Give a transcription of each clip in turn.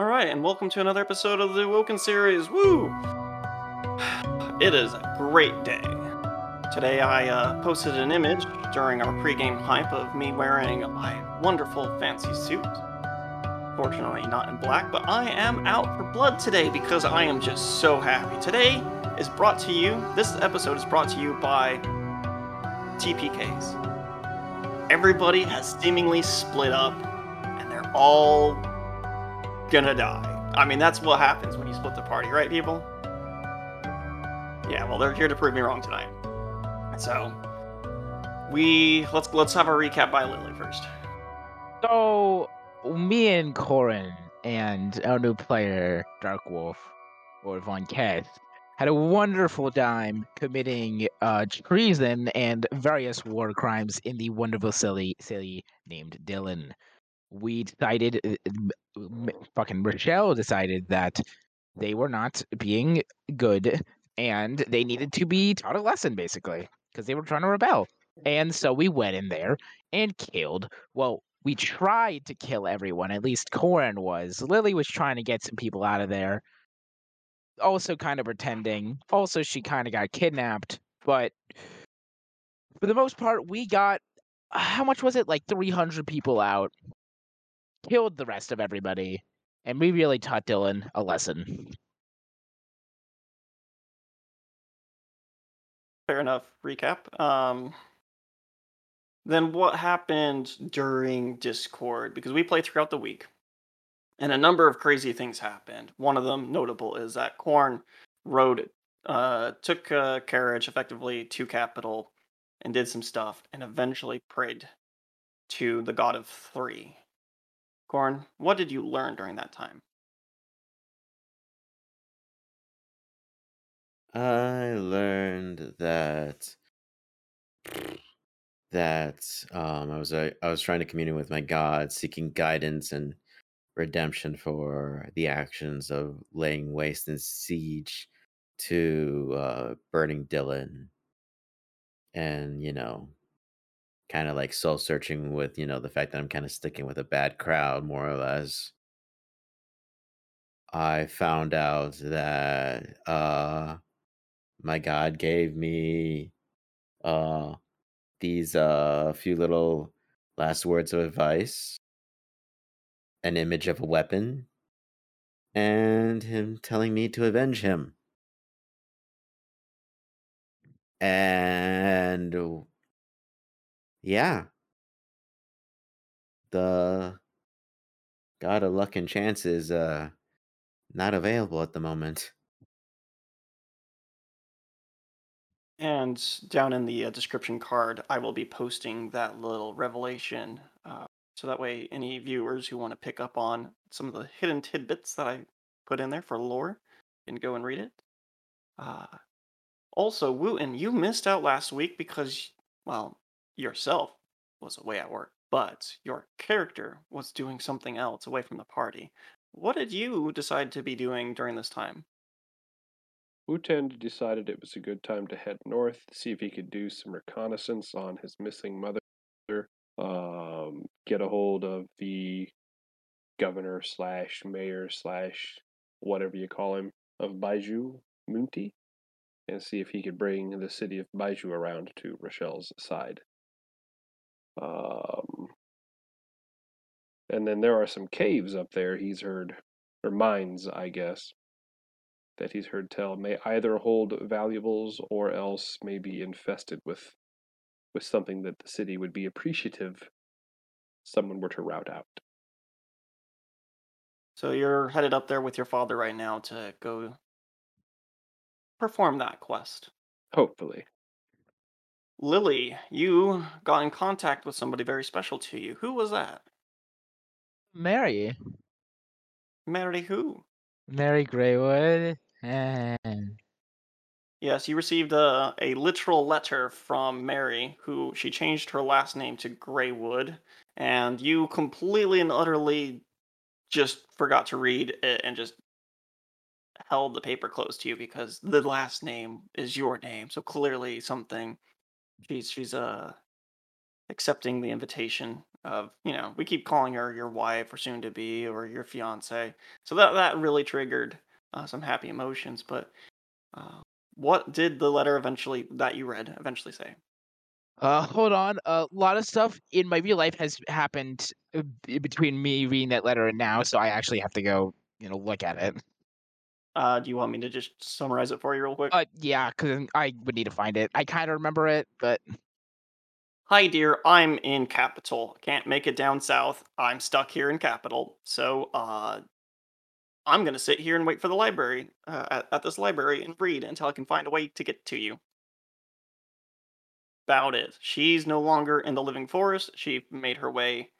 All right, and welcome to another episode of the Awoken series. Woo! It is a great day. Today I uh, posted an image during our pregame hype of me wearing my wonderful fancy suit. Fortunately, not in black, but I am out for blood today because I am just so happy. Today is brought to you, this episode is brought to you by TPKs. Everybody has seemingly split up, and they're all gonna die. I mean, that's what happens when you split the party, right, people? Yeah, well, they're here to prove me wrong tonight. So, we let's let's have a recap by Lily first. So, me and Corin and our new player, Dark Wolf, or Von Keth, had a wonderful time committing uh, treason and various war crimes in the wonderful silly silly named Dylan. We decided, uh, m- fucking Rochelle decided that they were not being good and they needed to be taught a lesson, basically, because they were trying to rebel. And so we went in there and killed, well, we tried to kill everyone, at least Corin was. Lily was trying to get some people out of there. Also kind of pretending. Also she kind of got kidnapped, but for the most part we got how much was it? Like 300 people out. Killed the rest of everybody. And we really taught Dylan a lesson. Fair enough. Recap. Um, then what happened during Discord? Because we played throughout the week, and a number of crazy things happened. One of them notable is that Korn rode, uh, took a carriage effectively to capital, and did some stuff, and eventually prayed to the god of three. Korn, what did you learn during that time? I learned that that um, I was uh, I was trying to commune with my God, seeking guidance and redemption for the actions of laying waste and siege to uh, burning Dylan, and you know, kind of like soul searching with you know the fact that I'm kind of sticking with a bad crowd, more or less. I found out that uh, my God gave me uh these uh few little last words of advice, an image of a weapon, and him telling me to avenge him. And yeah, the God of luck and chance is uh not available at the moment. And down in the uh, description card, I will be posting that little revelation. Uh, so that way, any viewers who want to pick up on some of the hidden tidbits that I put in there for lore can go and read it. Uh, also, Wooten, you missed out last week because, well, yourself was away at work, but your character was doing something else away from the party. What did you decide to be doing during this time? Wutend decided it was a good time to head north, see if he could do some reconnaissance on his missing mother, um, get a hold of the governor slash mayor slash whatever you call him of Baiju Munti, and see if he could bring the city of Baiju around to Rochelle's side. Um, and then there are some caves up there he's heard, or mines, I guess, that he's heard tell may either hold valuables or else may be infested with with something that the city would be appreciative someone were to rout out. So you're headed up there with your father right now to go perform that quest. Hopefully. Lily, you got in contact with somebody very special to you. Who was that? Mary. Mary who? Mary Greywood. And Yes, you received a, a literal letter from Mary, who she changed her last name to Greywood, and you completely and utterly just forgot to read it and just held the paper close to you because the last name is your name. So clearly something she's she's uh accepting the invitation of you know we keep calling her your wife or soon to be or your fiance so that that really triggered uh, some happy emotions but uh, what did the letter eventually that you read eventually say Uh, hold on. A lot of stuff in my real life has happened uh, between me reading that letter and now, so I actually have to go, you know, look at it. Uh, do you want me to just summarize it for you real quick Uh, yeah, because I would need to find it. I kind of remember it, but Hi, dear. I'm in Capital. Can't make it down south. I'm stuck here in Capital. So, uh, I'm gonna sit here and wait for the library, uh, at, at this library and read until I can find a way to get to you. About it. She's no longer in the living forest. She made her way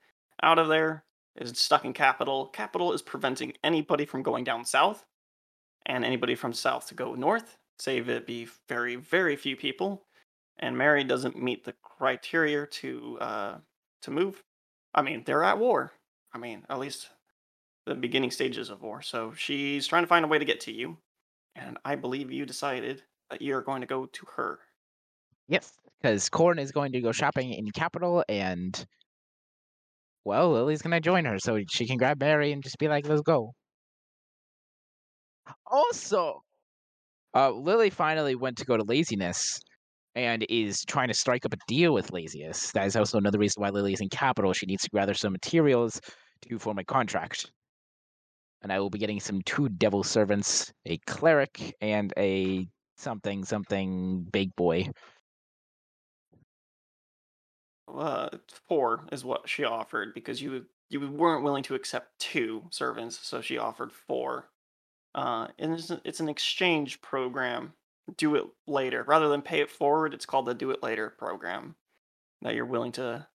out of there, is stuck in Capital. Capital is preventing anybody from going down south and anybody from south to go north, save it be very, very few people and Mary doesn't meet the criteria to uh, to move. I mean, they're at war. I mean, at least the beginning stages of war. So she's trying to find a way to get to you, and I believe you decided that you're going to go to her. yes, because Corn is going to go shopping in Capital, and well, Lily's gonna join her, so she can grab Mary and just be like, "Let's go." Also, uh, Lily finally went to go to Laziness and is trying to strike up a deal with Laziness. That is also another reason why Lily is in Capital. She needs to gather some materials to form a contract. And I will be getting some two devil servants, a cleric, and a something something big boy. Uh, four is what she offered because you you weren't willing to accept two servants, so she offered four. Uh, and it's, a- it's an exchange program. Do it later rather than pay it forward. It's called the Do It Later program that you're willing to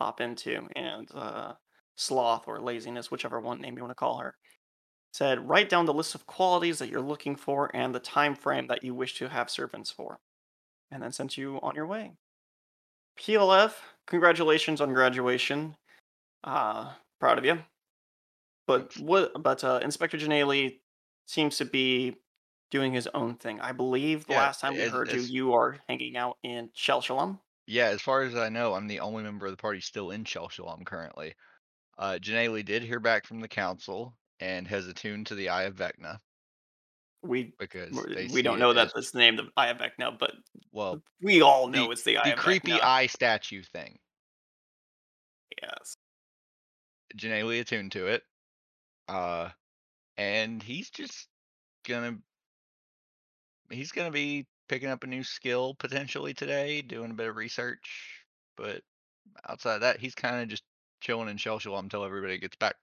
hop into. And uh, sloth or laziness, whichever one name you want to call her, said write down the list of qualities that you're looking for and the time frame that you wish to have servants for, and then sent you on your way. PLF, congratulations on graduation. Uh, proud of you. But what? But uh, Inspector Janelli seems to be doing his own thing. I believe the Yeah, last time we as- heard as- you, you are hanging out in Shell Shalom. Yeah, as far as I know, I'm the only member of the party still in Shell Shalom currently. Uh, Janaeli did hear back from the council and has attuned to the Eye of Vecna We because they we see don't it know that as- that's the name of Eye of Vecna, but well we all know the, it's the Eye the creepy eye statue thing. Yes. Janaeli attuned to it, uh, and he's just gonna he's gonna be picking up a new skill potentially today, doing a bit of research. But outside of that, he's kind of just chilling in Shell Shalom until everybody gets back.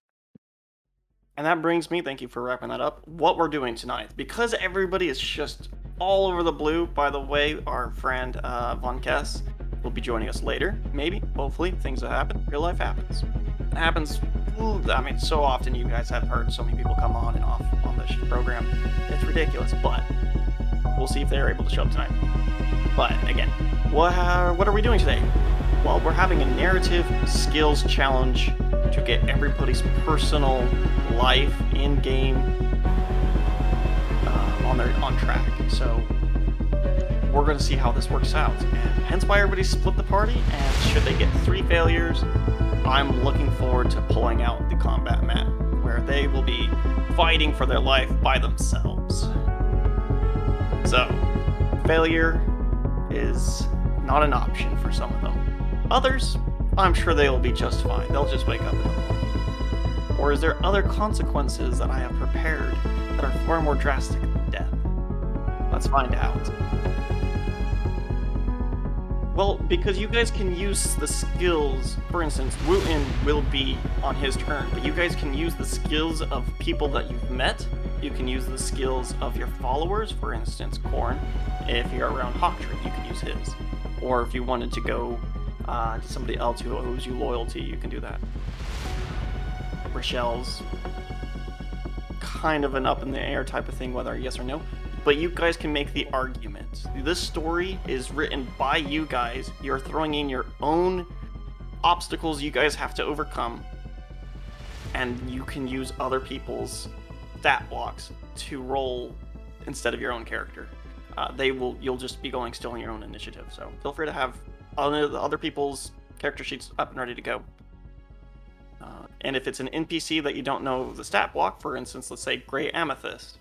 And that brings me, thank you for wrapping that up, what we're doing tonight. Because everybody is just all over the blue, by the way, our friend uh, Von Kess will be joining us later. Maybe, hopefully, things that happen. Real life happens. It happens, I mean, so often you guys have heard so many people come on and off on this program. It's ridiculous, but we'll see if they're able to show up tonight. But again, what, uh, what are we doing today? Well, we're having a narrative skills challenge to get everybody's personal life in game uh, on their on track. So we're going to see how this works out, and hence why everybody split the party. And should they get three failures, I'm looking forward to pulling out the combat map where they will be fighting for their life by themselves. So failure is not an option for some of them. Others, I'm sure they will be just fine. They'll just wake up in the morning. Or is there other consequences that I have prepared that are far more drastic than death? Let's find out. Well, because you guys can use the skills, for instance, Wooten will be on his turn, but you guys can use the skills of people that you've met. You can use the skills of your followers, for instance, Corn. If you're around Hawktree, you can use his. Or if you wanted to go uh, to somebody else who owes you loyalty, you can do that. Rochelle's kind of an up in the air type of thing, whether yes or no. But you guys can make the argument. This story is written by you guys. You're throwing in your own obstacles you guys have to overcome, and you can use other people's stat blocks to roll instead of your own character. Uh, they will. You'll just be going still on your own initiative. So feel free to have other other people's character sheet's up and ready to go. Uh, and if it's an NPC that you don't know the stat block, for instance, let's say Gray Amethyst,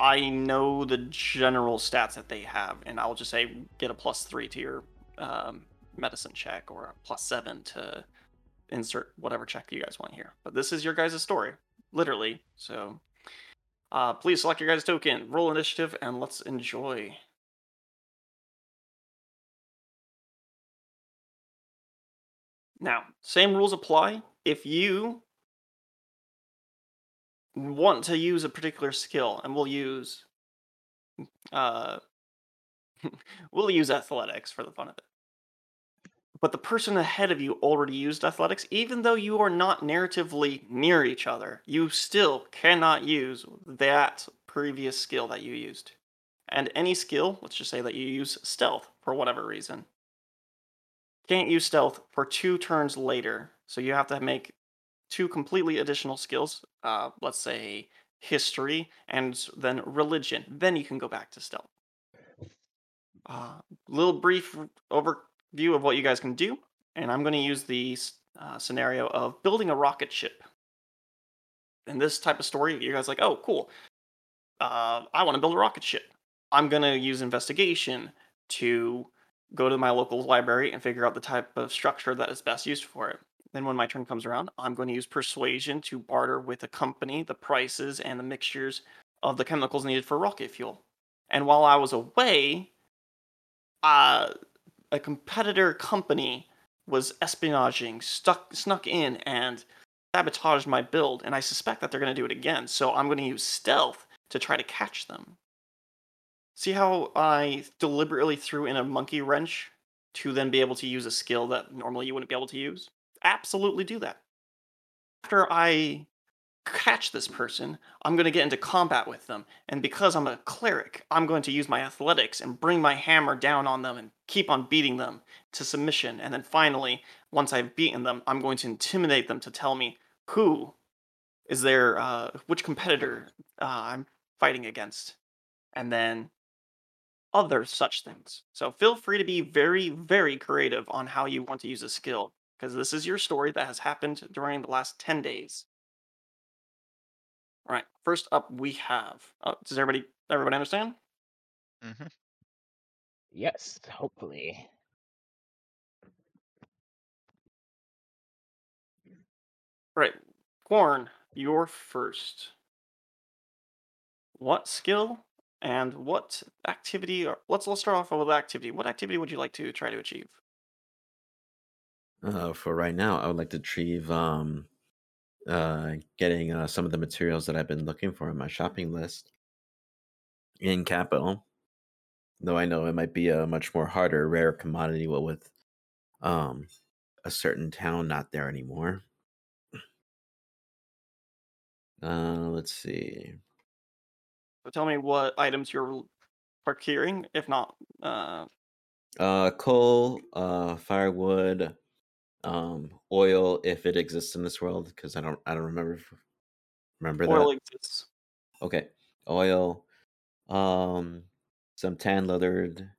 I know the general stats that they have, and I'll just say get a plus three to your um, medicine check or a plus seven to insert whatever check you guys want here. But this is your guys' story, literally. So uh, please select your guys' token, roll initiative, and let's enjoy. Now, same rules apply. If you want to use a particular skill, and we'll use uh, we'll use athletics for the fun of it. But the person ahead of you already used athletics, even though you are not narratively near each other, you still cannot use that previous skill that you used. And any skill, let's just say that you use stealth for whatever reason, can't use stealth for two turns later. So you have to make two completely additional skills. Uh, let's say history and then religion. Then you can go back to stealth. Uh, little brief overview of what you guys can do, and I'm going to use the uh, scenario of building a rocket ship. In this type of story, you guys like, oh, cool. Uh, I want to build a rocket ship. I'm going to use investigation to go to my local library and figure out the type of structure that is best used for it. Then, when my turn comes around, I'm going to use persuasion to barter with a company the prices and the mixtures of the chemicals needed for rocket fuel. And while I was away, uh, a competitor company was espionaging, stuck, snuck in, and sabotaged my build. And I suspect that they're going to do it again. So I'm going to use stealth to try to catch them. See how I deliberately threw in a monkey wrench to then be able to use a skill that normally you wouldn't be able to use? Absolutely do that. After I catch this person, I'm going to get into combat with them. And because I'm a cleric, I'm going to use my athletics and bring my hammer down on them and keep on beating them to submission. And then finally, once I've beaten them, I'm going to intimidate them to tell me who is there, uh, which competitor uh, I'm fighting against. And then other such things. So feel free to be very, very creative on how you want to use a skill, because this is your story that has happened during the last 10 days. All right, first up we have. Uh, does everybody everybody understand? hmm Yes, hopefully. All right, Corn, you're first. What skill and what activity? Or let's let's start off with activity. What activity would you like to try to achieve? Uh, for right now, I would like to achieve um, uh, getting uh, some of the materials that I've been looking for in my shopping list in capital. Though I know it might be a much more harder, rare commodity what with um, a certain town not there anymore. Uh, let's see. So tell me what items you're procuring, if not. Uh, Uh, coal, uh, firewood, um, oil, if it exists in this world, because I don't, I don't remember if- remember that. oil exists. Okay, oil, um, some tan leathered,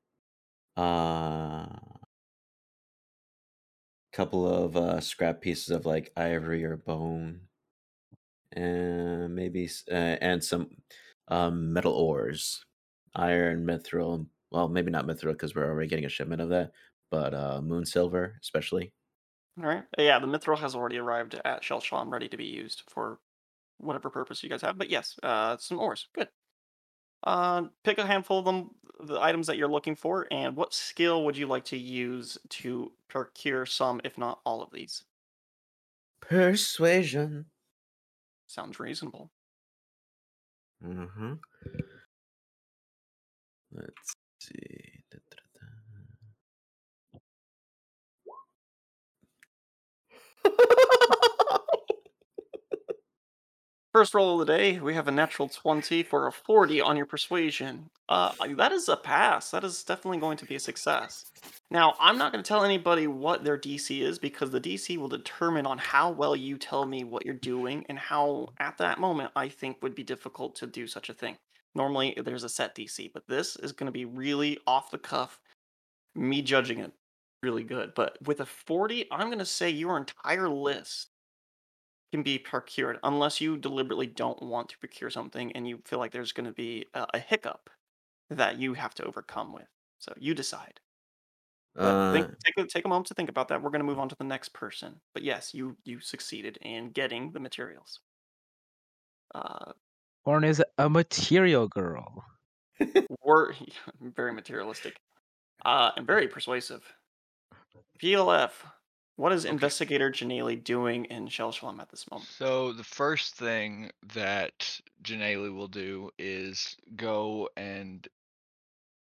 uh, couple of uh scrap pieces of like ivory or bone, and maybe uh, and some um metal ores, iron, mithril. Well, maybe not mithril because we're already getting a shipment of that, but uh moon silver especially. All right. Yeah, the mithril has already arrived at Shellshaw, ready to be used for whatever purpose you guys have. But yes, uh, some ores. Good. Uh, pick a handful of them, the items that you're looking for, and what skill would you like to use to procure some, if not all of these? Persuasion. Sounds reasonable. Mm-hmm. Let's see. First roll of the day, we have a natural 20 for a 40 on your persuasion. Uh, that is a pass. That is definitely going to be a success. Now, I'm not going to tell anybody what their DC is because the DC will determine on how well you tell me what you're doing and how, at that moment, I think would be difficult to do such a thing. Normally, there's a set DC, but this is going to be really off the cuff, me judging it. Really good. But with a 40, I'm going to say your entire list can be procured unless you deliberately don't want to procure something and you feel like there's going to be a, a hiccup that you have to overcome with. So you decide. Uh, think, take a take a moment to think about that. We're going to move on to the next person. But yes, you you succeeded in getting the materials. Uh, Corn is a material girl. were very materialistic, uh, and very persuasive. PLF. What is Okay. Investigator Janelle doing in Shell Shalom at this moment? So the first thing that Janelle will do is go and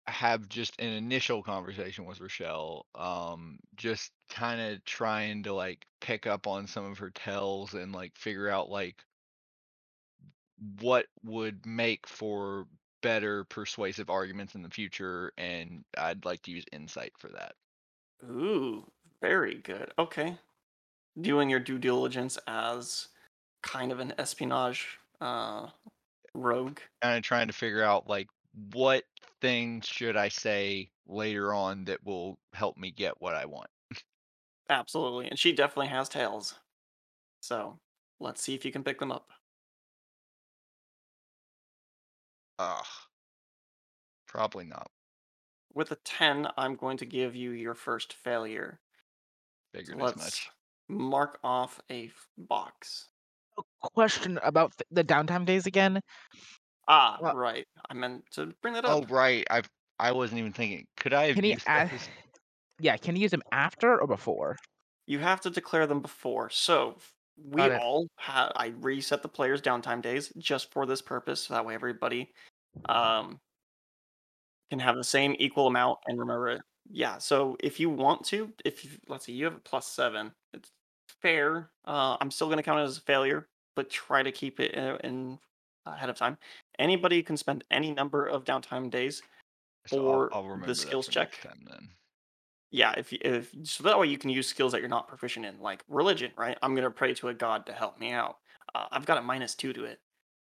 have just an initial conversation with Rochelle. Um, just kind of trying to like pick up on some of her tells and like figure out like what would make for better persuasive arguments in the future, and I'd like to use insight for that. Ooh, very good. Okay. Doing your due diligence as kind of an espionage uh, rogue. kind of trying to figure out like what things should I say later on that will help me get what I want. Absolutely. And she definitely has tails. So let's see if you can pick them up. Ugh. Probably not. With a 10, I'm going to give you your first failure. Figured as Let's much. mark off a f- box. A Question about th- the downtime days again. Ah, Well- right. I meant to bring that up. Oh right, I I wasn't even thinking. Could I have Can add? those? Yeah, can you use them after or before? You have to declare them before. So we all have. I reset the players' downtime days just for this purpose. So that way everybody um, can have the same equal amount and remember it. Yeah. So if you want to, if you, let's see, you have a plus seven. It's fair. Uh, I'm still going to count it as a failure, but try to keep it in, in ahead of time. Anybody can spend any number of downtime days So or I'll, I'll the skills check. time then. Yeah, if if so that way you can use skills that you're not proficient in, like religion, right? I'm gonna pray to a god to help me out. Uh, I've got a minus two to it.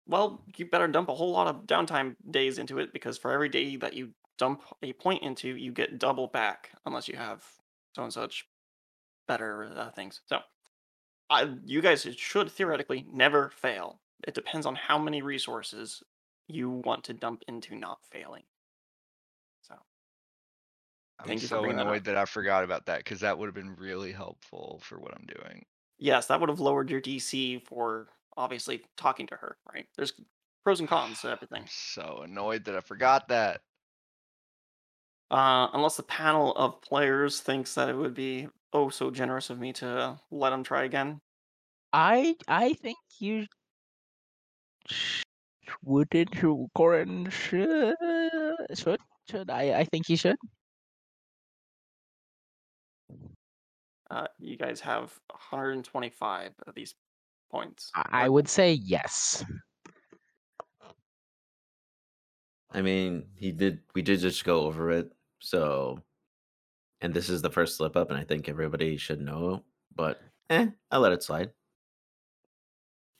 Well, you better dump a whole lot of downtime days into it because for every day that you dump a point into, you get double back unless you have so and such better uh, things. So, I, you guys should theoretically never fail. It depends on how many resources you want to dump into not failing. So, I'm Thank you for so bringing that annoyed that I forgot about that because that would have been really helpful for what I'm doing. yes, that would have lowered your DC for obviously talking to her, right? There's pros and cons to everything. I'm so annoyed that I forgot that. Uh, unless the panel of players thinks that it would be oh so generous of me to let them try again. I I think you wouldn't. you- Corin should should should I? I think you should. Uh, you guys have 125 of these points. I I would say yes. I mean, he did. We did just go over it. So, and this is the first slip up, and I think everybody should know. But eh, I let it slide.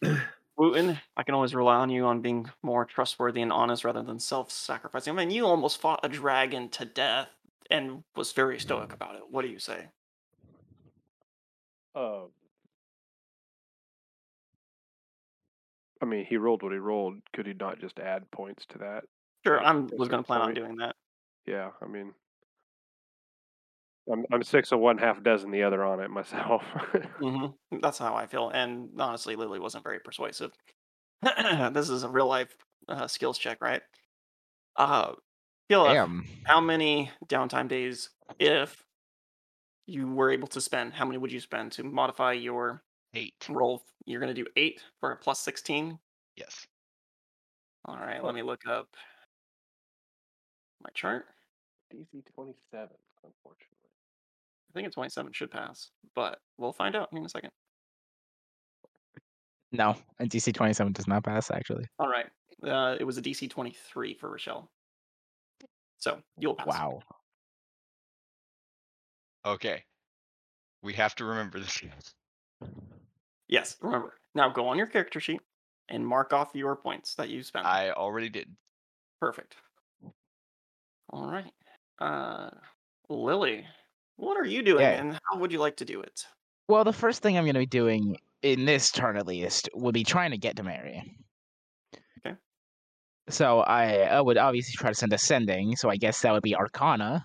Wooten, I can always rely on you on being more trustworthy and honest rather than self-sacrificing. I mean, you almost fought a dragon to death and was very stoic about it. What do you say? Um, I mean, he rolled what he rolled. Could he not just add points to that? Sure, Like, I that's was going to plan on doing that. Yeah, I mean, I'm I'm six of one, half dozen the other on it myself. mm-hmm. That's how I feel. And honestly, Lily wasn't very persuasive. this is a real life uh, skills check, right? Uh, PLF, Damn. how many downtime days, if you were able to spend, how many would you spend to modify your Eight. roll? You're going to do eight for a plus 16. Yes. All right, let me look up my chart. DC twenty seven, unfortunately. I think a 27 should pass, but we'll find out here in a second. No, and DC twenty seven does not pass. Actually. All right. Uh, it was a DC 23 for Rochelle. So you'll pass. Wow. Okay. We have to remember this. Yes, remember. Now go on your character sheet and mark off your points that you spent. I already did. Perfect. All right. Uh, Lily, What are you doing, Yeah. and how would you like to do it? Well, the first thing I'm going to be doing in this turn, at least, would be trying to get to Mary. Okay. So I, I would obviously try to send a Sending. So I guess that would be Arcana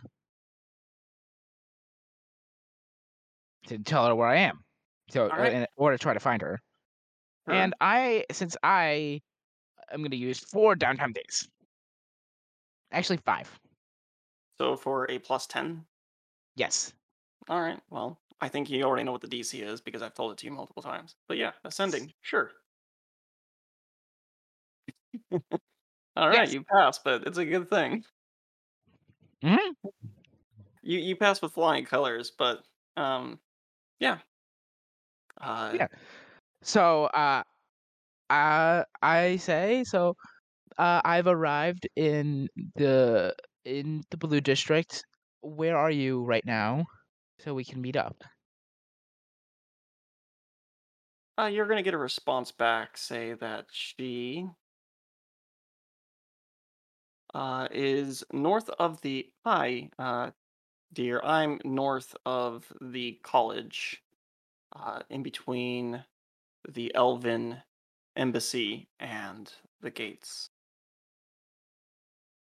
to tell her where I am. So All right. in order to try to find her. And I, since I am going to use four downtime days. Actually, five. so for a plus ten. Yes. All right. Well, I think you already know what the DC is because I've told it to you multiple times. But yeah, a Sending, sure. All right, Yes. you pass, but it's a good thing. hmm You you passed with flying colors, but um, yeah. Uh, Yeah. So uh, uh, I say so. Uh, I've arrived in the in the blue district. Where are you right now? So we can meet up. uh, you're gonna get a response back. Say that she uh is north of the hi, uh, dear. I'm north of the college, uh, in between the Elven embassy and the gates.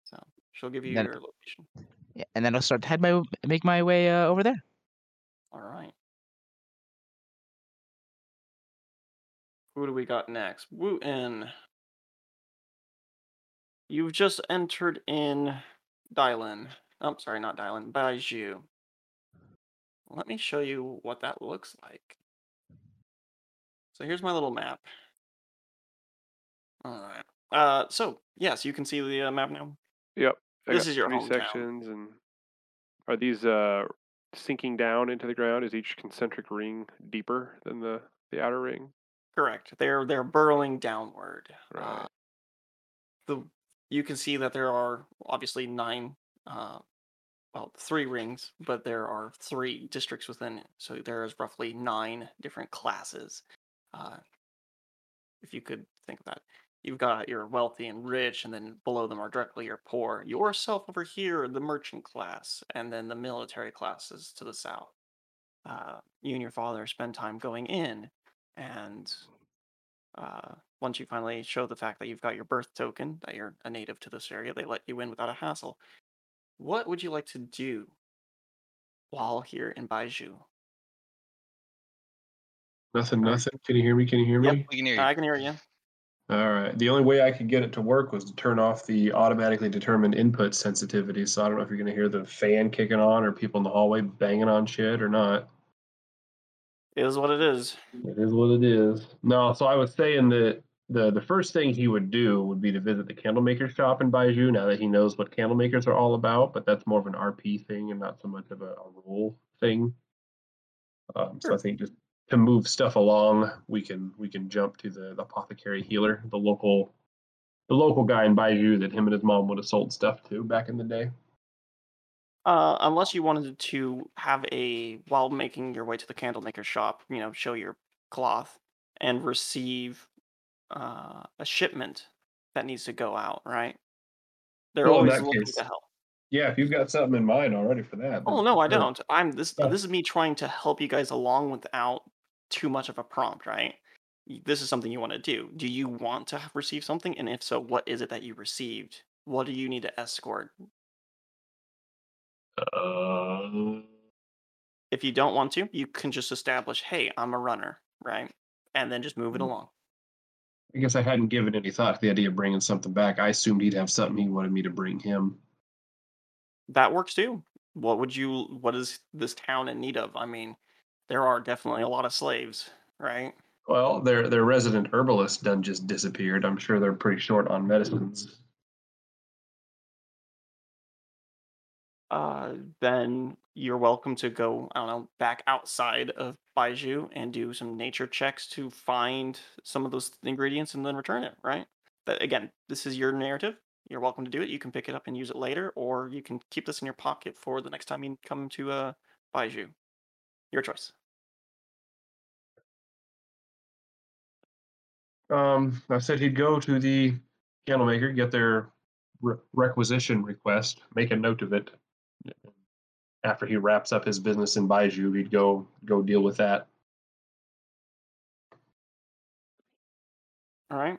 So she'll give you Then- your location. Yeah, and then I'll start to head my make my way uh, over there. All right. Who do we got next? Wooten. You've just entered in Dylan. Oh, sorry, not Dylan. Baiju. Let me show you what that looks like. So here's my little map. All right. Uh, so yes, you can see the uh, map now. Yep. I This is your hometown. sections, and are these uh sinking down into the ground? Is each concentric ring deeper than the the outer ring? Correct. They're they're burrowing downward. Uh, Right. the you can see that there are obviously nine uh well three rings but there are three districts within it so there is roughly nine different classes uh if you could think of that. You've got your wealthy and rich and then below them are directly your poor. Yourself over here the merchant class and then the military classes to the south. Uh you and your father spend time going in and uh, once you finally show the fact that you've got your birth token, that you're a native to this area, they let you in without a hassle. What would you like to do while here in Baiju? Nothing, nothing. Can you hear me? Can you hear Yep. me? We can hear you. I can hear you. All right. The only way I could get it to work was to turn off the automatically determined input sensitivity. So I don't know if you're going to hear the fan kicking on or people in the hallway banging on shit or not. It is what it is. It is what it is. No, so I was saying that the the first thing he would do would be to visit the candlemaker shop in Baiju now that he knows what candlemakers are all about, but that's more of an RP thing and not so much of a, a rule thing. Um, so I think just to move stuff along, we can we can jump to the, the apothecary healer, the local the local guy in Baiju that him and his mom would have sold stuff to back in the day. Uh, unless you wanted to have a, while making your way to the candlemaker shop, you know, show your cloth and receive uh, a shipment that needs to go out, right? They're Well, in always that looking case- to help. Yeah, if you've got something in mind already for that. Oh then no, I sure. don't. I'm this. This is me trying to help you guys along without too much of a prompt, right? Y- This is something you want to do. Do you want to have- receive something, and if so, what is it that you received? What do you need to escort? Uh, If you don't want to, you can just establish, "Hey, I'm a runner," right? And then just move it Mhm. along. I guess I hadn't given any thought to the idea of bringing something back. I assumed he'd have something he wanted me to bring him. That works too. What would you? What is this town in need of? I mean, there are definitely a lot of slaves, right? Well, their their resident herbalist done just disappeared. I'm sure they're pretty short on medicines. uh, then you're welcome to go, I don't know, back outside of Baiju and do some nature checks to find some of those ingredients and then return it, right? But again, this is your narrative. You're welcome to do it. You can pick it up and use it later, or you can keep this in your pocket for the next time you come to uh, Baiju. Your choice. Um, I said he'd go to the candlemaker, get their re- requisition request, make a note of it, after he wraps up his business in Baiju, he'd go go deal with that. All right.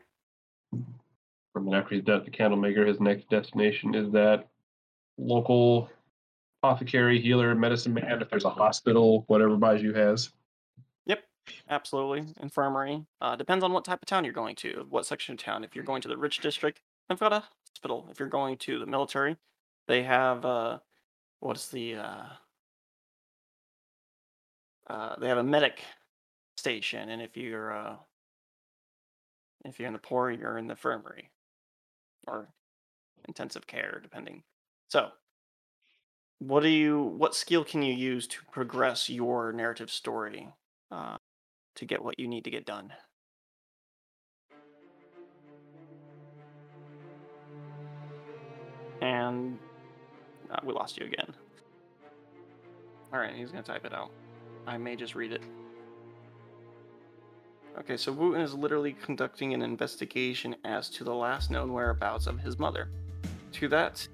Then after he's done at the Candlemaker, his next destination is that local apothecary, healer, medicine man. If there's a hospital, whatever Baiju has. Yep, absolutely. Infirmary. Uh, depends on what type of town you're going to, what section of town. If you're going to the rich district, they've got a hospital. If you're going to the military, they have uh, what's the uh, uh, they have a medic station, and if you're uh, if you're in the poor, you're in the infirmary or intensive care, depending. So, what do you? What skill can you use to progress your narrative story uh, to get what you need to get done? And uh, we lost you again. All right, he's gonna type it out. I may just read it. Okay, so Wooten is literally conducting an investigation as to the last known whereabouts of his mother. To that,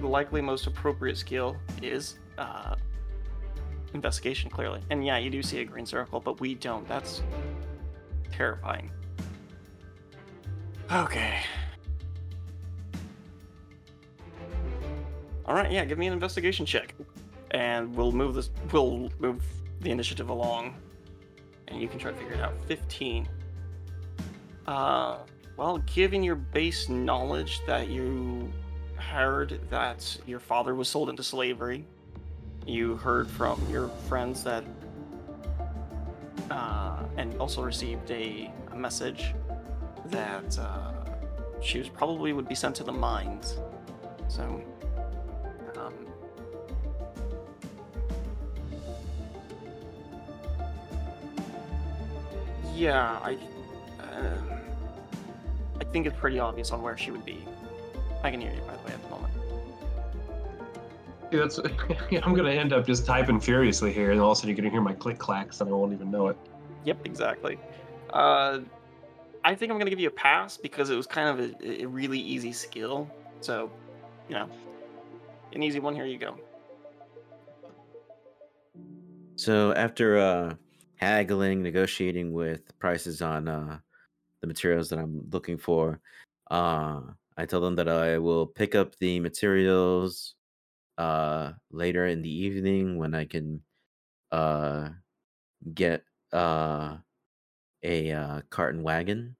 the likely most appropriate skill is uh, investigation, clearly. And yeah, you do see a green circle, but we don't. That's terrifying. Okay. All right, yeah, give me an investigation check, and we'll move this. We'll move the initiative along, and you can try to figure it out. Fifteen. Uh, well, given your base knowledge that you heard that your father was sold into slavery, you heard from your friends that, uh, and also received a, a message that uh, she was probably would be sent to the mines. So, um, yeah, I, uh, I think it's pretty obvious on where she would be. I can hear you, by the way, at the moment. Yeah, That's I'm gonna end up just typing furiously here, and all of a sudden you're gonna hear my click clacks, and I won't even know it. Yep, exactly. Uh, I think I'm gonna give you a pass because it was kind of a, a really easy skill. So, you know, an easy one. Here you go. So after uh, haggling, negotiating with prices on uh, the materials that I'm looking for, uh, I tell them that I will pick up the materials uh, later in the evening when I can uh, get uh, a uh, cart and wagon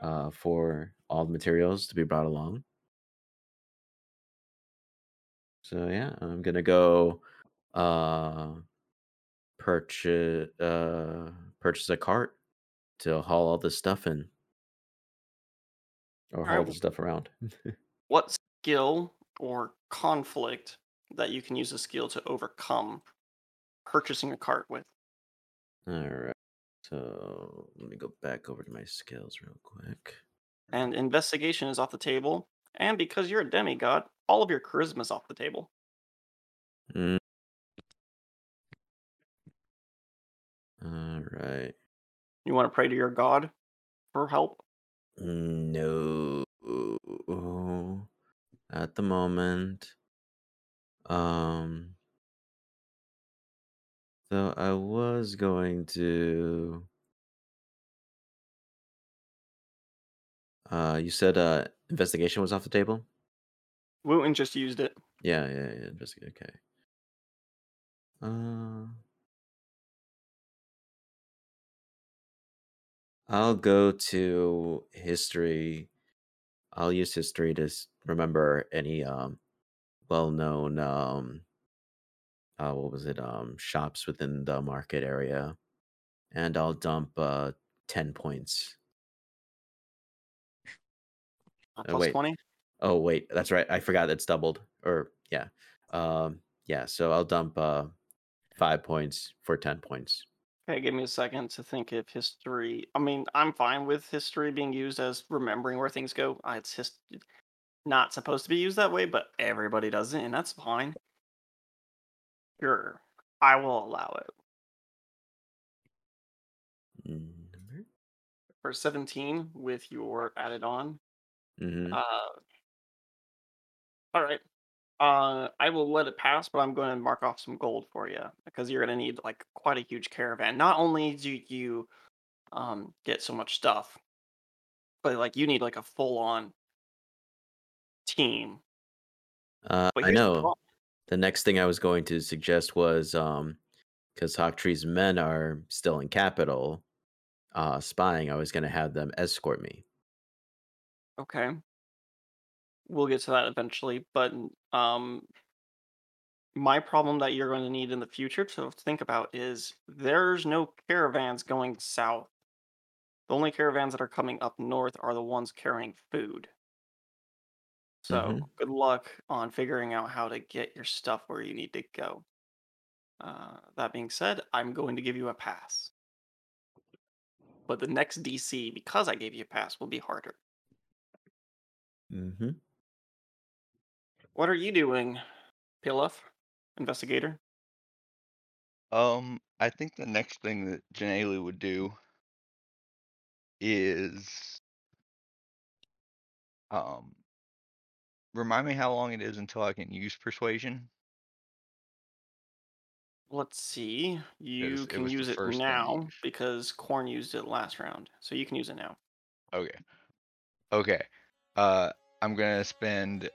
uh, for all the materials to be brought along. So yeah, I'm gonna go uh, purchase uh, purchase a cart to haul all this stuff in, or right, haul w- the stuff around. What skill or conflict that you can use a skill to overcome purchasing a cart with? all right. So let me go back over to my skills real quick. And investigation is off the table. And because you're a demigod, all of your charisma is off the table. Mm. All right. You want to pray to your god for help? No, at the moment. Um, so I was going to. Uh, you said uh, investigation was off the table. Wooten just used it. Yeah, yeah, yeah. Investigate. Okay. Uh, I'll go to history. I'll use history to remember any um well-known um uh what was it um shops within the market area, and I'll dump uh ten points. Uh, Uh, wait. 20. Oh wait, that's right. I forgot it's doubled. Or yeah, um yeah. So I'll dump uh five points for ten points. Okay, give me a second to think if history. I mean, I'm fine with history being used as remembering where things go. It's just not supposed to be used that way, but everybody does it, and that's fine. Sure, I will allow it. Number. For 17 with your added on. Mm-hmm. Uh, all right. Uh, I will let it pass, but I'm going to mark off some gold for you because you're going to need like quite a huge caravan. Not only do you um get so much stuff, but like you need like a full on team. Uh, I here's the know. The next thing I was going to suggest was um, because Hawktree's men are still in capital, uh, spying. I was going to have them escort me. Okay. We'll get to that eventually, but um my problem that you're going to need in the future to think about is there's no caravans going south. The only caravans that are coming up north are the ones carrying food. So, Mhm. good luck on figuring out how to get your stuff where you need to go. Uh, that being said, I'm going to give you a pass. But the next DC, because I gave you a pass, will be harder. Mm-hmm. What are you doing, Pilaf? Investigator? Um, I think the next thing that Janelle would do is um remind me how long it is until I can use persuasion. Let's see. You it can was the use it first thing now because Corn used it last round. So you can use it now. Okay. Okay. Uh I'm gonna spend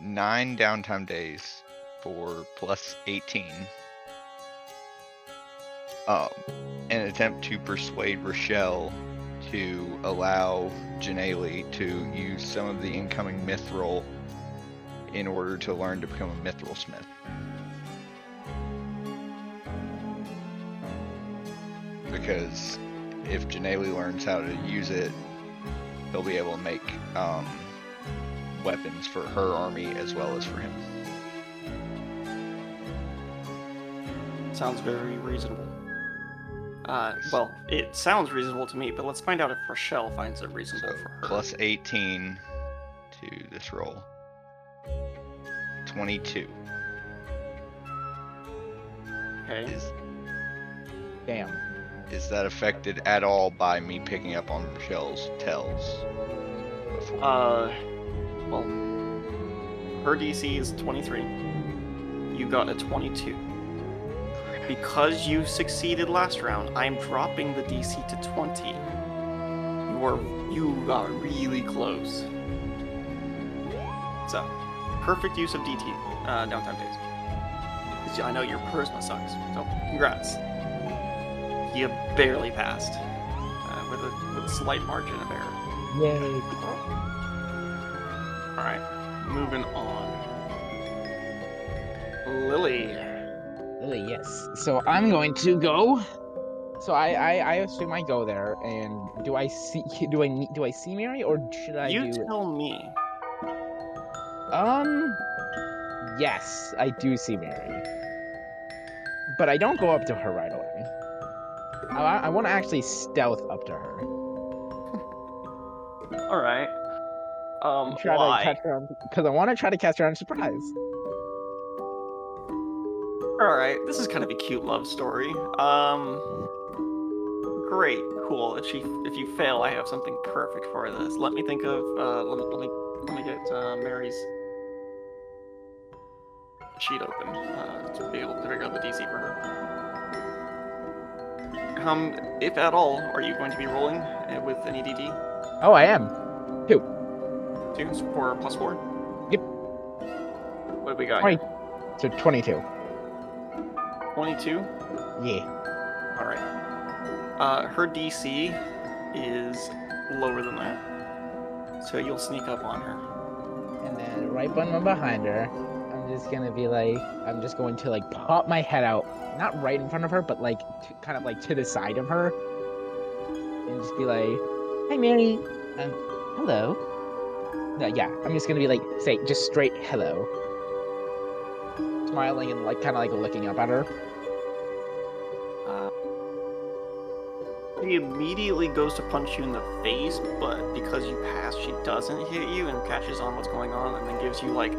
nine downtime days for plus 18. Um, an attempt to persuade Rochelle to allow Janelle to use some of the incoming mithril in order to learn to become a mithril smith. Because if Janelle learns how to use it, he'll be able to make um, weapons for her army as well as for him. Sounds very reasonable. Uh, well, it sounds reasonable to me, but let's find out if Rochelle finds it reasonable So for her. plus 18 to this roll. 22. okay. Is Damn. is that affected at all by me picking up on Rochelle's tells? Before? Uh, well, her DC is 23. You got a 22. Because you succeeded last round, I'm dropping the DC to 20. You are you got really close. So, perfect use of DT uh, downtime days. I know your charisma sucks, so congrats. You barely passed uh, with a with a slight margin of error. Yay. Moving on. Lily. Lily, yes. So I'm going to go. So I, I, I assume I go there, and do I see? Do I need? Do I see Mary, or should I you do? tell me. Um. Yes, I do see Mary, but I don't go up to her right away. I, I want to actually stealth up to her. All right. Um, try why? to catch her because I want to try to catch her on surprise. All right, this is kind of a cute love story. Um, great, cool. If she, if you fail, I have something perfect for this. Let me think of. Uh, let, me- let me let me get uh, Mary's sheet open uh, to be able to figure out the DC for her. Um, if at all, are you going to be rolling uh, with any DD? Oh, I am. Two for plus four. Yep. What do we got? Twenty. So twenty-two. Twenty-two. Yeah. All right. Uh, her DC is lower than that, so you'll sneak up on her. And then right when I'm behind her, I'm just gonna be like, I'm just going to like pop my head out, not right in front of her, but like to, kind of like to the side of her, and just be like, "Hi, Mary. Um, hello." No, yeah, I'm just gonna be like, say just straight hello, smiling and like kind of like looking up at her. Uh, she immediately goes to punch you in the face, but because you pass, she doesn't hit you and catches on what's going on, and then gives you like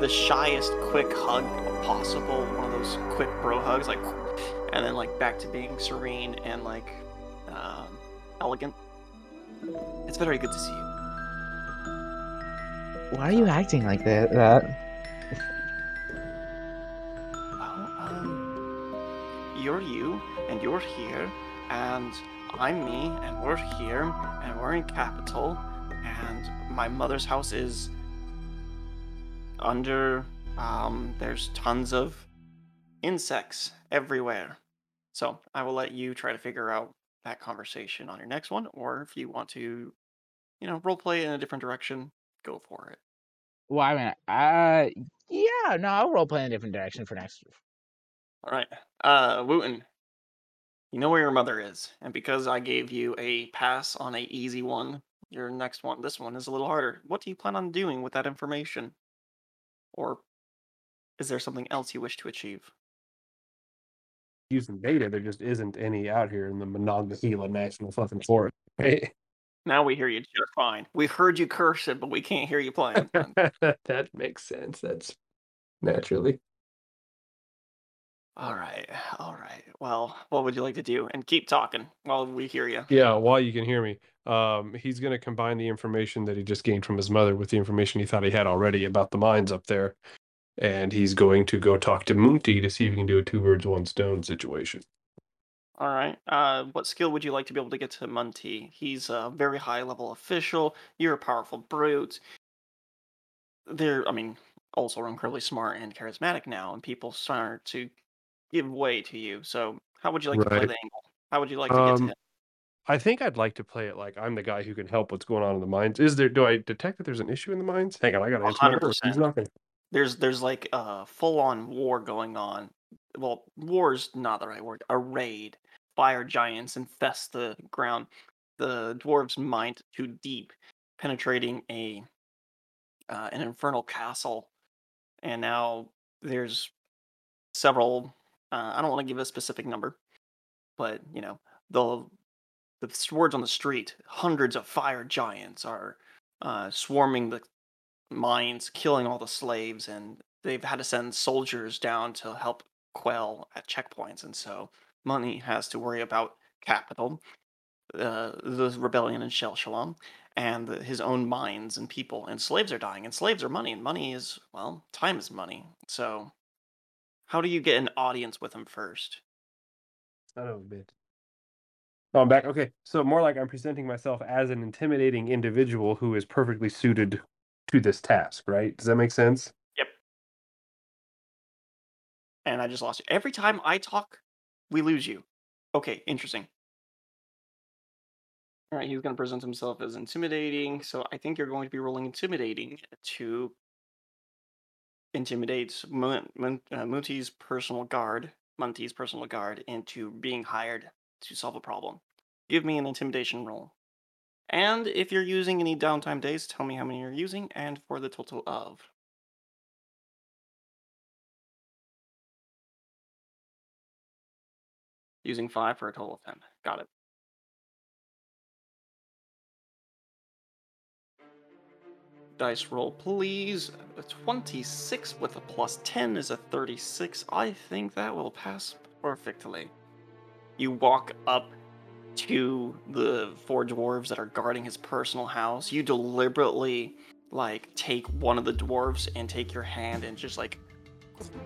the shyest quick hug possible, one of those quick bro hugs, like, and then like back to being serene and like um, elegant. It's very good to see you. Why are you acting like that? that? Well, um, you're you, and you're here, and I'm me, and we're here, and we're in capital, and my mother's house is under. Um, there's tons of insects everywhere. So I will let you try to figure out that conversation on your next one, or if you want to, you know, role play in a different direction, go for it. Well, I mean, uh, yeah, no, I'll role play in a different direction for next. All right. Uh, Wooten, you know where your mother is, and because I gave you a pass on a easy one, your next one, this one is a little harder. What do you plan on doing with that information? Or is there something else you wish to achieve? Using data, there just isn't any out here in the Monongahela National fucking Forest. Right? Now we hear you just fine. We heard you curse it, but we can't hear you playing. that makes sense. That's naturally. all right, all right. Well, what would you like to do? And keep talking while we hear you. Yeah, while you can hear me, um, he's going to combine the information that he just gained from his mother with the information he thought he had already about the mines up there. And he's going to go talk to Munti to see if he can do a two birds, one stone situation. All right. Uh, what skill would you like to be able to get to Munty? He's a very high level official. You're a powerful brute. They're, I mean, also incredibly smart and charismatic now, and people start to give way to you. So, how would you like to play Right. the angle? How would you like to get to Um, him? I think I'd like to play it like I'm the guy who can help what's going on in the mines. Is there, do I detect that there's an issue in the mines? Hang on, I got to answer my hundred door. He's percent. knocking. There's, there's like a full-on war going on. Well, war's not the right word. A raid. Fire giants infest the ground. The dwarves mined too deep, penetrating a uh, an infernal castle, and now there's several. Uh, I don't want to give a specific number, but you know the the swords on the street. Hundreds of fire giants are uh, swarming the mines, killing all the slaves, and they've had to send soldiers down to help quell at checkpoints, and so money has to worry about capital, uh, the rebellion in Shel Shalom, and his own mines and people, and slaves are dying, and slaves are money, and money is well, time is money. So, how do you get an audience with him first? Son of a bitch. Oh, I'm back. Okay. So more like I'm presenting myself as an intimidating individual who is perfectly suited to this task, right? Does that make sense? And I just lost you. Every time I talk, we lose you. Okay, interesting. All right, he's going to present himself as intimidating. So I think you're going to be rolling intimidating to intimidate Mun- uh, personal guard, Munti's personal guard, into being hired to solve a problem. Give me an intimidation roll. And if you're using any downtime days, tell me how many you're using and for the total of. Using five for a total of 10. Got it. Dice roll, please. A 26 with a plus 10 is a 36. I think that will pass perfectly. You walk up to the four dwarves that are guarding his personal house. You deliberately, like, take one of the dwarves and take your hand and just, like,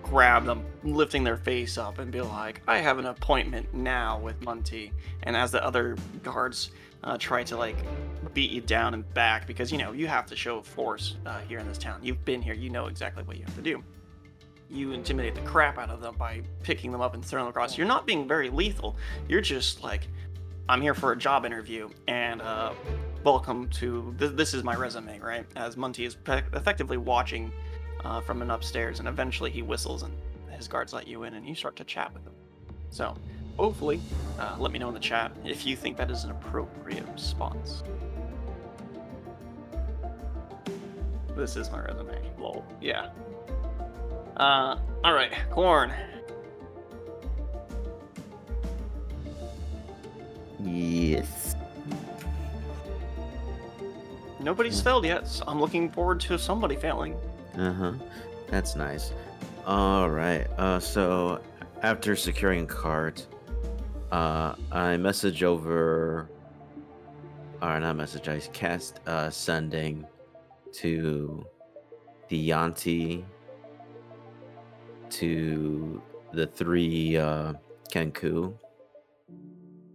grab them, lifting their face up and be like, I have an appointment now with Munty. And as the other guards uh, try to like beat you down and back, because you know, you have to show force uh, here in this town. You've been here, you know exactly what you have to do. You intimidate the crap out of them by picking them up and throwing them across. You're not being very lethal. You're just like, I'm here for a job interview, and uh, welcome to th- this is my resume, right? As Munty is pe- effectively watching uh, from an upstairs, and eventually he whistles, and his guards let you in, and you start to chat with him. So, hopefully, uh, let me know in the chat if you think that is an appropriate response. This is my resume. Lol. Yeah. Uh, all right, corn. Yes. Nobody's failed yet. So I'm looking forward to somebody failing. Uh huh. That's nice. All right. Uh, so after securing cart, uh, I message over, or not message. I cast uh sending to the Yanti, to the three uh Kenku.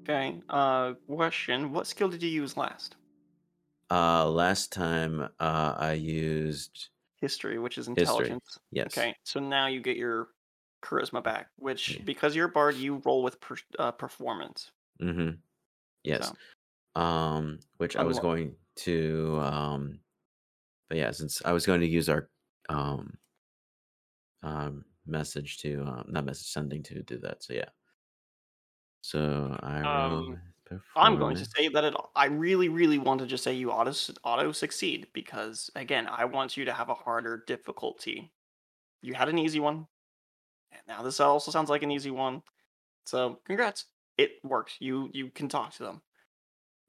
Okay. Uh, question: What skill did you use last? Uh, last time uh, I used History, which is history. intelligence. Yes. Okay. So now you get your charisma back, which Yeah. because you're a bard, you roll with per, uh, performance. Mm-hmm. Yes. So Um, which I was going to um, but yeah, since I was going to use our um um message to um not message sending to do that. So yeah. So I roll Um, I'm going to say that it. I really, really want to just say you auto auto succeed because again, I want you to have a harder difficulty. You had an easy one, and now this also sounds like an easy one. So congrats, it works. You you can talk to them.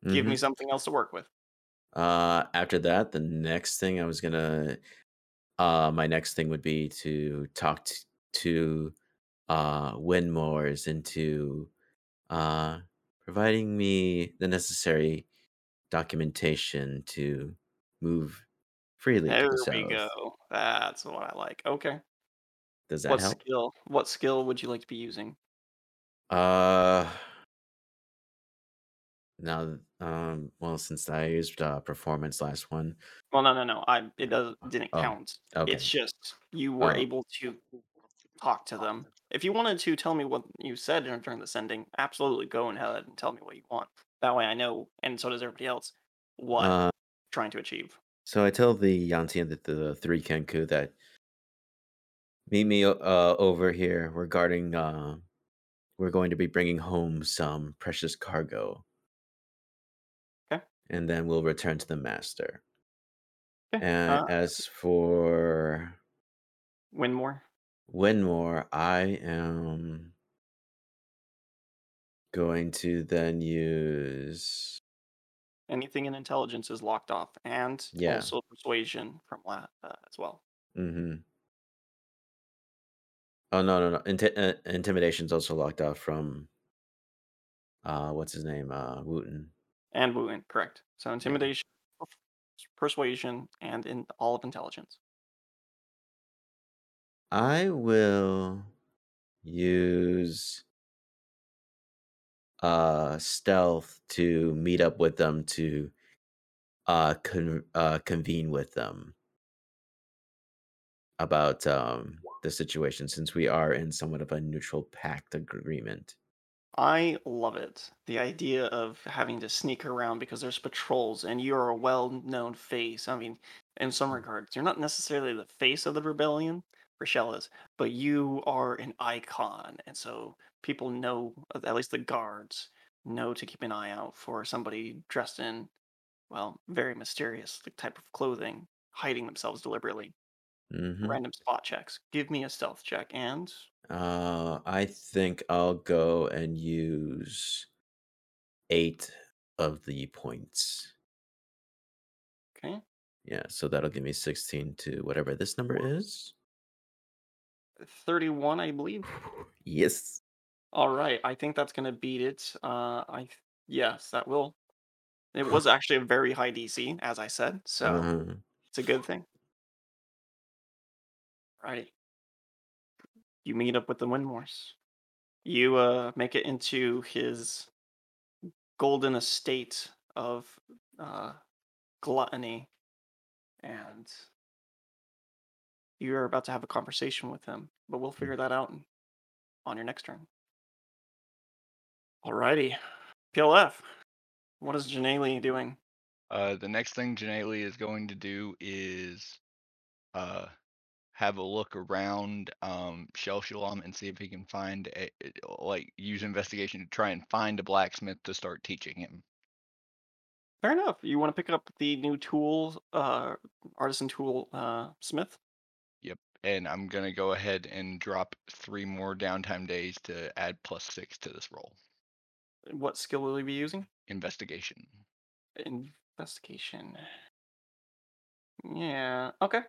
Give Mm-hmm. me something else to work with. Uh, after that, the next thing I was gonna, uh, my next thing would be to talk t- to, uh, Winmores into, uh, providing me the necessary documentation to move freely There the we south. go. That's what I like. Okay. Does that What help? skill? What skill would you like to be using? Uh, now, um, well, since I used uh, performance last one, Well, no, no, no. I it does didn't oh, count. It's just you were oh, able to talk to them. If you wanted to tell me what you said during during the sending, absolutely go ahead and tell me what you want. That way I know, and so does everybody else, what uh, you're trying to achieve. so I tell the Yanti and the, three Kenku that meet me o- uh over here regarding uh we're going to be bringing home some precious cargo Okay. and then we'll return to the master Okay. and Uh, as for Winmore. Winmore i am going to then use Anything in intelligence is locked off, and yeah also persuasion from la- uh, as well. mm-hmm oh no no no Inti- uh, intimidation's also locked off from uh what's his name uh wooten And Wooten, correct. So intimidation, perf- persuasion, and in all of intelligence. I will use uh stealth to meet up with them to uh con- uh convene with them about um the situation since we are in somewhat of a neutral pact agreement. I love it. The idea of having to sneak around because there's patrols and you're a well-known face. I mean, in some regards, you're not necessarily the face of the rebellion, Rochelle is, but you are an icon, and so people know, at least the guards know to keep an eye out for somebody dressed in, well, very mysterious like, type of clothing, hiding themselves deliberately. Mm-hmm. Random spot checks. Give me a stealth check and Uh, I think I'll go and use eight of the points. okay. Yeah, so that'll give me 16 to whatever this number is. 31, I believe. Yes. All right, I think that's gonna beat it. Uh, I th- yes, that will. It was actually a very high DC, as I said, so Uh-huh. it's a good thing. Right, you meet up with the Windmores. You uh make it into his golden estate of uh gluttony, and you're about to have a conversation with him. But we'll figure that out on your next turn. Alrighty, PLF. What is Janelle doing? Uh, the next thing Janelle is going to do is uh, have a look around um, Shell Shalom and see if he can find a like use investigation to try and find a blacksmith to start teaching him. Fair enough. You want to pick up the new tool, uh, artisan tool, uh, smith? And I'm gonna go ahead and drop three more downtime days to add plus six to this roll. What skill will you be using? Investigation. Investigation. Yeah. Okay.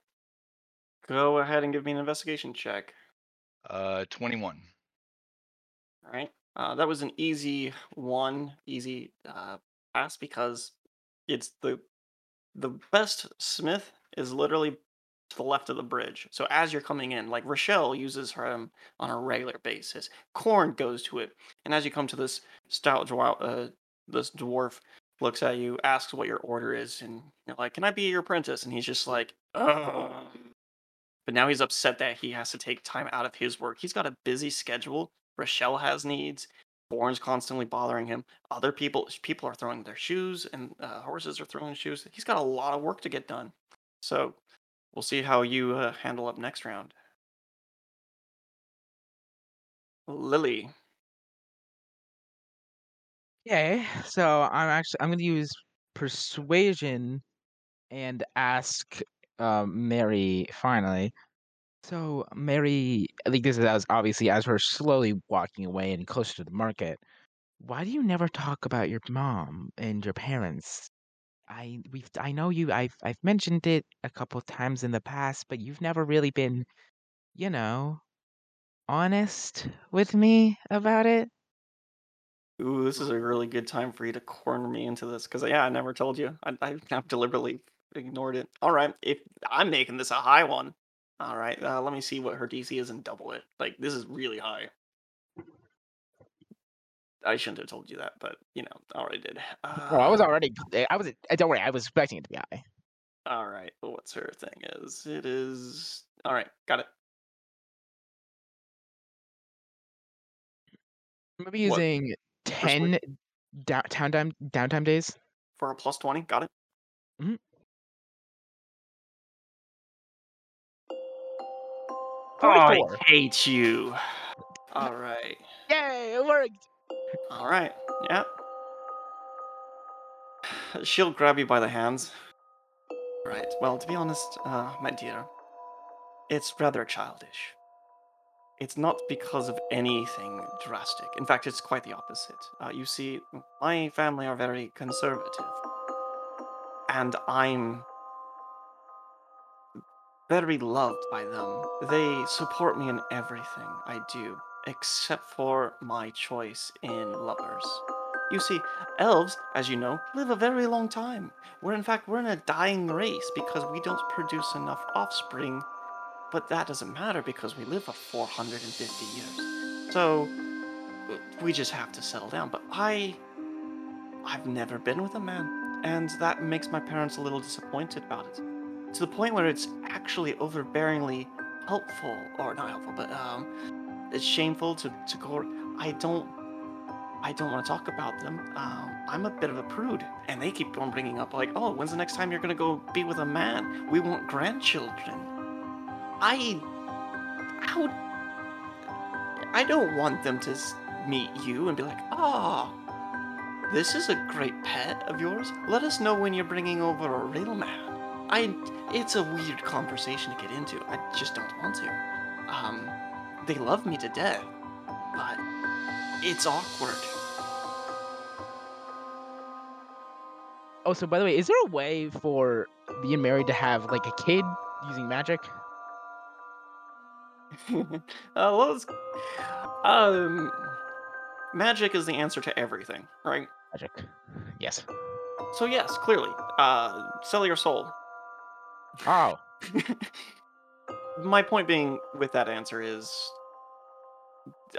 Go ahead and give me an investigation check. Uh, 21. All right. Uh, that was an easy one, easy uh, pass because it's the the best smith is literally to the left of the bridge. So as you're coming in, like Rochelle uses her on a regular basis. Corn goes to it, and as you come to this stout dwarf, uh, this dwarf looks at you, asks what your order is, and you're like, "Can I be your apprentice?" And he's just like, "Ugh." But now he's upset that he has to take time out of his work. He's got a busy schedule. Rochelle has needs. Born's constantly bothering him. Other people people are throwing their shoes, and uh, horses are throwing shoes. He's got a lot of work to get done. So we'll see how you uh, handle up next round. Lily. Okay, so I'm actually I'm gonna use persuasion and ask um, Mary finally. So Mary, I think this is as obviously as we're slowly walking away and closer to the market. Why do you never talk about your mom and your parents? I we've I know you I've I've mentioned it a couple times in the past, but you've never really been, you know, honest with me about it. Ooh, this is a really good time for you to corner me into this because yeah, I never told you. I, I have deliberately ignored it. All right, if I'm making this a high one, all right, uh, let me see what her DC is and double it. Like this is really high. I shouldn't have told you that, but you know, I already did. Uh, Well, I was already I was don't worry, I was expecting it to be high. all right. Well what's her thing? Is it is all right? Got it. I'm gonna be What? using ten downtown time downtime days. For a plus twenty. Got it. Mm-hmm. Oh, I hate you. All right. Yay, it worked. All right. Yeah. She'll grab you by the hands. Right. Well, to be honest, uh, my dear, it's rather childish. It's not because of anything drastic. In fact, it's quite the opposite. Uh, you see, my family are very conservative. And I'm very loved by them. They support me in everything I do, except for my choice in lovers. You see, elves, as you know, live a very long time. We're in fact we're in a dying race because we don't produce enough offspring. But that doesn't matter because we live for 450 years. So we just have to settle down. But I I've never been with a man, and that makes my parents a little disappointed about it. To the point where it's actually overbearingly helpful, or not helpful, but um, it's shameful to to go. I don't I don't want to talk about them. Um, I'm a bit of a prude, and they keep on bringing up like, "Oh, when's the next time you're gonna go be with a man? We want grandchildren." I, how, I don't want them to meet you and be like, "Ah, this is a great pet of yours. Let us know when you're bringing over a real man." I, it's a weird conversation to get into. I just don't want to. Um, they love me to death, but it's awkward. Oh, so by the way, is there a way for being married to have like a kid using magic? uh, well, um, magic is the answer to everything, right? Magic. Yes. So yes, clearly, uh, sell your soul. Oh, My point being with that answer is,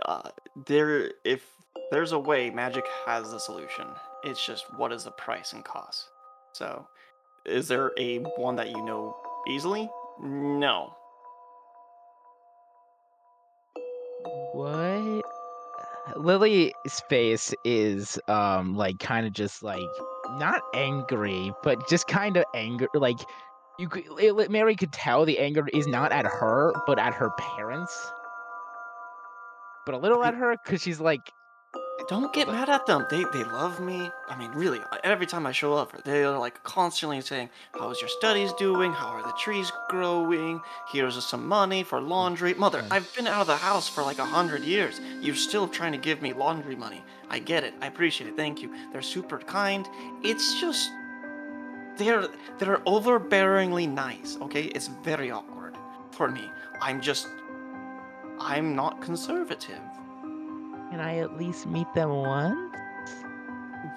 uh, there if there's a way, magic has the solution. It's just what is the price and cost. So, is there a one that you know easily? No. what? Lily's face is um like kind of just like not angry, but just kind of angry Like you could, it- Mary could tell the anger is not at her, but at her parents. But a little at her because she's like, Don't get mad at them. They they love me. I mean, really, every time I show up, they're like constantly saying, "How's your studies doing? How are the trees growing? Here's some money for laundry." Mother, I've been out of the house for like a hundred years. You're still trying to give me laundry money. I get it. I appreciate it. Thank you. They're super kind. It's just they're they're overbearingly nice. Okay, it's very awkward for me. I'm just I'm not conservative. can I at least meet them once?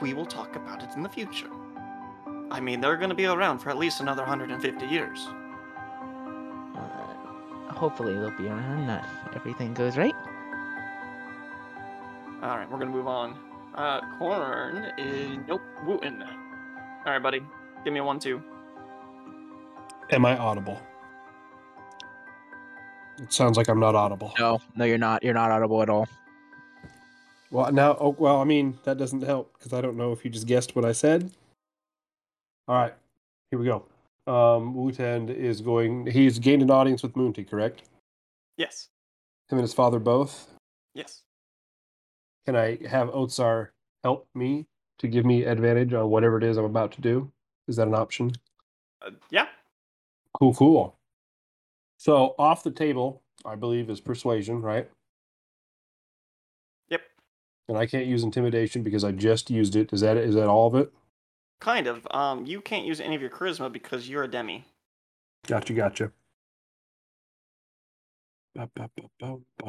we will talk about it in the future. I mean, they're going to be around for at least another 150 years. hopefully they'll be around if everything goes right. All right, we're gonna move on. Uh, Corn is nope. Wooten. All right, buddy. Give me one two. Am I audible? It sounds like I'm not audible. No, no, you're not. You're not audible at all. Well, now, oh, well, I mean, that doesn't help because I don't know if you just guessed what I said. All right, here we go. Um, Wooten is going. He's gained an audience with Moonty, correct? Yes. Him and his father both. Yes. Can I have Otsar help me to give me advantage on whatever it is I'm about to do? Is that an option? Uh, yeah. Cool, cool. So off the table, I believe, is persuasion, right? Yep. And I can't use intimidation because I just used it. Is that is that all of it? Kind of. Um, you can't use any of your charisma because you're a demi. Gotcha, gotcha.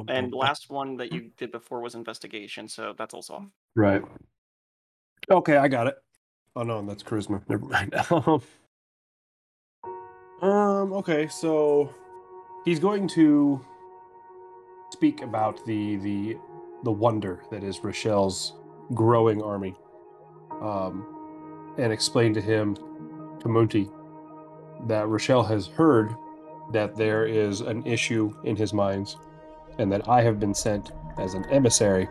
And last one that you did before was investigation, so that's also off. Right. Okay, I got it. Oh no, that's charisma. Never mind. um. Okay, so he's going to speak about the the the wonder that is Rochelle's growing army, um, and explain to him, to Munti, that Rochelle has heard that there is an issue in his minds, and that I have been sent as an emissary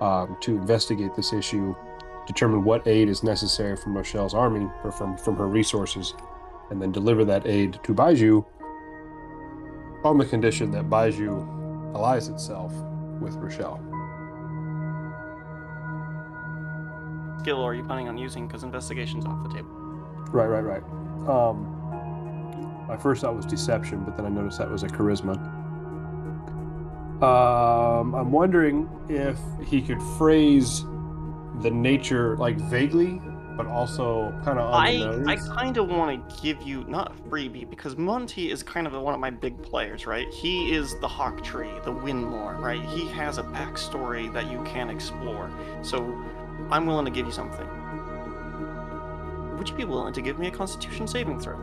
um, to investigate this issue, determine what aid is necessary from Rochelle's army or from, from her resources, and then deliver that aid to Baiju on the condition that Baiju allies itself with Rochelle. Skill are you planning on using? Because investigation's off the table. Right, right, right. Um, my first thought was deception, but then I noticed that was a charisma. Um, I'm wondering if he could phrase the nature like vaguely, but also kind of I the. I kind of want to give you not a freebie because Monty is kind of one of my big players, right? He is the Hawk Tree, the Windlore, right? He has a backstory that you can explore. So I'm willing to give you something. Would you be willing to give me a Constitution saving throw?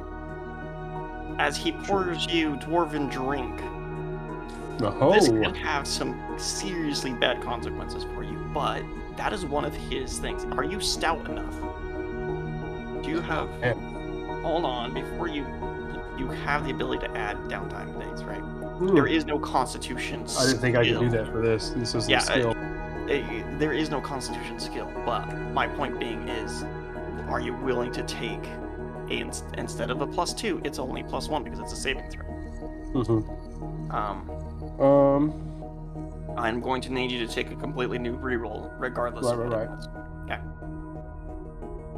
As he pours you dwarven drink, this oh, could have some seriously bad consequences for you, but that is one of his things. Are you stout enough? Do you have Yeah. hold on before you you have the ability to add downtime things, right? Hmm. There is no constitution I didn't think I could do that for this. This is Yeah, a skill. Eh, there is no constitution skill, but my point being is are you willing to take a instead of a plus two, it's only plus one because it's a saving throw. hmm Um, Um, I'm going to need you to take a completely new reroll, regardless Right, of right, what right. it was. Okay.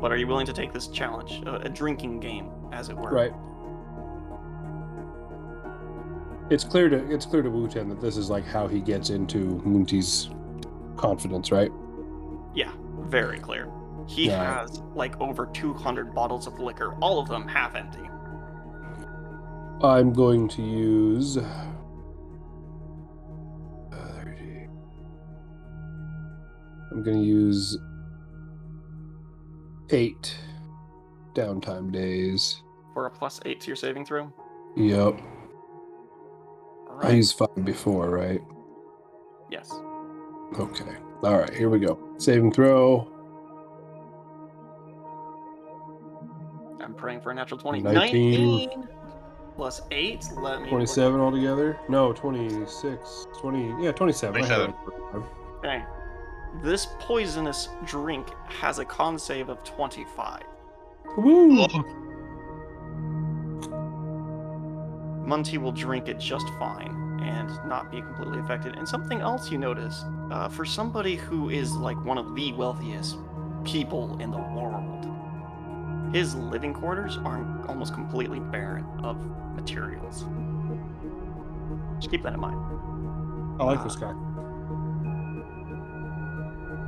But are you willing to take this challenge, a, a drinking game, as it were? right. It's clear to it's clear to Wooten that this is like how he gets into Munti's confidence, right? Yeah, very clear. He Yeah. has like over 200 bottles of liquor, all of them half empty. I'm going to use. I'm going to use eight downtime days. For a plus eight to your saving throw. Yep. All I used five before, right? Yes. Okay. All right, here we go. Saving throw. I'm praying for a natural 20. 19. 19 plus 8. Let me. work- 27 altogether? No, 26. 20. Yeah, 27. I had it. Okay. This poisonous drink has a con save of 25. Woo! Munty will drink it just fine and not be completely affected. And something else you notice uh, for somebody who is like one of the wealthiest people in the world, his living quarters are almost completely barren of materials. Just keep that in mind. I like this guy.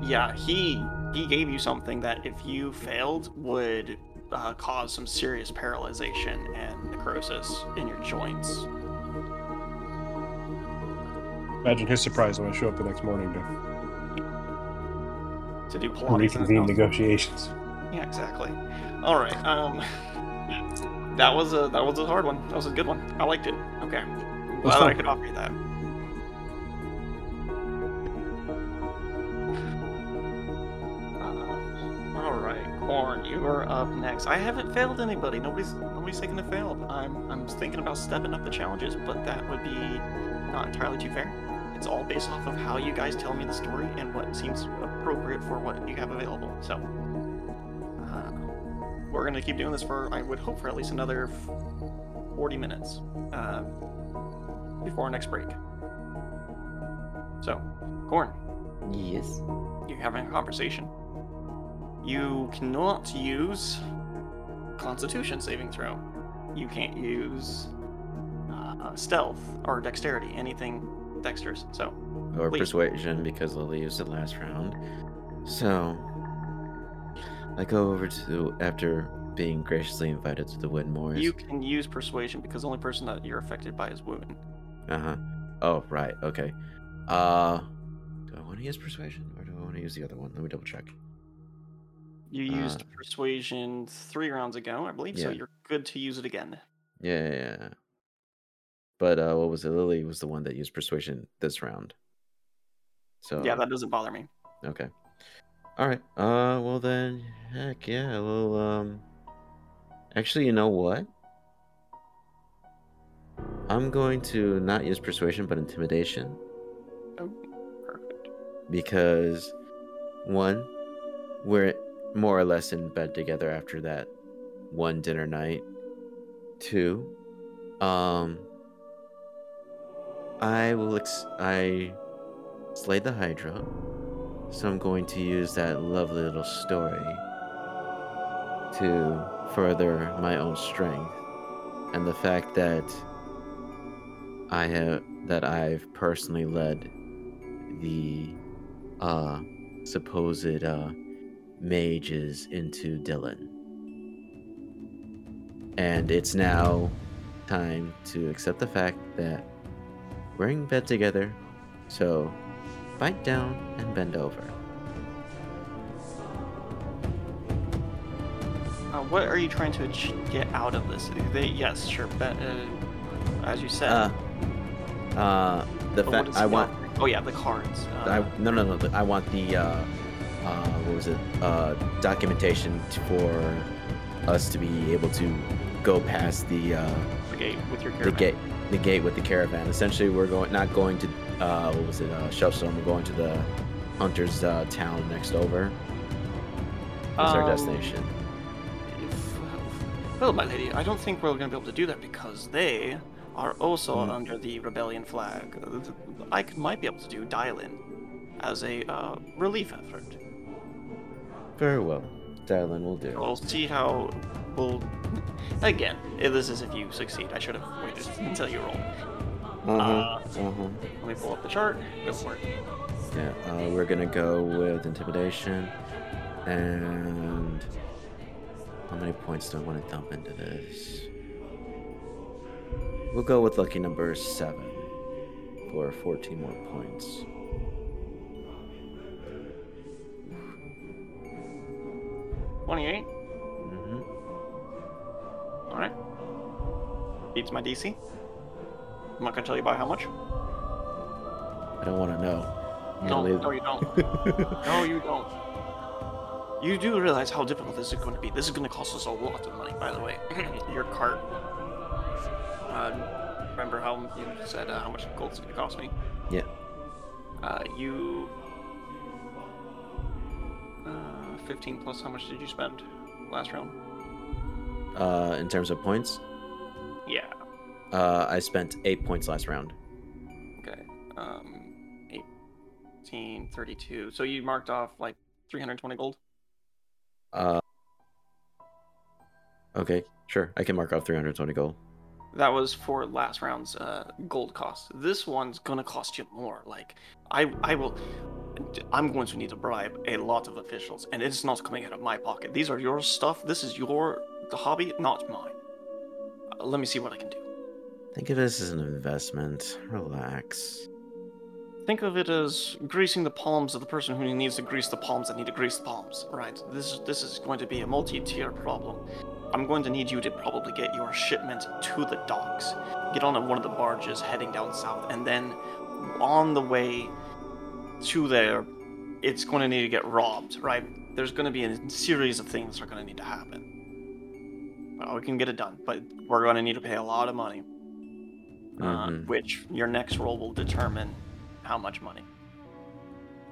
Yeah, he he gave you something that if you failed would uh, cause some serious paralyzation and necrosis in your joints. Imagine his surprise when I show up the next morning to To do Pilates. reconvene negotiations. Yeah, exactly. All right. Um, that was a that was a hard one. That was a good one. I liked it. Okay. Glad that I could offer you that. Corn, you are up next. I haven't failed anybody. Nobody's nobody's taken a failed. I'm I'm thinking about stepping up the challenges, but that would be not entirely too fair. It's all based off of how you guys tell me the story and what seems appropriate for what you have available. So, uh, we're gonna keep doing this for I would hope for at least another 40 minutes uh, before our next break. So, Corn, Yes. you're having a conversation. You cannot use Constitution saving throw. You can't use uh, stealth or dexterity, anything dexterous. So, Or Please. persuasion because Lily used it last round. So I go over to after being graciously invited to the Widmores. you can use persuasion because the only person that you're affected by is wound. Uh huh. Oh right. Okay. Uh, do I want to use persuasion or do I want to use the other one? Let me double check. You used Uh, persuasion three rounds ago, I believe, so you're good to use it again. Yeah. yeah, yeah. But uh, what was it? Lily was the one that used persuasion this round. So Yeah, that doesn't bother me. Okay. All right. Uh, well then, heck yeah. Well, um, actually, you know what? I'm going to not use persuasion, but intimidation Oh, perfect. because one, we're more or less in bed together after that one dinner night. Two, um, I will ex- I slayed the Hydra, so I'm going to use that lovely little story to further my own strength and the fact that I have that I've personally led the uh supposed uh mages into Dylan. And it's now time to accept the fact that we're in bed together, so bite down and bend over. Uh, what are you trying to get out of this? They, yes, sure. But, uh, as you said, Uh, uh, the fact I want. Oh yeah, the cards. Uh, I no no no, I want the uh, what was it? Uh, documentation for us to be able to go past the uh, the gate with your the caravan. gate the gate with the caravan. Essentially, we're going not going to uh, what was it? Uh, Shelfstone. We're going to the hunters' uh, town next over. That's our Um, destination. If, well, my lady, I don't think we're going to be able to do that because they are also Hmm. under the rebellion flag. I might be able to do Dylan as a uh, relief effort. Very well. Dylan will do. We'll see how we'll. Again, this is if you succeed. I should have waited until you roll. Uh huh. uh, Uh huh. Let me pull up the chart. Go for it. Yeah, uh, we're gonna go with intimidation, and how many points do I want to dump into this? We'll go with lucky number seven for 14 more points. Twenty-eight. Mm-hmm. All right. Beats my DC. I'm not gonna tell you by how much. I don't want to know. No, leave- no, you don't. No, you don't. You do realize how difficult this is going to be. This is going to cost us a lot of money, by the way. Your cart. Uh, remember how you said uh, how much gold it's going to cost me? Yeah. Uh, you. Uh, 15 plus how much did you spend last round? Uh, in terms of points, Yeah. uh, I spent eight points last round. Okay. Um, 18, 32. So you marked off like 320 gold? Uh, okay, sure. I can mark off 320 gold. That was for last round's uh, gold cost. This one's gonna cost you more. Like, I, I will, I'm going to need to bribe a lot of officials, and it's not coming out of my pocket. These are your stuff. This is your the hobby, not mine. Uh, let me see what I can do. Think of this as an investment. Relax. Think of it as greasing the palms of the person who needs to grease the palms that need to grease the palms. Right. This this is going to be a multi-tier problem. I'm going to need you to probably get your shipment to the docks. Get on one of the barges heading down south, and then on the way to there, it's going to need to get robbed, right? There's going to be a series of things that are going to need to happen. Well, we can get it done, but we're going to need to pay a lot of money, uh, Mhm. which your next roll will determine how much money.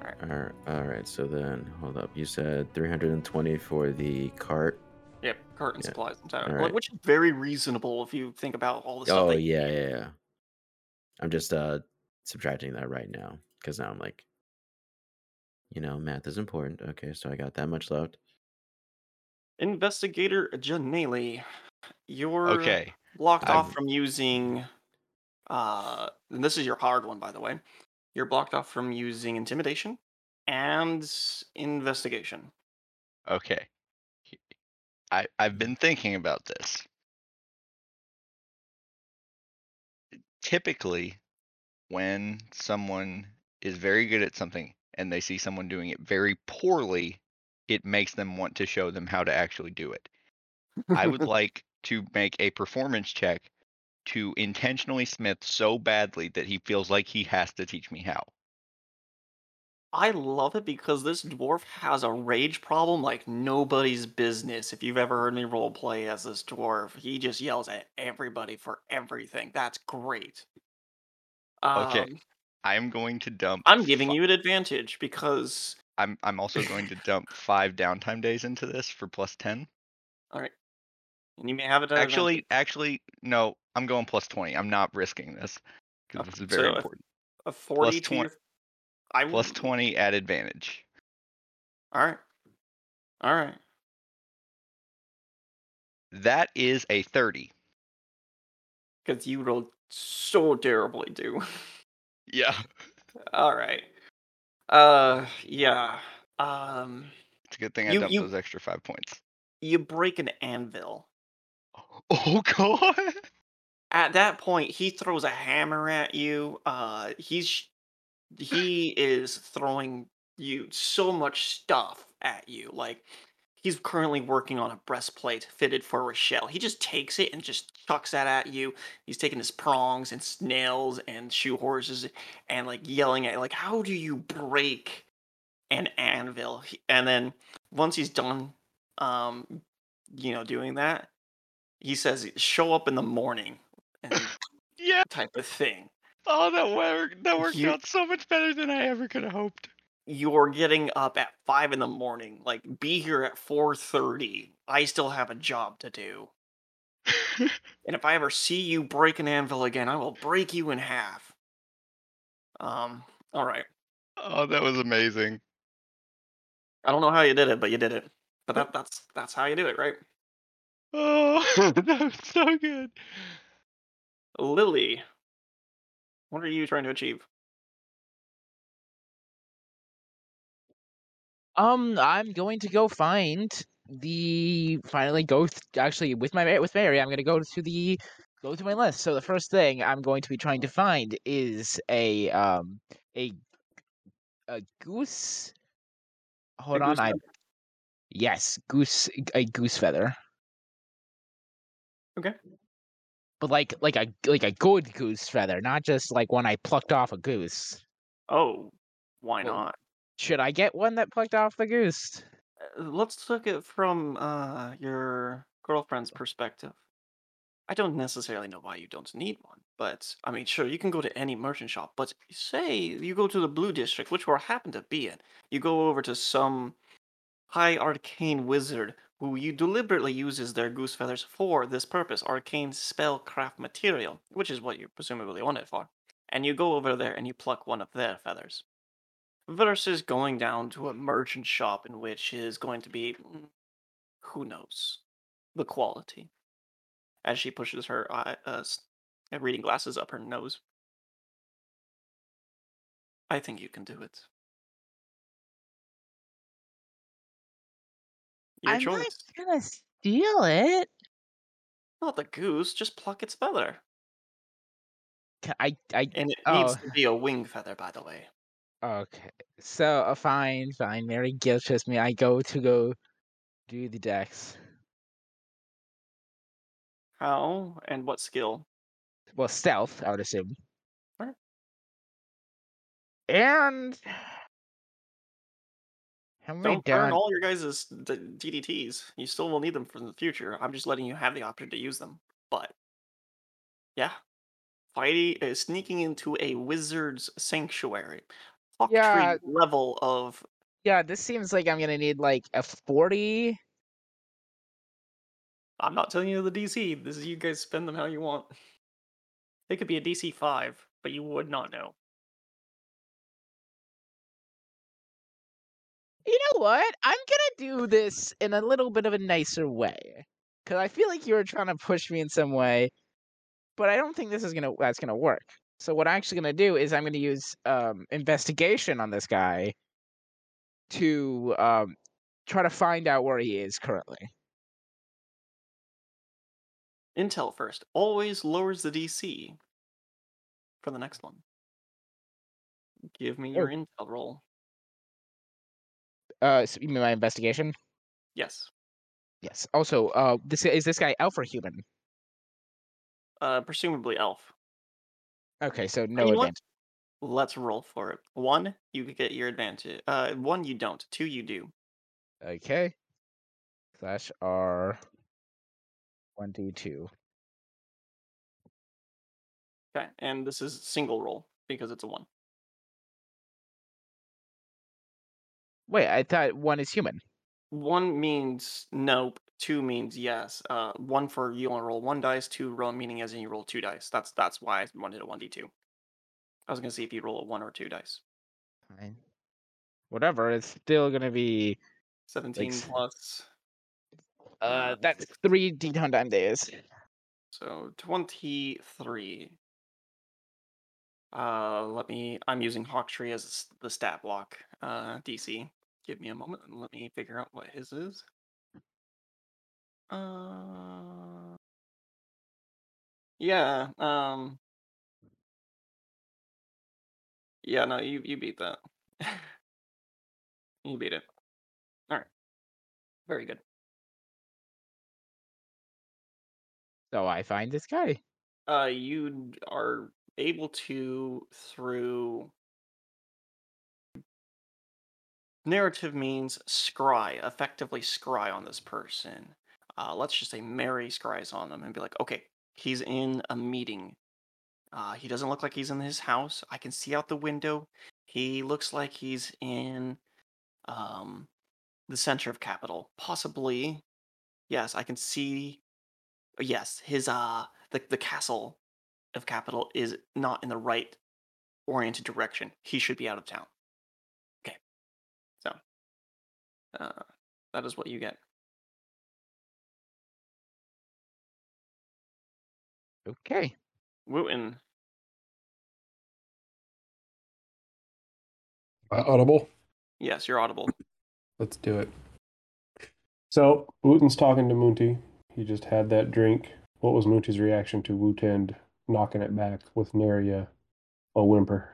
All right, all right. So then, hold up. You said 320 for the cart. Yep, cart and Yeah, supplies entirely, alright. like, which is very reasonable if you think about all the stuff. Oh yeah, yeah, yeah. I'm just uh subtracting that right now because now I'm like, you know, math is important. Okay, so I got that much left. Investigator Janelle, you're Okay. blocked off I've- from using. Uh, and this is your hard one, by the way. You're blocked off from using intimidation and investigation. Okay. I I've been thinking about this. Typically, when someone is very good at something and they see someone doing it very poorly, it makes them want to show them how to actually do it. I would like to make a performance check to intentionally smith so badly that he feels like he has to teach me how. I love it because this dwarf has a rage problem like nobody's business. If you've ever heard me roleplay as this dwarf, he just yells at everybody for everything. That's great. Okay. Um, I am going to dump I'm giving fi- you an advantage because I'm I'm also going to dump 5 downtime days into this for plus 10. all right, and you may have it Actually, advantage. actually, no, I'm going plus 20. I'm not risking this because Okay, this is very so important. a forty to 20 your, I 20 at advantage. All right, all right. That is a 30. Because you rolled so terribly, dude. Yeah. all right. Uh, yeah. Um, It's a good thing I You- dumped you- those extra 5 points. you break an anvil. Oh god. At that point, he throws a hammer at you. Uh, he's he is throwing you so much stuff at you. Like he's currently working on a breastplate fitted for Rochelle. He just takes it and just chucks that at you. He's taking his prongs and snails and shoe horses and like yelling at you, like, "How do you break an anvil?" And then once he's done, um, you know, doing that, he says, "Show up in the morning." And Yeah. type of thing. Oh, that worked. That worked You- out so much better than I ever could have hoped. You're getting up at five in the morning. Like, be here at four thirty. I still have a job to do. And if I ever see you break an anvil again, I will break you in half. Um. All right. oh, that was amazing. I don't know how you did it, but you did it. But that, that's that's how you do it, right? Oh, that was so good. Lily, what are you trying to achieve? Um, I'm going to go find the finally go th- actually with my with Mary. I'm going to go to the go to my list. So the first thing I'm going to be trying to find is a um a a goose. Hold on, goose I feather? yes, goose a goose feather. Okay. But like like a like a good goose feather, not just like one I plucked off a goose. Oh, why Well, not? Should I get one that plucked off the goose? Uh, Let's look at from uh your girlfriend's perspective. I don't necessarily know why you don't need one, but I mean, sure, you can go to any merchant shop. But say you go to the Blue District, which we happen to be in, you go over to some high arcane wizard who you deliberately uses their goose feathers for this purpose, arcane spellcraft material, which is what you presumably want it for. And you go over there and you pluck one of their feathers versus going down to a merchant shop in which is going to be mm, who knows the quality as she pushes her eye, uh, reading glasses up her nose. I think you can do it. Your I'm choice. not gonna steal it. not the goose just pluck its feather. Ca- I I and it Oh. needs to be a wing feather by the way Okay, so uh, fine, fine. Mary guilt trips me. I go to go do the dex. How and what skill? Well, stealth, I would assume. And how many Don't burn down? all your guys' d- DDTs. You still will need them for the future. I'm just letting you have the option to use them. But yeah, fighting, uh, sneaking into a wizard's sanctuary, Hawk tree Yeah. level of Yeah, this seems like I'm gonna need like a forty. I'm not telling you the DC. This is you guys spend them how you want. It could be a DC five, but you would not know. You know what? I'm gonna do this in a little bit of a nicer way, because I feel like you were trying to push me in some way, but I don't think this is gonna that's gonna work. So what I'm actually gonna do is I'm gonna use um, investigation on this guy to um, try to find out where he is currently. Intel first always lowers the DC for the next one. Give me your intel roll. Uh, so you mean my investigation? Yes. Yes. Also, uh, this is this guy elf or human? Uh, presumably elf. Okay, so no you what? advantage. Let's roll for it. One, you could get your advantage. Uh, one you don't. Two, you do. Okay. Slash R. One D two. Okay, and this is single roll because it's a one. Wait, I thought one is human. One means nope. Two means yes. Uh, one for you only roll one dice. Two roll meaning as in you roll two dice. That's that's why I wanted a one d two. I was gonna see if you roll a one or two dice. Fine. Whatever. It's still gonna be. Seventeen s- plus. Uh, Uh, that's three D time days. So 23. Uh, let me, I'm using Hawktree as the stat block, uh, DC. Give me a moment and let me figure out what his is. Uh, yeah, um, yeah, no, you, you beat that. you beat it. All right. Very good. So I find this guy. Uh, you are able to through narrative means scry, effectively scry on this person. Uh, let's just say Mary scries on them and be like, okay, he's in a meeting. Uh, he doesn't look like he's in his house. I can see out the window. He looks like he's in um, the center of capital, possibly. Yes, I can see. Yes, his uh, the the castle of capital is not in the right oriented direction. He should be out of town. Okay, so uh, that is what you get. Okay. Wooten. Uh, audible. Yes, you're audible. Let's do it. So Wooten's talking to Moonty. He just had that drink. What was Moonty's reaction to Wootend knocking it back with nary a, a whimper?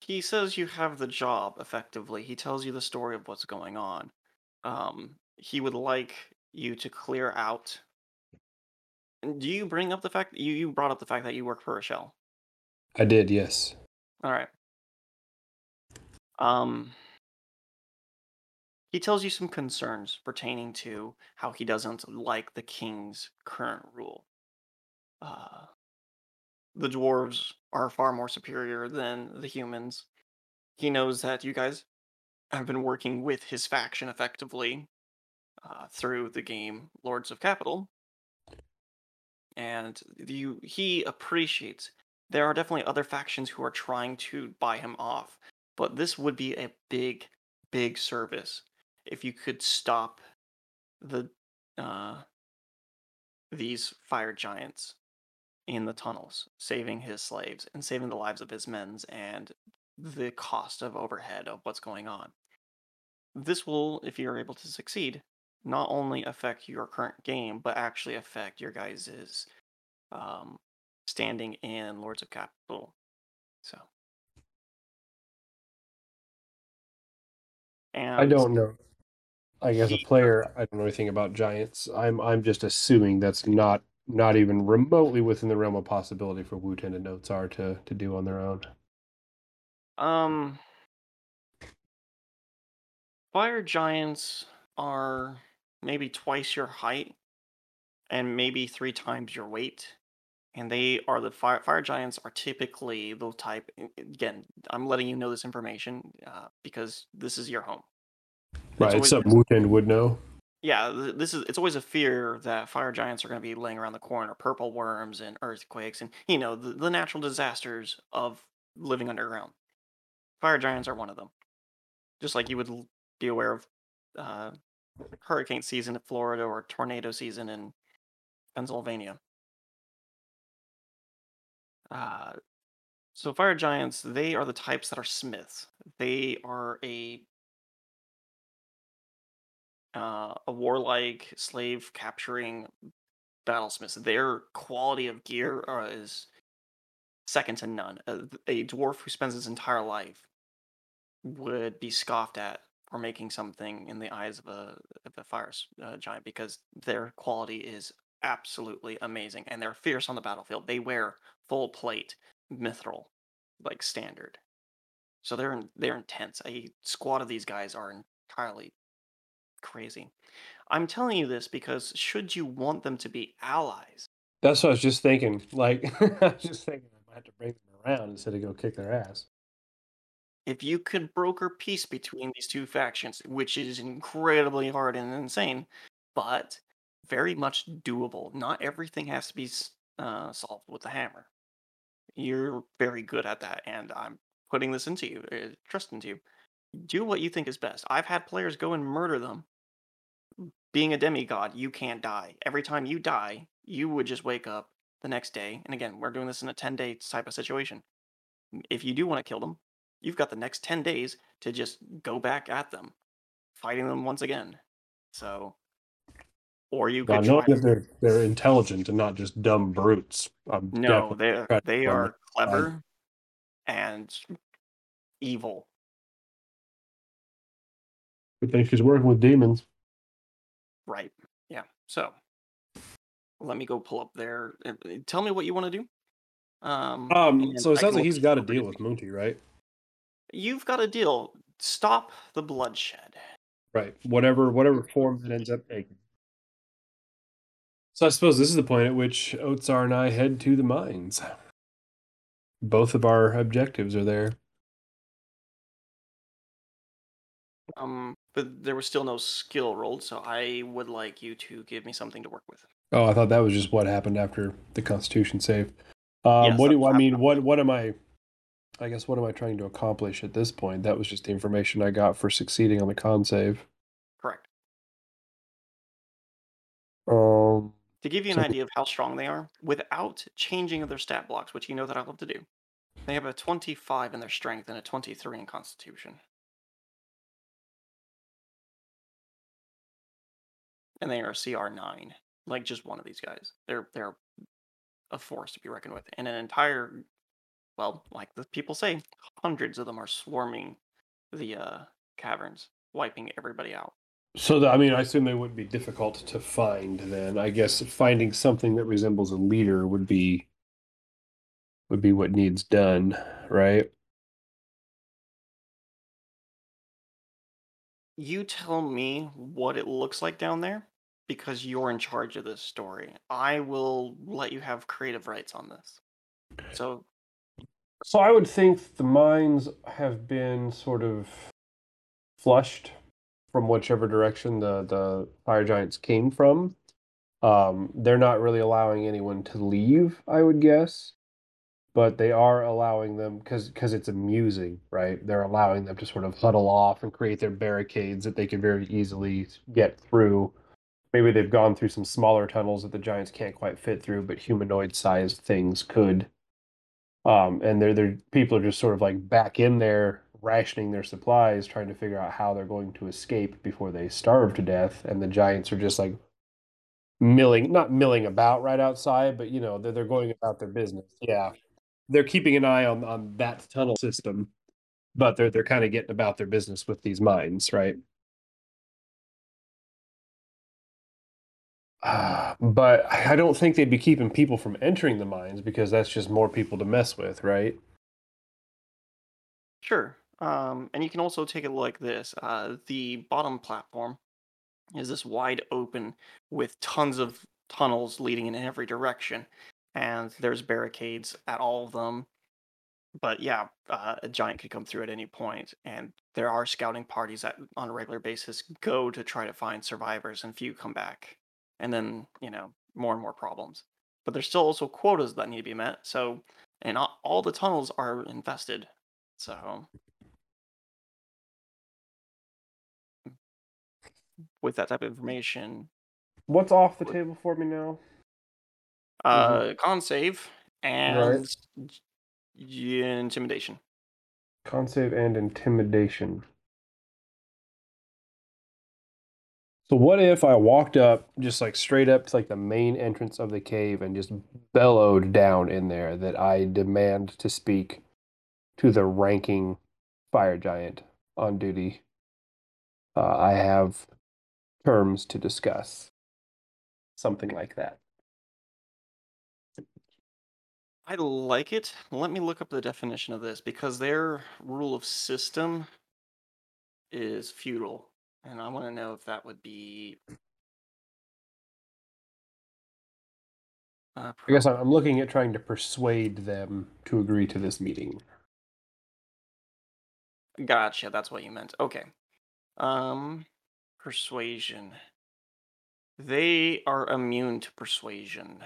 He says you have the job effectively. He tells you the story of what's going on. Um, he would like you to clear out. Do you bring up the fact you you brought up the fact that you work for a shell? I did, yes. All right. Um, he tells you some concerns pertaining to how he doesn't like the king's current rule. Uh, the dwarves are far more superior than the humans. He knows that you guys have been working with his faction effectively uh, through the game Lords of Capital, and you he appreciates. There are definitely other factions who are trying to buy him off, but this would be a big, big service if you could stop the uh, these fire giants in the tunnels, saving his slaves and saving the lives of his men and the cost of overhead of what's going on. This will, if you're able to succeed, not only affect your current game, but actually affect your guys' um, standing in Lords of Capital. So. And I don't know. Like as a player, I don't know anything about giants. I'm I'm just assuming that's not not even remotely within the realm of possibility for Wooten and Oatsar to to do on their own. Um, fire giants are maybe twice your height and maybe three times your weight. And they are the fire fire giants are typically the type. Again, I'm letting you know this information uh, because this is your home. Right, always it's something Wooten would know. Yeah, this is it's always a fear that fire giants are going to be laying around the corner, purple worms and earthquakes and you know the, the natural disasters of living underground. Fire giants are one of them. Just like you would be aware of uh, hurricane season in Florida or tornado season in Pennsylvania. Uh, so fire giants, they are the types that are smiths. They are a uh, a warlike slave capturing battlesmiths. Their quality of gear uh, is second to none. A, a dwarf who spends his entire life would be scoffed at for making something in the eyes of a, of a fire uh, giant because their quality is absolutely amazing and they're fierce on the battlefield. They wear full plate mithril, like standard. So they're they're intense. A squad of these guys are entirely crazy. I'm telling you this because should you want them to be allies, That's what I was just thinking. Like I was just thinking I might have to bring them around instead of go kick their ass. If you could broker peace between these two factions, which is incredibly hard and insane, but very much doable. Not everything has to be uh, solved with the hammer. You're very good at that, and I'm putting this into you, uh, trust into you. Do what you think is best. I've had players go and murder them. Being a demigod, you can't die. Every time you die, you would just wake up the next day. And again, we're doing this in a 10 day type of situation. If you do want to kill them, you've got the next 10 days to just go back at them, fighting them once again. So, or you could knowing try. that they're they're intelligent and not just dumb brutes. I'm No, they're they are clever and evil. Good thing she's working with demons. Right. Yeah. So, let me go pull up there. uh, uh, Tell me what you want to do. Um. Um, so it sounds like he's got to deal with is. Moonty, right? You've got a deal. Stop the bloodshed. Right. Whatever whatever form it ends up taking. So I suppose this is the point at which Oatsar and I head to the mines. Both of our objectives are there. Um, but there was still no skill rolled, so I would like you to give me something to work with. Oh, I thought that was just what happened after the Constitution save. Um, Yes, what do I mean? What what am I? I guess what am I trying to accomplish at this point? That was just the information I got for succeeding on the con save. Correct. Um, To give you an So- idea of how strong they are, without changing of their stat blocks, which you know that I love to do, they have a 25 in their strength and a 23 in constitution. And they are CR 9, like just one of these guys. They're they're a force to be reckoned with. And an entire, well, like the people say, hundreds of them are swarming the uh, caverns, wiping everybody out. so the, I mean, I assume they wouldn't be difficult to find. Then I guess finding something that resembles a leader would be would be what needs done, right? You tell me what it looks like down there because you're in charge of this story. I will let you have creative rights on this. So, So I would think the mines have been sort of flushed from whichever direction the the fire giants came from. Um, they're not really allowing anyone to leave, I would guess, but they are allowing them because because it's amusing, right? They're allowing them to sort of huddle off and create their barricades that they can very easily get through. Maybe they've gone through some smaller tunnels that the giants can't quite fit through, but humanoid-sized things could um, and they're they're people are just sort of like back in there rationing their supplies, trying to figure out how they're going to escape before they starve to death. And the giants are just like milling, not milling about right outside, but you know they're they're going about their business. Yeah, they're keeping an eye on on that tunnel system, but they're they're kind of getting about their business with these mines, right? But I don't think they'd be keeping people from entering the mines because that's just more people to mess with, right? Sure. Um, and you can also take it like this. Uh, the bottom platform is this wide open with tons of tunnels leading in every direction, and there's barricades at all of them. But yeah, uh, a giant could come through at any point, and there are scouting parties that, on a regular basis, go to try to find survivors, and few come back, and then you know more and more problems. But there's still also quotas that need to be met. So, and all, all the tunnels are infested. So with that type of information, What's off the table for me now? uh, con save and y- intimidation. Con save and intimidation. So what if I walked up just like straight up to like the main entrance of the cave and just bellowed down in there that I demand to speak to the ranking fire giant on duty. Uh, I have terms to discuss. Something like that. I like it. Let me look up the definition of this because their rule of system is feudal, and I want to know if that would be. Uh, I guess I'm looking at trying to persuade them to agree to this meeting. Gotcha. That's what you meant. Okay. Um, persuasion. They are immune to persuasion.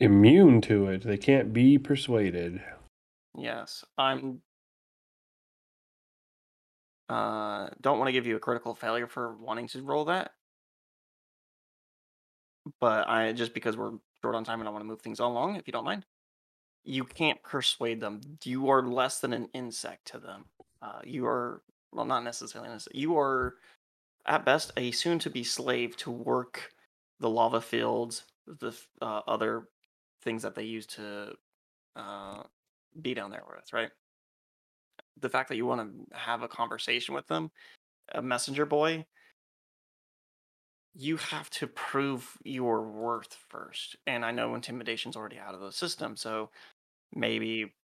Immune to it. They can't be persuaded. Yes, I'm. Uh, don't want to give you a critical failure for wanting to roll that, but I just because we're short on time and I want to move things along, if you don't mind. You can't persuade them. You are less than an insect to them. Uh, you are well, not necessarily an. You are, at best, a soon-to-be slave to work the lava fields, the uh, other things that they use to uh, be down there with, right? The fact that you want to have a conversation with them, a messenger boy, you have to prove your worth first. And I know intimidation's already out of the system, so maybe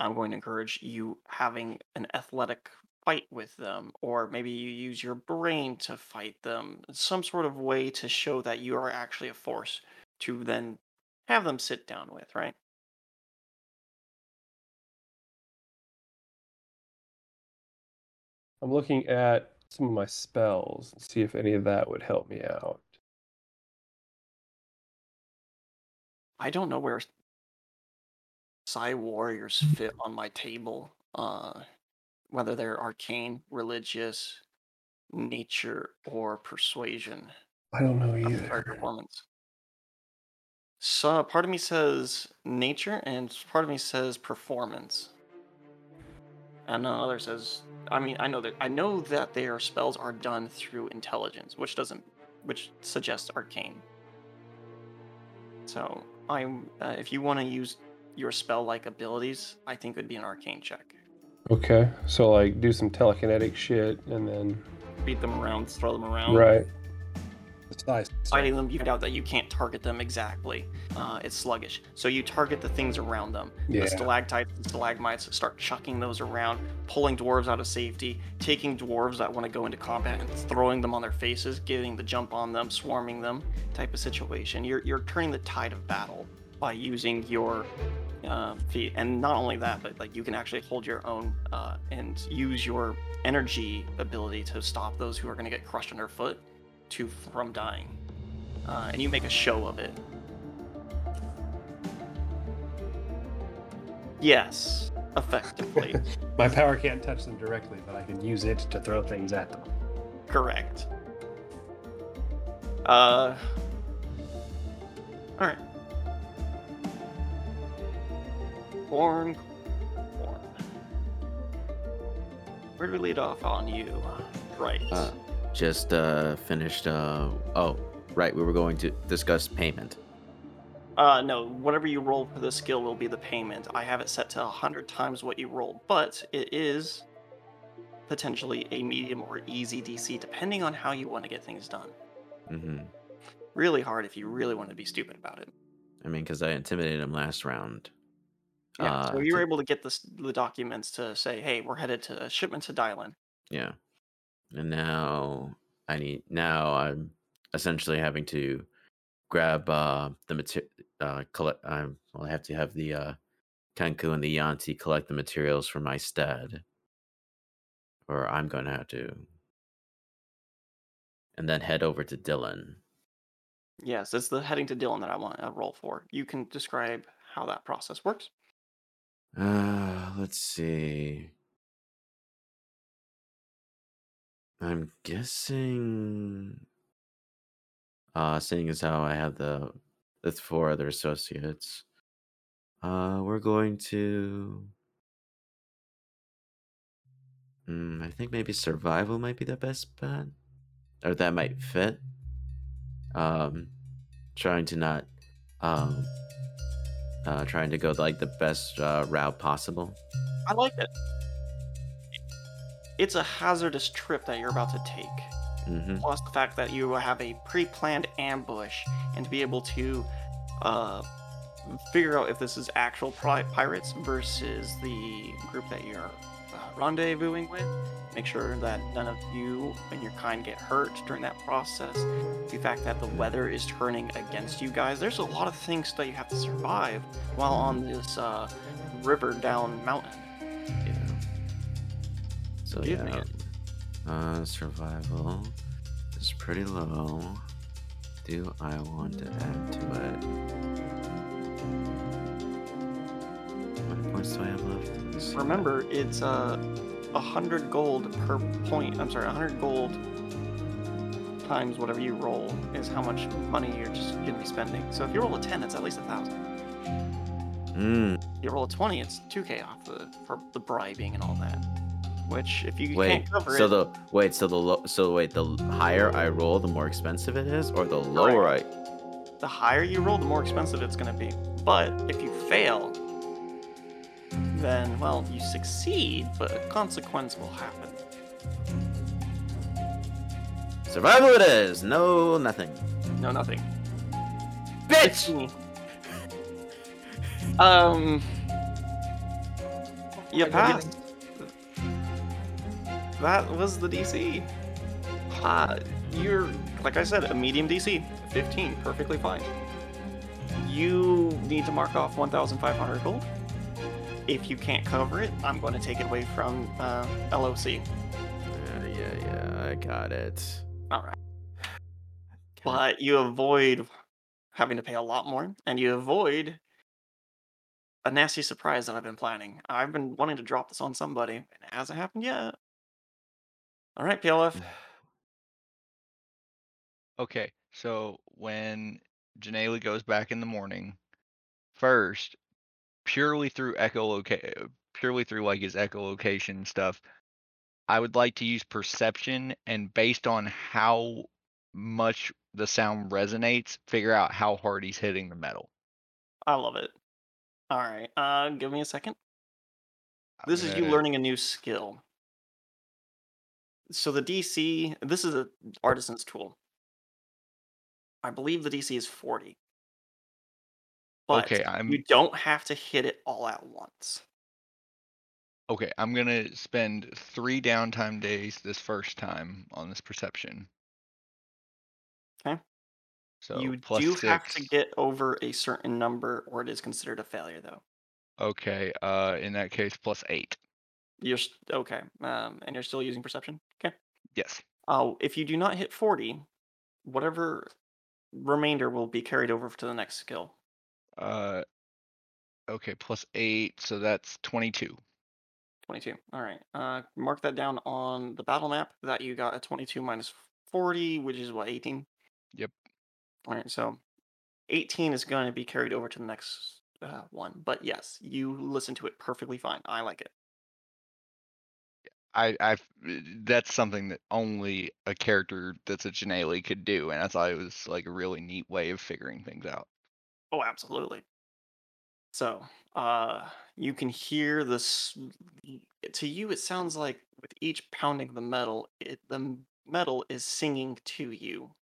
I'm going to encourage you having an athletic fight with them, or maybe you use your brain to fight them, some sort of way to show that you are actually a force to then have them sit down with, right? I'm looking at some of my spells and see if any of that would help me out. I don't know where Psi Warriors fit on my table. Uh, whether they're arcane, religious, nature, or persuasion. I don't know either. So part of me says nature, and part of me says performance. And another says, I mean, I know that I know that their spells are done through intelligence, which doesn't, which suggests arcane. So I'm, uh, if you want to use your spell-like abilities, I think it would be an arcane check. Okay, so like do some telekinetic shit and then Beat them around, throw them around. right. It's nice. fighting them, you find out that you can't target them exactly. Uh, it's sluggish. So you target the things around them. Yeah. The stalactites and stalagmites start chucking those around, pulling dwarves out of safety, taking dwarves that want to go into combat and throwing them on their faces, getting the jump on them, swarming them, type of situation. You're, you're turning the tide of battle by using your uh, feet. And not only that, but like you can actually hold your own uh, and use your energy ability to stop those who are going to get crushed underfoot to from dying, uh, and you make a show of it. Yes, effectively, My power can't touch them directly, but I can use it to throw things at them. correct. Uh, all right. Corn, corn. Where do we lead off on you? Right. Uh, just uh, finished. Uh, oh, right. We were going to discuss payment. Uh, no, whatever you roll for the skill will be the payment. I have it set to 100 times what you rolled, but it is potentially a medium or easy DC, depending on how you want to get things done. hmm really hard if you really want to be stupid about it. I mean, because I intimidated him last round. Yeah, so Uh, you were to- able to get this, the documents to say, "Hey, we're headed to shipment to Dylan." Yeah. And now I need now I'm essentially having to grab uh the material uh collect I'm well I have to have the uh Kenku and the Yuan-ti collect the materials for my stead. Or I'm gonna have to. And then head over to Dylan. Yes, it's the heading to Dylan that I want a roll for. You can describe how that process works. Uh let's see. I'm guessing uh seeing as how I have the the four other associates. Uh we're going to mm, I think maybe survival might be the best bet. Or that might fit. Um trying to not um uh trying to go like the best uh, route possible. I like it. It's a hazardous trip that you're about to take. Mm-hmm. Plus the fact that you have a pre-planned ambush and to be able to uh, figure out if this is actual pri- pirates versus the group that you're uh, rendezvousing with. Make sure that none of you and your kind get hurt during that process. The fact that the weather is turning against you guys. There's a lot of things that you have to survive while on this uh, river down mountain. So Give yeah. Uh survival is pretty low. Do I want to add to it? How many points do I have left? Let's. Remember, it's uh, a hundred gold per point. I'm sorry, a hundred gold times whatever you roll is how much money you're just gonna be spending. So if you roll a ten, it's at least a thousand. Mm, you roll a twenty, it's two k off the for the bribing and all that. Which, if you wait. can't cover So it, the wait. So the low. So wait. The higher I roll, the more expensive it is, or the lower I. the higher you roll, the more expensive it's gonna be. But if you fail, then well, you succeed, but a consequence will happen. Survival it is. No, nothing. No, nothing. Bitch. Um. You passed. That was the DC. Uh, you're, like I said, a medium DC. 15, perfectly fine. You need to mark off 1,500 gold. If you can't cover it, I'm going to take it away from uh, LOC. Yeah, yeah, yeah. I got it. Alright. But you avoid having to pay a lot more, and you avoid a nasty surprise that I've been planning. I've been wanting to drop this on somebody, and it hasn't happened yet. All right, PLF. Okay, so when Janelle goes back in the morning, first, purely through echoloca- purely through like his echolocation stuff, I would like to use perception and based on how much the sound resonates, figure out how hard he's hitting the metal. I love it. All right, uh, give me a second. This is you learning a new skill. So the DC, this is a artisan's tool. I believe the DC is 40. But Okay, I'm you don't have to hit it all at once. okay. I'm gonna spend three downtime days this first time on this perception. Okay. So you plus do have to get over a certain number or it is considered a failure though. Okay, uh, in that case, plus eight. You're okay. Um, and you're still using perception? Yes. Uh, if you do not hit 40, whatever remainder will be carried over to the next skill. Uh, okay, plus eight, so that's twenty-two. 22. All right. Uh, mark that down on the battle map that you got a 22 minus 40, which is what, 18? Yep. All right. So 18 is going to be carried over to the next uh, one. But yes, you listen to it perfectly fine. I like it. I, I, that's something that only a character that's a Janelle could do, and I thought it was like a really neat way of figuring things out. Oh, absolutely. So, uh, you can hear this. To you, it sounds like with each pounding the metal, it, the metal is singing to you.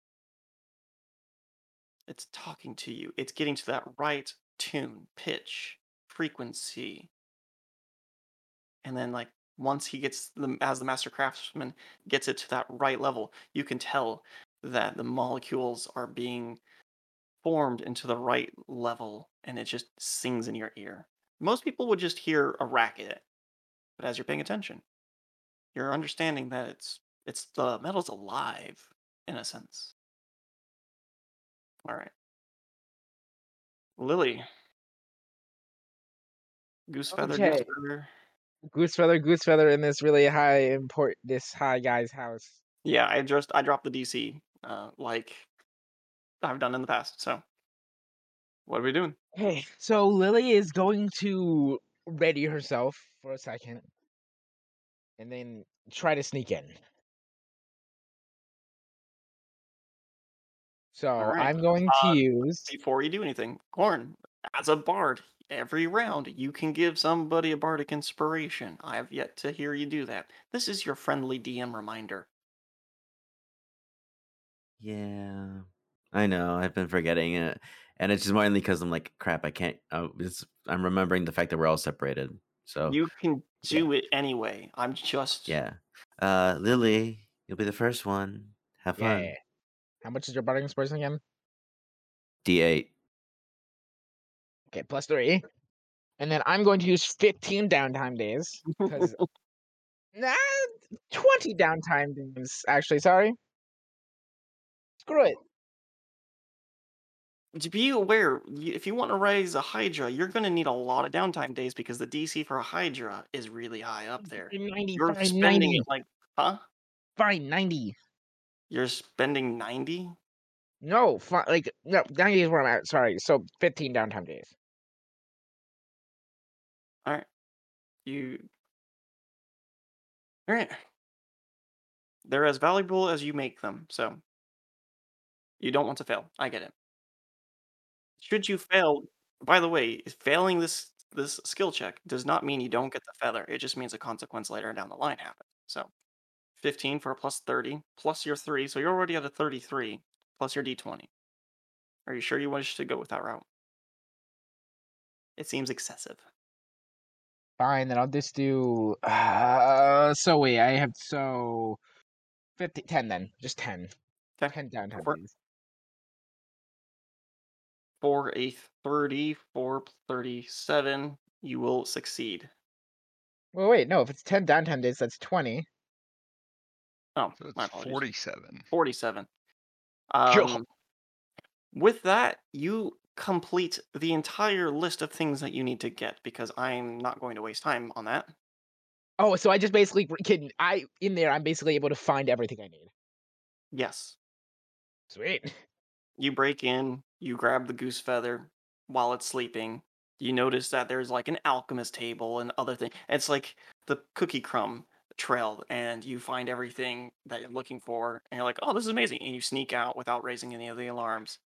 It's talking to you. It's getting to that right tune, pitch, frequency. And then like once he gets the as the master craftsman gets it to that right level, you can tell that the molecules are being formed into the right level and it just sings in your ear. Most people would just hear a racket, but as you're paying attention, you're understanding that it's it's the metal's alive in a sense. All right. Lily. Goose feather, goose feather. Goose feather, goose feather in this really high import this high guy's house. Yeah, I just I dropped the DC uh like I've done in the past. So what are we doing? Okay, so Lily is going to ready herself for a second and then try to sneak in. So right. I'm going to Uh, use Before you do anything, Corn, as a bard, every round you can give somebody a bardic inspiration. I have yet to hear you do that. This is your friendly DM reminder. Yeah, I know. I've been forgetting it, and it's just mainly because I'm like, crap. I can't. Uh, it's, I'm remembering the fact that we're all separated. So You can do it anyway. I'm just yeah, uh, Lily, you'll be the first one. Have fun. Yeah. How much is your bardic inspiration again? D8. Okay, plus three. And then I'm going to use 15 downtime days. Nah, 20 downtime days. Actually, sorry. Screw it. to be aware, if you want to raise a Hydra, you're going to need a lot of downtime days because the DC for a Hydra is really high up there. 90, You're spending 90. like, huh? Fine, 90. You're spending 90? No, fi- like, no, 90 is where I'm at. Sorry. So 15 downtime days. All right. You. All right. They're as valuable as you make them, so you don't want to fail. I get it. Should you fail, by the way, failing this this skill check does not mean you don't get the feather. It just means a consequence later down the line happens. So, 15 for a plus 30 plus your 3, so you're already at a 33 plus your d20. Are you sure you wish to go with that route? It seems excessive. Fine, then I'll just do. Uh, so wait, I have so 50, 10 then, just 10. Okay. 10 down. for it. days. For a 34 37, you will succeed. Well, wait, no, if it's 10 downtime days, that's 20. Oh, So my it's apologies. 47. 47. Um, with that, you complete the entire list of things that you need to get because I'm not going to waste time on that. Oh, so I just basically can I in there I'm basically able to find everything I need. Yes. Sweet. You break in, you grab the goose feather while it's sleeping. You notice that there's like an alchemist table and other things. It's like the cookie crumb trail, and you find everything that you're looking for, and you're like, oh, this is amazing. And you sneak out without raising any of the alarms.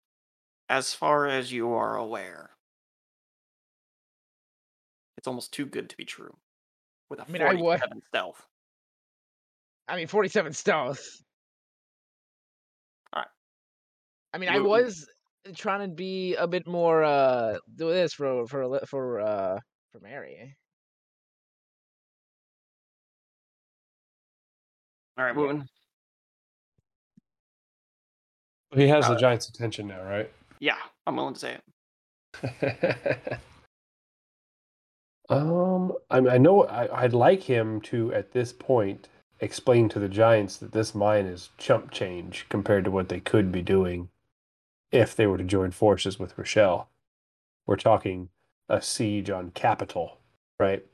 As far as you are aware, it's almost too good to be true. With a I mean, I wa- 47 stealth. I mean 47 stealth. Alright. I mean, I was trying to be a bit more uh do this for for for uh for Mary. All right, Yeah. moving. He has the Uh, Giants' attention now, right? Yeah, I'm willing to say it. um, I, I know I, I'd like him to, at this point, explain to the Giants that this mine is chump change compared to what they could be doing if they were to join forces with Rochelle. We're talking a siege on capital, right?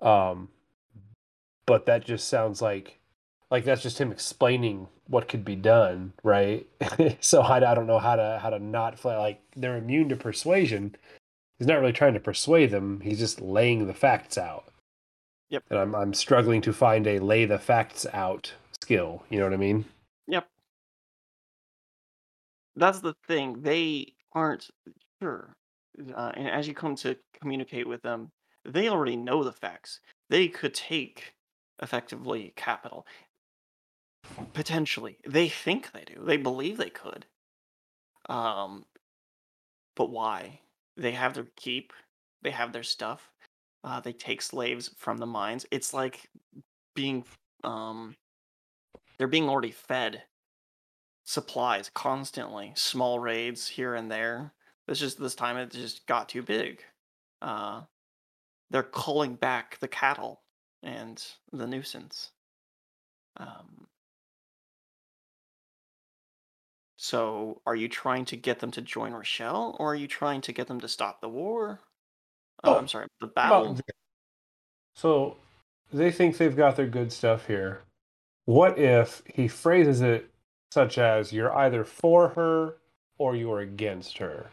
Um, but that just sounds like like that's just him explaining what could be done, right? so I, I don't know how to how to not fly. Like they're immune to persuasion. He's not really trying to persuade them. He's just laying the facts out. Yep. And I'm I'm struggling to find a lay the facts out skill. You know what I mean? Yep. That's the thing. They aren't sure. Uh, and as you come to communicate with them, they already know the facts. They could take effectively capital. Potentially. They think they do. They believe they could. Um, but why? They have their keep. They have their stuff. Uh, they take slaves from the mines. It's like being um, they're being already fed supplies constantly, small raids here and there. It's just this time it just got too big. Uh, they're culling back the cattle and the nuisance. Um, so, are you trying to get them to join Rochelle, or are you trying to get them to stop the war? Oh, I'm sorry, the About battle. th- So they think they've got their good stuff here. What if he phrases it such as you're either for her or you're against her?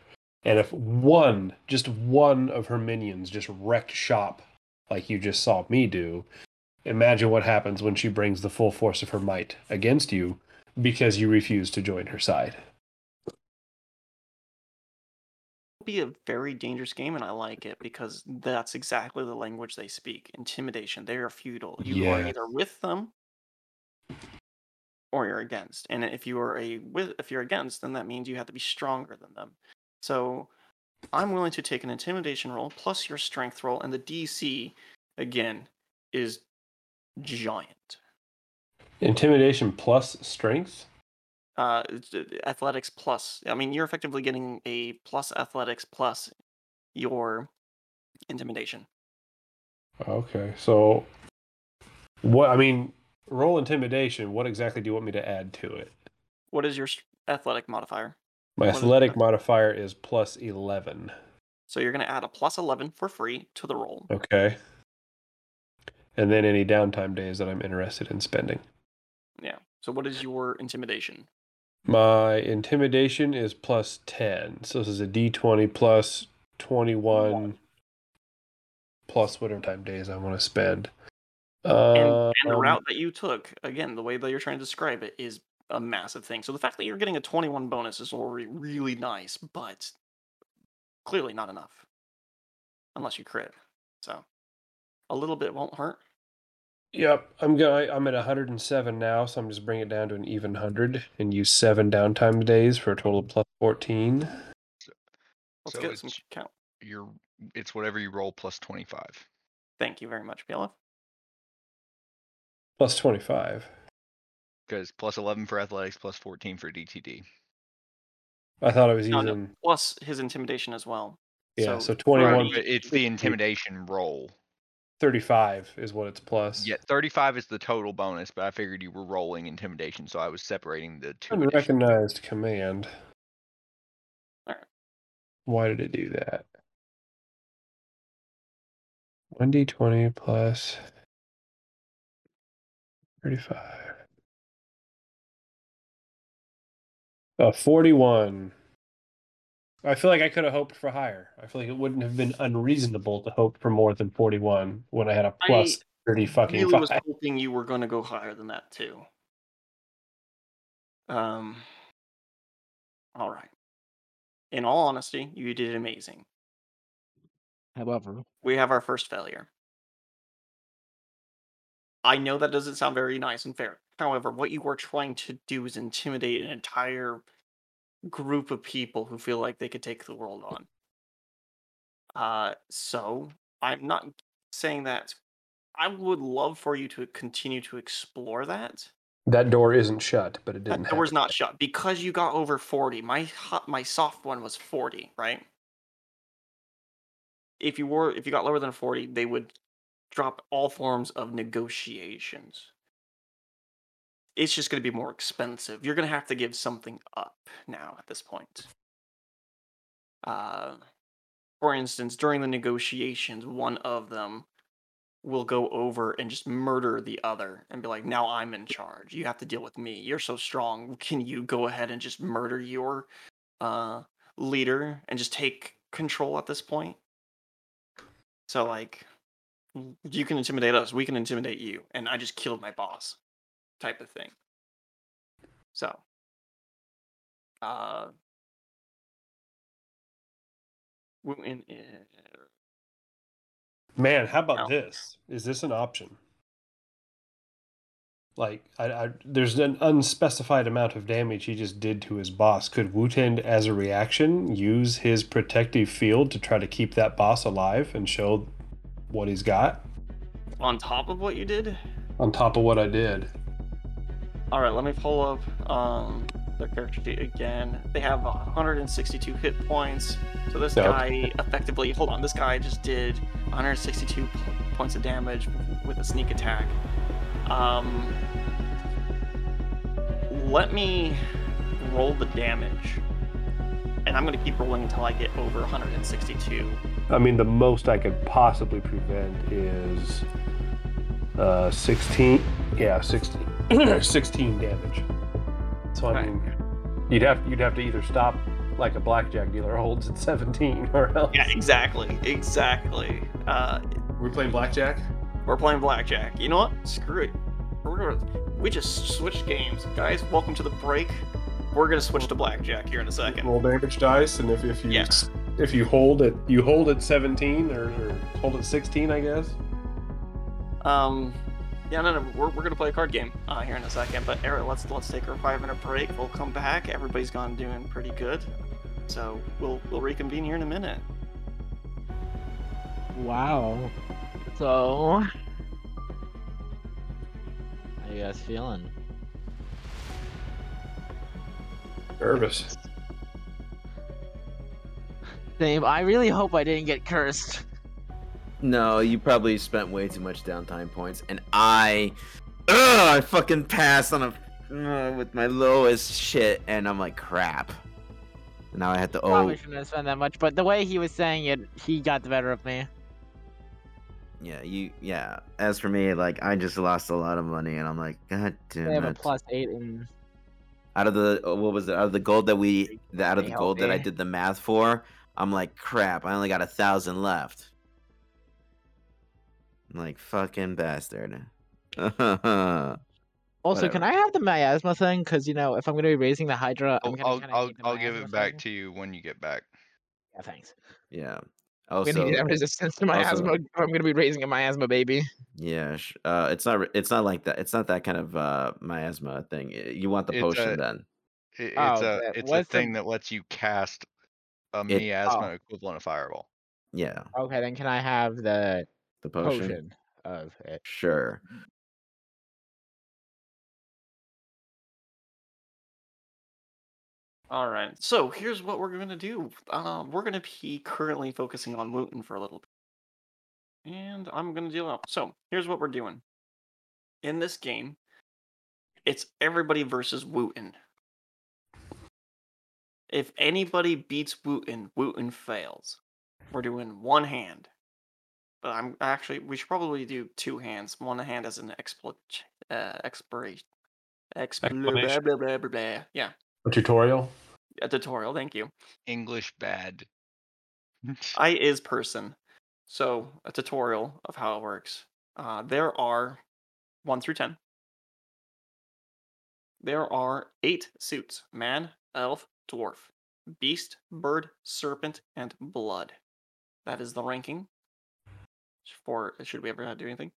And if one, just one of her minions just wrecked shop like you just saw me do, imagine what happens when she brings the full force of her might against you because you refuse to join her side. be a very dangerous game, and I like it because that's exactly the language they speak. Intimidation. They are feudal. You are either with them or you're against. And if you are a with, if you're against, then that means you have to be stronger than them. So I'm willing to take an intimidation roll plus your strength roll, and the DC again is giant. Intimidation plus strength? Uh, uh, athletics plus. I mean, you're effectively getting a plus athletics plus your intimidation. Okay, so what I mean, roll intimidation. What exactly do you want me to add to it? What is your athletic modifier? My What is athletic that? modifier is plus 11. So you're going to add a plus 11 for free to the roll. Okay. And then any downtime days that I'm interested in spending. Yeah. So what is your intimidation? My intimidation is plus 10. So this is a d20 plus 21 plus whatever time days I want to spend. And, Uh, and the um, route that you took, again, the way that you're trying to describe it is a massive thing. So the fact that you're getting a 21 bonus is already really nice, but clearly not enough. Unless you crit. So a little bit won't hurt. Yep, I'm going. I'm at 107 now, so I'm just bringing it down to an even hundred and use seven downtime days for a total of plus 14. Let's So get some it's- count. You're it's whatever you roll plus twenty five. Thank you very much, PLF. Plus 25. Because plus eleven for athletics, plus fourteen for DTD. I thought I was using. no. Plus his intimidation as well. Yeah, so for 21 the- it's the intimidation roll. 35 is what it's plus. Yeah, thirty five is the total bonus, but I figured you were rolling intimidation, so I was separating the two. additional- Unrecognized command. Alright. Why did it do that? 1d20 plus 35. Uh, 41. I feel like I could have hoped for higher. I feel like it wouldn't have been unreasonable to hope for more than 41 when I had a plus 30 fucking really was hoping you were going to go higher than that too. Um. All right. In all honesty, you did amazing. However, We have our first failure. I know that doesn't sound very nice and fair. However, what you were trying to do is intimidate an entire group of people who feel like they could take the world on. Uh, so I'm not saying that. I would love for you to continue to explore that. That door isn't shut, but it didn't That door's happen. not shut because you got over 40. My hot, my soft one was 40, right? If you were if you got lower than 40, they would drop all forms of negotiations. It's just going to be more expensive. You're going to have to give something up now at this point. Uh, for instance, during the negotiations, one of them will go over and just murder the other and be like, now I'm in charge. You have to deal with me. You're so strong. Can you go ahead and just murder your uh, leader and just take control at this point? So, like, you can intimidate us, we can intimidate you. And I just killed my boss, type of thing. So, uh, in, in, Man, how about No. this? Is this an option? like I, I, there's an unspecified amount of damage he just did to his boss. Could Wooten, as a reaction, use his protective field to try to keep that boss alive and show what he's got On top of what you did? on top of what I did? All right, let me pull up um, their character sheet again. They have 162 hit points. So this guy effectively, hold on, this guy just did 162 points of damage with a sneak attack. Um, let me roll the damage, and I'm gonna keep rolling until I get over 162. I mean, the most I could possibly prevent is uh, 16. Yeah, 16. 16 damage. So I Right. mean, you'd have you'd have to either stop like a blackjack dealer holds at 17, or else. Yeah, exactly, exactly. Uh, We're playing blackjack. We're playing blackjack. You know what? Screw it. We're gonna, we just switched games. Guys, welcome to the break. We're gonna switch to blackjack here in a second. Roll damage dice, and if, if you Yes. if you hold it, you hold at 17 or, or hold at 16, I guess. Um, yeah, no, no, we're, we're gonna play a card game uh, here in a second. But Eric, let's let's take our five minute break. We'll come back. Everybody's gone doing pretty good, so we'll we'll reconvene here in a minute. Wow. So, how you guys feeling? Nervous. Same. I really hope I didn't get cursed. No, you probably spent way too much downtime points, and I, ugh, I fucking passed on a uh, with my lowest shit, and I'm like crap. Now I had to. Oh, Probably shouldn't have spent that much, but the way he was saying it, he got the better of me. yeah, you, yeah. As for me, like I just lost a lot of money, and I'm like, god They damn have a plus eight in. Out of the uh, what was it? Out of the gold that we, the, out of the gold that I did the math for, I'm like crap. I only got a thousand left. I'm like fucking bastard. Also, can I have the miasma thing? Because you know, if I'm gonna be raising the Hydra, I'm I'll gonna I'll I'll, the I'll give miasma it back thing. to you when you get back. Yeah, thanks. yeah. Also, I'm gonna need that resistance to miasma. if I'm gonna be raising a miasma baby. Yeah, uh, it's not. It's not like that. It's not that kind of uh, miasma thing. You want the It's potion a- then? It, it's Oh, a but it's a what's the- thing that lets you cast a It- miasma Oh. equivalent of fireball. Yeah, Okay, then can I have the the potion. potion, of it? Sure. All right. So here's what we're gonna do. Uh, we're gonna be currently focusing on Wooten for a little bit, and I'm gonna deal out. So here's what we're doing. In this game, it's everybody versus Wooten. If anybody beats Wooten, Wooten fails. We're doing one hand. But I'm actually we should probably do two hands. One hand as an explo uh, expiration. Expl- blah, blah, blah, blah, blah. Yeah, A tutorial. a tutorial. Thank you. English bad. I is person. So a tutorial of how it works. Uh, there are one through ten. There are eight suits: man, elf, dwarf, beast, bird, serpent, and blood. That is the ranking. For should we ever do anything,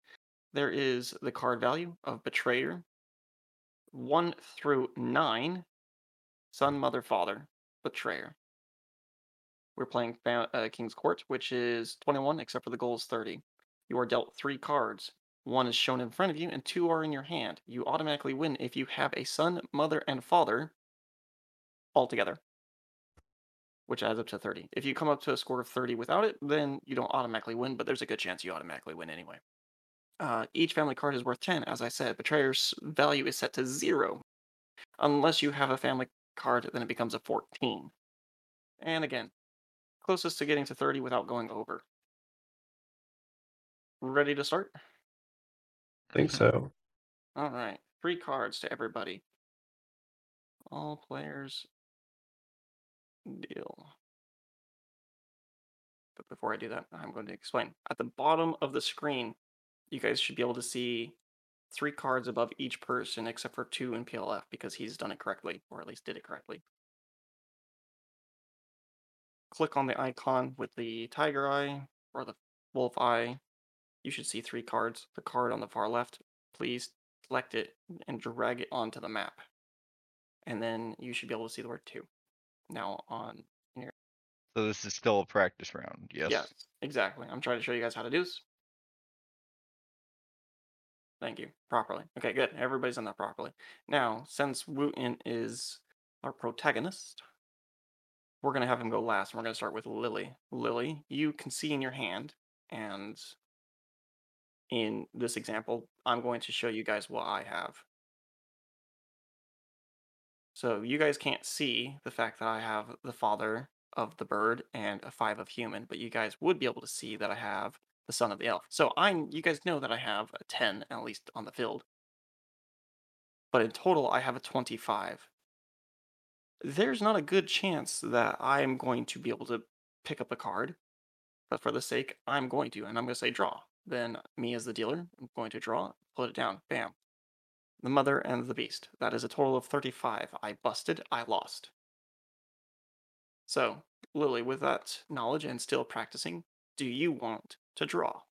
there is the card value of betrayer. One through nine, son, mother, father, betrayer. We're playing uh, King's Court, which is 21, except for the goal is 30. You are dealt three cards. One is shown in front of you, and two are in your hand. You automatically win if you have a son, mother, and father all together, which adds up to 30. If you come up to a score of 30 without it, then you don't automatically win, but there's a good chance you automatically win anyway. Uh, each family card is worth 10, as I said. Betrayer's value is set to zero. Unless you have a family card, then it becomes a 14. And again, closest to getting to 30 without going over. Ready to start? I think so. All right. Three cards to everybody. All players deal. But before I do that, I'm going to explain. At the bottom of the screen, you guys should be able to see three cards above each person except for two in PLF because he's done it correctly, or at least did it correctly. Click on the icon with the tiger eye or the wolf eye. You should see three cards. The card on the far left, please select it and drag it onto the map. And then you should be able to see the word two. Now on your So this is still a practice round. Yes. Yes, exactly. I'm trying to show you guys how to do this. Thank you. Properly. Okay, good. Everybody's done that properly. Now, since Wooten is our protagonist, we're going to have him go last. And we're going to start with Lily. Lily, you can see in your hand, and in this example, I'm going to show you guys what I have. So you guys can't see the fact that I have the father of the bird and a five of human, but you guys would be able to see that I have the son of the elf. So I'm you guys know that I have a 10 at least on the field. But in total I have a 25. There's not a good chance that I'm going to be able to pick up a card, but for the sake I'm going to and I'm going to say draw. Then me as the dealer, I'm going to draw, put it down. Bam. The mother and the beast. That is a total of 35. I busted, I lost. So, Lily, with that knowledge and still practicing, do you want to draw?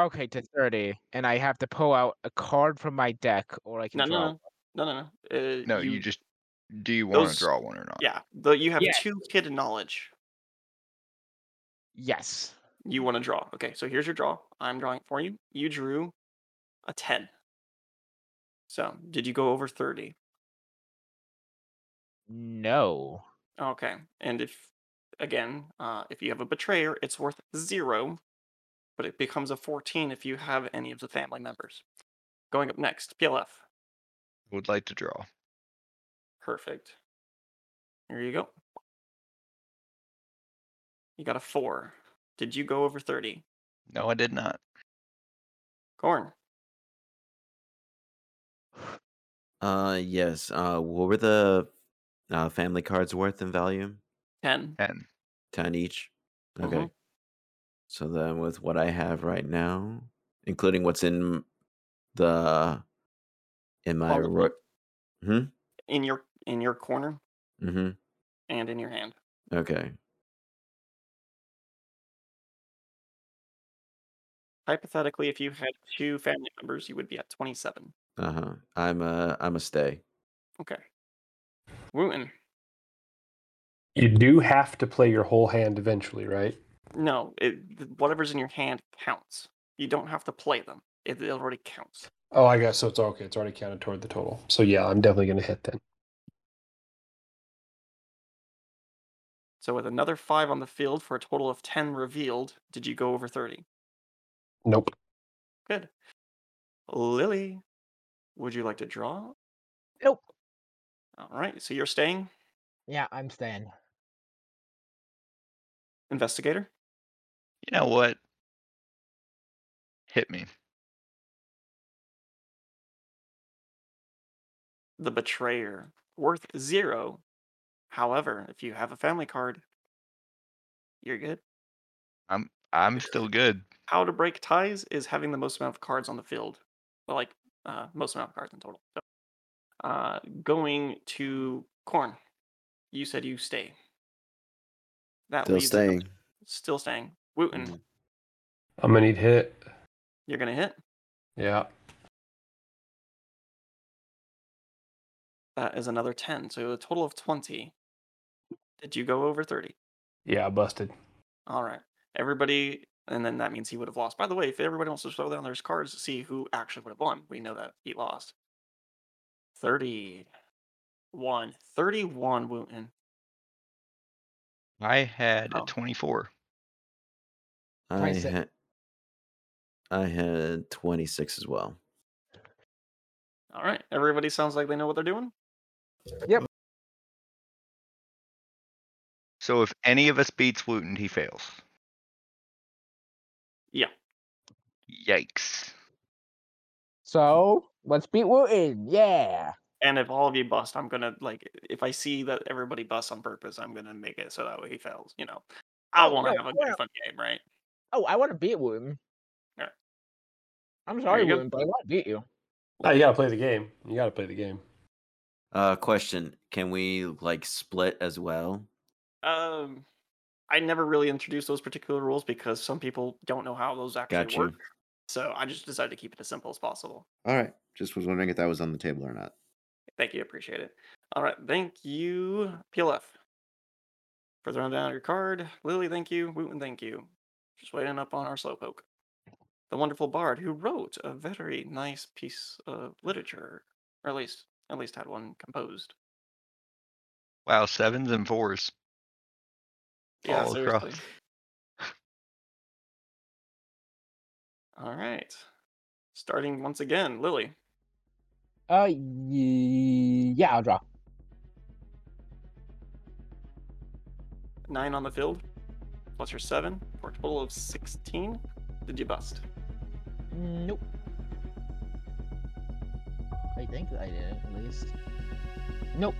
Okay, to 30, and I have to pull out a card from my deck, or I can No, draw. no, no, no, no, no. Uh, No, you, just do you want to draw one or not? yeah. The, you have Yeah. two hidden knowledge. Yes. You want to draw. Okay, so here's your draw. I'm drawing for you. You drew a 10. So, did you go over 30? No. Okay. And if, again, uh, if you have a betrayer, it's worth zero, but it becomes a 14 if you have any of the family members. Going up next, PLF. Would like to draw. Perfect. Here you go. You got a four. Did you go over 30? No, I did not. Corn. Uh, yes. Uh, what were the uh, family cards worth in value? 10. Ten. 10 each? Okay. Mhm. So then, with what I have right now, including what's in the in my All ro- hmm In your in your corner hmm and in your hand. okay Hypothetically, if you had two family members, you would be at 27. uh huh I'm a I'm a stay. Okay. Wooten. You do have to play your whole hand eventually, right? No, it, whatever's in your hand counts. You don't have to play them. It, it already counts. Oh, I guess so. It's okay. It's already counted toward the total. So yeah, I'm definitely going to hit then. So with another five on the field for a total of 10 revealed, did you go over 30? Nope. Good. Lily, would you like to draw? Nope. All right, so you're staying. Yeah, I'm staying. Investigator? You know what? Hit me. The Betrayer. Worth zero. However, if you have a family card, you're good. I'm I'm still good. How to break ties is having the most amount of cards on the field. Well, like, uh, most amount of cards in total. So, uh, going to Corn. You said you stay. That Still leaves another- staying. Still staying. Wooten, Mhm. I'm going to need hit. you're gonna hit. Yeah. That is another 10, so a total of 20. Did you go over 30? Yeah, I busted. All right. Everybody, and then that means he would have lost. By the way, if everybody wants to throw down their cards to see who actually would have won, we know that he lost. 31. 31 Wooten. I had Oh. 24. I had I had 26 as well. All right. Everybody sounds like they know what they're doing. Yep. So if any of us beats Wooten, he fails. Yeah. Yikes. So let's beat Wooten. Yeah. And if all of you bust, I'm gonna like if I see that everybody busts on purpose, I'm gonna make it so that way he fails. You know, I Oh, want to no, have a well- good fun game, right? Oh, I want to beat Wooten. Yeah. I'm sorry, you go. Wooten, but I want to beat you. Ah, you got to play the game. You got to play the game. Uh question, can we like split as well? Um, I never really introduced those particular rules because some people don't know how those actually Got you. work. So I just decided to keep it as simple as possible. All right. Just was wondering if that was on the table or not. Thank you, appreciate it. All right, thank you, PLF. For throwing down your card. Lily, thank you. Wooten, thank you. Just waiting up on our slowpoke. The wonderful bard who wrote a very nice piece of literature, or at least at least had one composed. Wow, sevens and fours. Yeah, all across. All right. Starting once again, Lily. Uh, y- yeah, I'll draw. Nine on the field, plus your seven, for a total of 16. Did you bust? Nope. I think I did at least. Nope.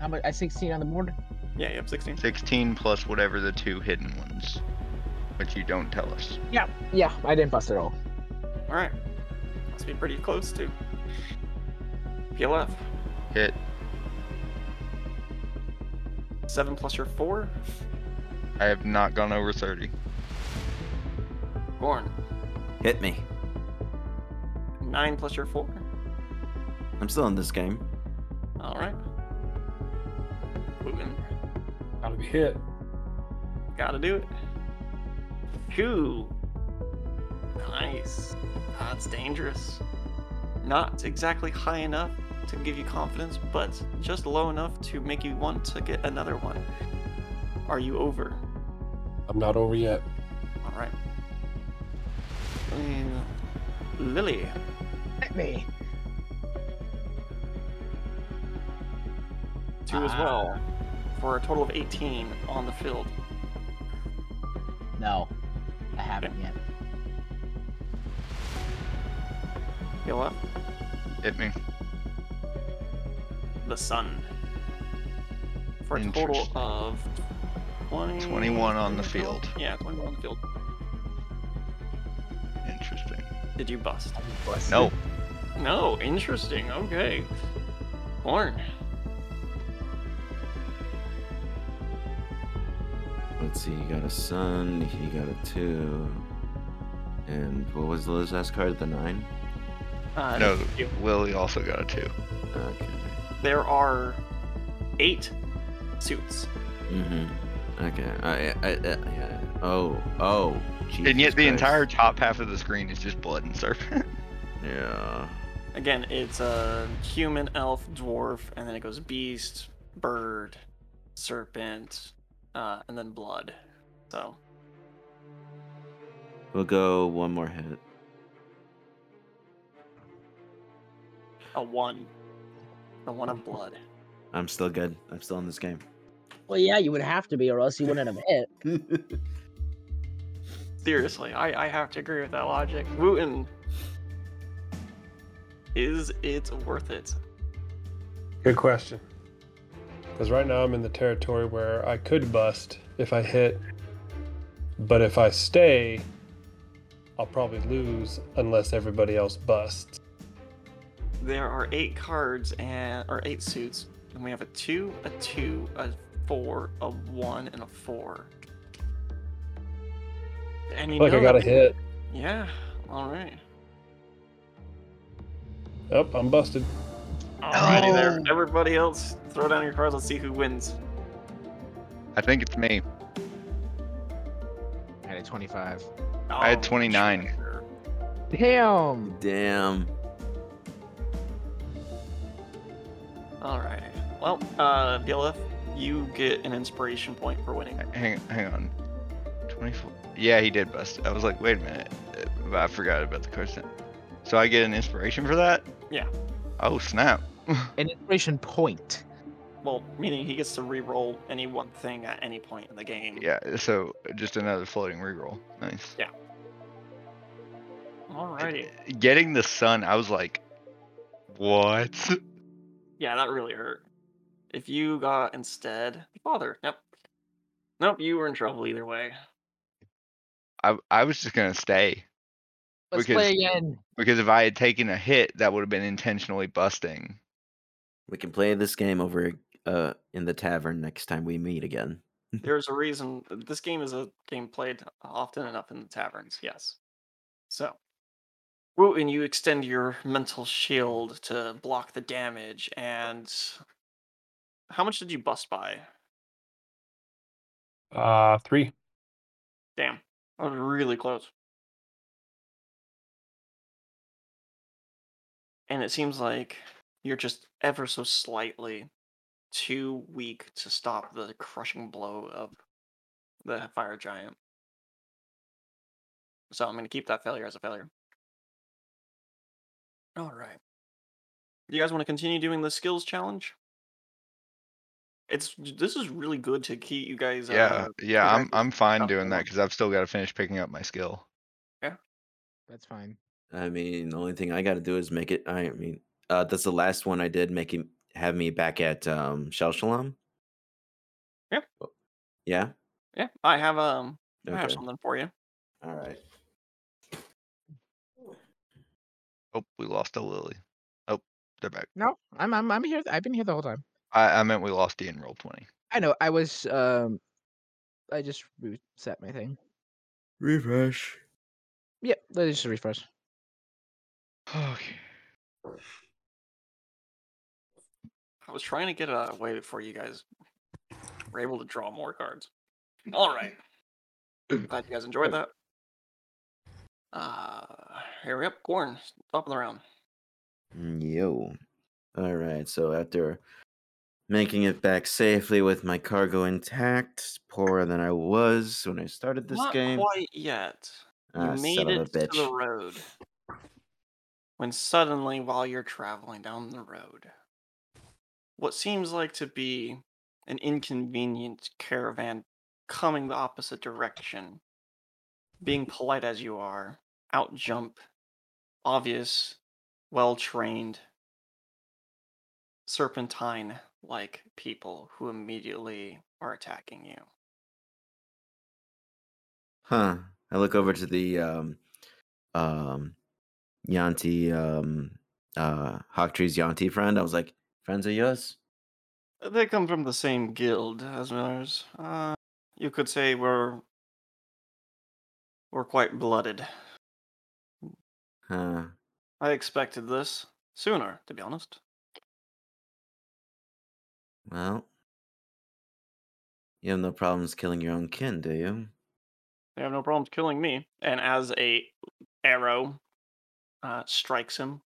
How much? I 16 on the board. Yeah, you have 16. 16 plus whatever the two hidden ones, which you don't tell us. Yeah. Yeah, I didn't bust at all. All right. Must be pretty close too. PLF. Hit. Seven plus your four. I have not gone over 30. Gorn. Hit me. Nine plus your four. I'm still in this game. All right. Wooten. Gotta be hit. Gotta do it. Two. Nice. That's dangerous. Not exactly high enough to give you confidence, but just low enough to make you want to get another one. Are you over? I'm not over yet. All right. And Lily. Hit me. Two as ah. well. For a total of 18 on the field. No, I haven't yet. Heal what? Hit me. The son. For a total of 20... 21 on the field. Yeah, 21 on the field. Interesting. Did you bust? No. No, interesting. Okay. Horn. Let's see. You got a son. You got a two. And what was the last card? The nine. Uh, No, you- Lily also got a two. Okay. There are eight suits. Mm-hmm. Okay. I, I, I, yeah. Oh. Oh. Jesus and yet the Christ. entire top half of the screen is just blood and serpent. Yeah. Again, it's a human, elf, dwarf, and then it goes beast, bird, serpent, uh, and then blood. So We'll go one more hit. a one. A one of blood. I'm still good. I'm still in this game. Well, yeah, you would have to be, or else you wouldn't have hit. Seriously, I, I have to agree with that logic. Wooten. Is it worth it? Good question. Because right now I'm in the territory where I could bust if I hit, but if I stay, I'll probably lose unless everybody else busts. There are eight cards and or eight suits, and we have a two, a two, a four, a one, and a four. And you Like I got a hit. Yeah. All right. Oh, I'm busted. Alrighty there. Everybody else, throw down your cards. Let's see who wins. I think it's me. I had a 25. I had Oh, 29. sure. Damn. Damn. All right. Well, uh, PLF, you get an inspiration point for winning. Hang, hang on. 24. Yeah, he did bust. I was like, wait a minute. uh, I forgot about the question. So I get an inspiration for that? Yeah. Oh, snap. An inspiration point. Well, meaning he gets to re-roll any one thing at any point in the game. yeah, so just another floating re-roll. Nice. Yeah. Alrighty. Getting the son, I was like, what? Yeah, that really hurt. If you got instead father, nope, nope, you were in trouble either way. I, I was just going to stay. Let's Because- play again. Because if I had taken a hit, that would have been intentionally busting. We can play this game over uh in the tavern next time we meet again. There's a reason. This game is a game played often enough in the taverns. Yes. So, Wooten, you extend your mental shield to block the damage, and how much did you bust by? Uh, three. Damn, that was really close. And it seems like you're just ever so slightly too weak to stop the crushing blow of the fire giant. So I'm going to keep that failure as a failure. All right. You guys want to continue doing the skills challenge? It's this is really good to keep you guys. Yeah, Uh, yeah, I'm I'm fine doing and that because I've still got to finish picking up my skill. Yeah, that's fine. I mean, the only thing I got to do is make it. I mean, uh, that's the last one I did, making have me back at um, Shell Shalom. Yeah. Oh, Yeah. yeah, I have um, I have something for you. All right. Oh, we lost a Lily. Oh, they're back. No, I'm I'm I'm here. I've been here the whole time. I, I meant we lost D in roll twenty. I know. I was um, I just reset my thing. Refresh. Yep, let me just refresh. Okay. I was trying to get a way for you guys were able to draw more cards. All right. Glad you guys enjoyed that. Uh, here we up. Corn, top of the round. Mm, Yo. All right. So after making it back safely with my cargo intact, poorer than I was when I started this Not game. quite yet. You Ah, made son of a it to the road. When suddenly, while you're traveling down the road, what seems like to be an inconvenient caravan coming the opposite direction, being polite as you are, outjump obvious, well trained, serpentine like people who immediately are attacking you. Huh. I look over to the um um Yuan-ti um uh Hawktree's Yuan-ti friend. I was like, friends of yours? They come from the same guild as ours. Uh, you could say we're we're quite blooded. Huh. I expected this sooner, to be honest. Well. You have no problems killing your own kin, do you? They have no problems killing me. And as a arrow uh, strikes him,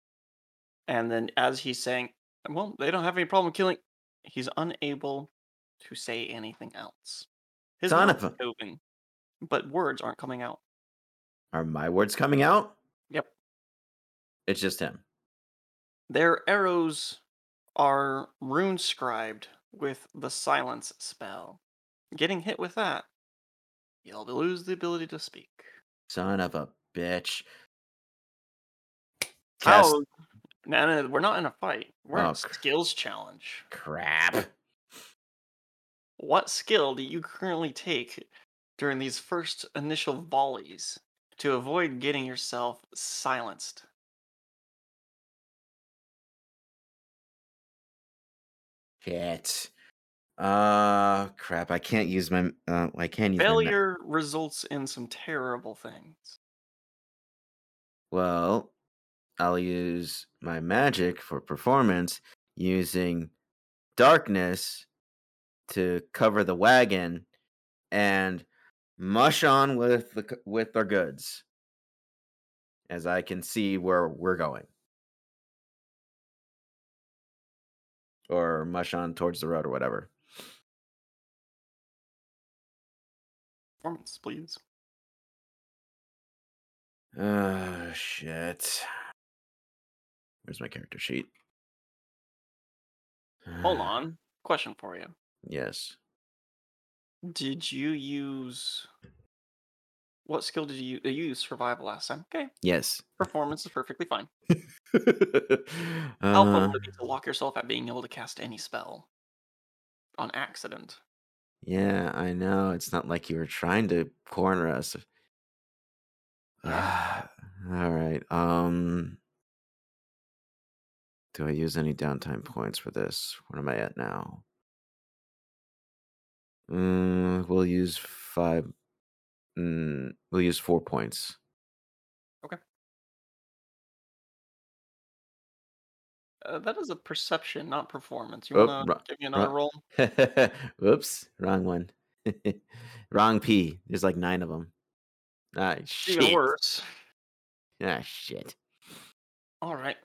and then as he's saying, "Well, they don't have any problem killing," he's unable to say anything else. His Son mouth of is open, but words aren't coming out. Are my words coming out? Yep. It's just him. Their arrows are rune scribed with the silence spell. Getting hit with that, you'll lose the ability to speak. Son of a bitch. Cast Oh, no, no, we're not in a fight. We're in Oh, a cr- skills challenge. crap. What skill do you currently take during these first initial volleys to avoid getting yourself silenced? Shit. Uh crap. I can't use my uh I can't use Failure results in some terrible things. Well, I'll use my magic for performance using darkness to cover the wagon and mush on with the with our goods as I can see where we're going. Or mush on towards the road or whatever. Performance, please. Oh shit. Where's my character sheet? Hold on. Question for you. Yes. Did you use what skill did you you use survival last time? Okay, Yes. performance is perfectly fine. How fun uh, would be to lock yourself at being able to cast any spell on accident? yeah, I know. It's not like you were trying to corner us. Yeah. All right. Um do I use any downtime points for this? What am I at now? Mm, we'll use five. Mm, we'll use four points. Uh, that is a perception, not performance. You Oh, want to give me another ru- roll? Whoops, wrong one. wrong P. There's like nine of them. Ah, shit. Even worse. Ah, shit. All right.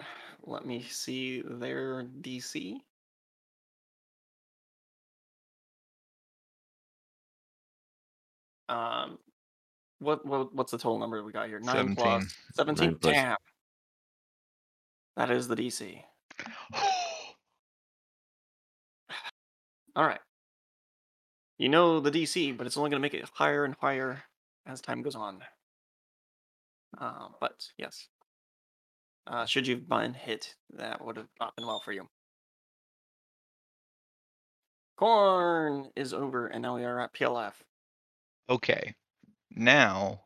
Let me see their DC. Um, what what what's the total number we got here? Nine plus 17. seventeen. Nine plus- Damn. That is the DC. All right. You know the DC, but it's only going to make it higher and higher as time goes on. Uh, but yes, uh, should you've been hit, that would have not been well for you. Corn is over, and now we are at PLF. okay. Now,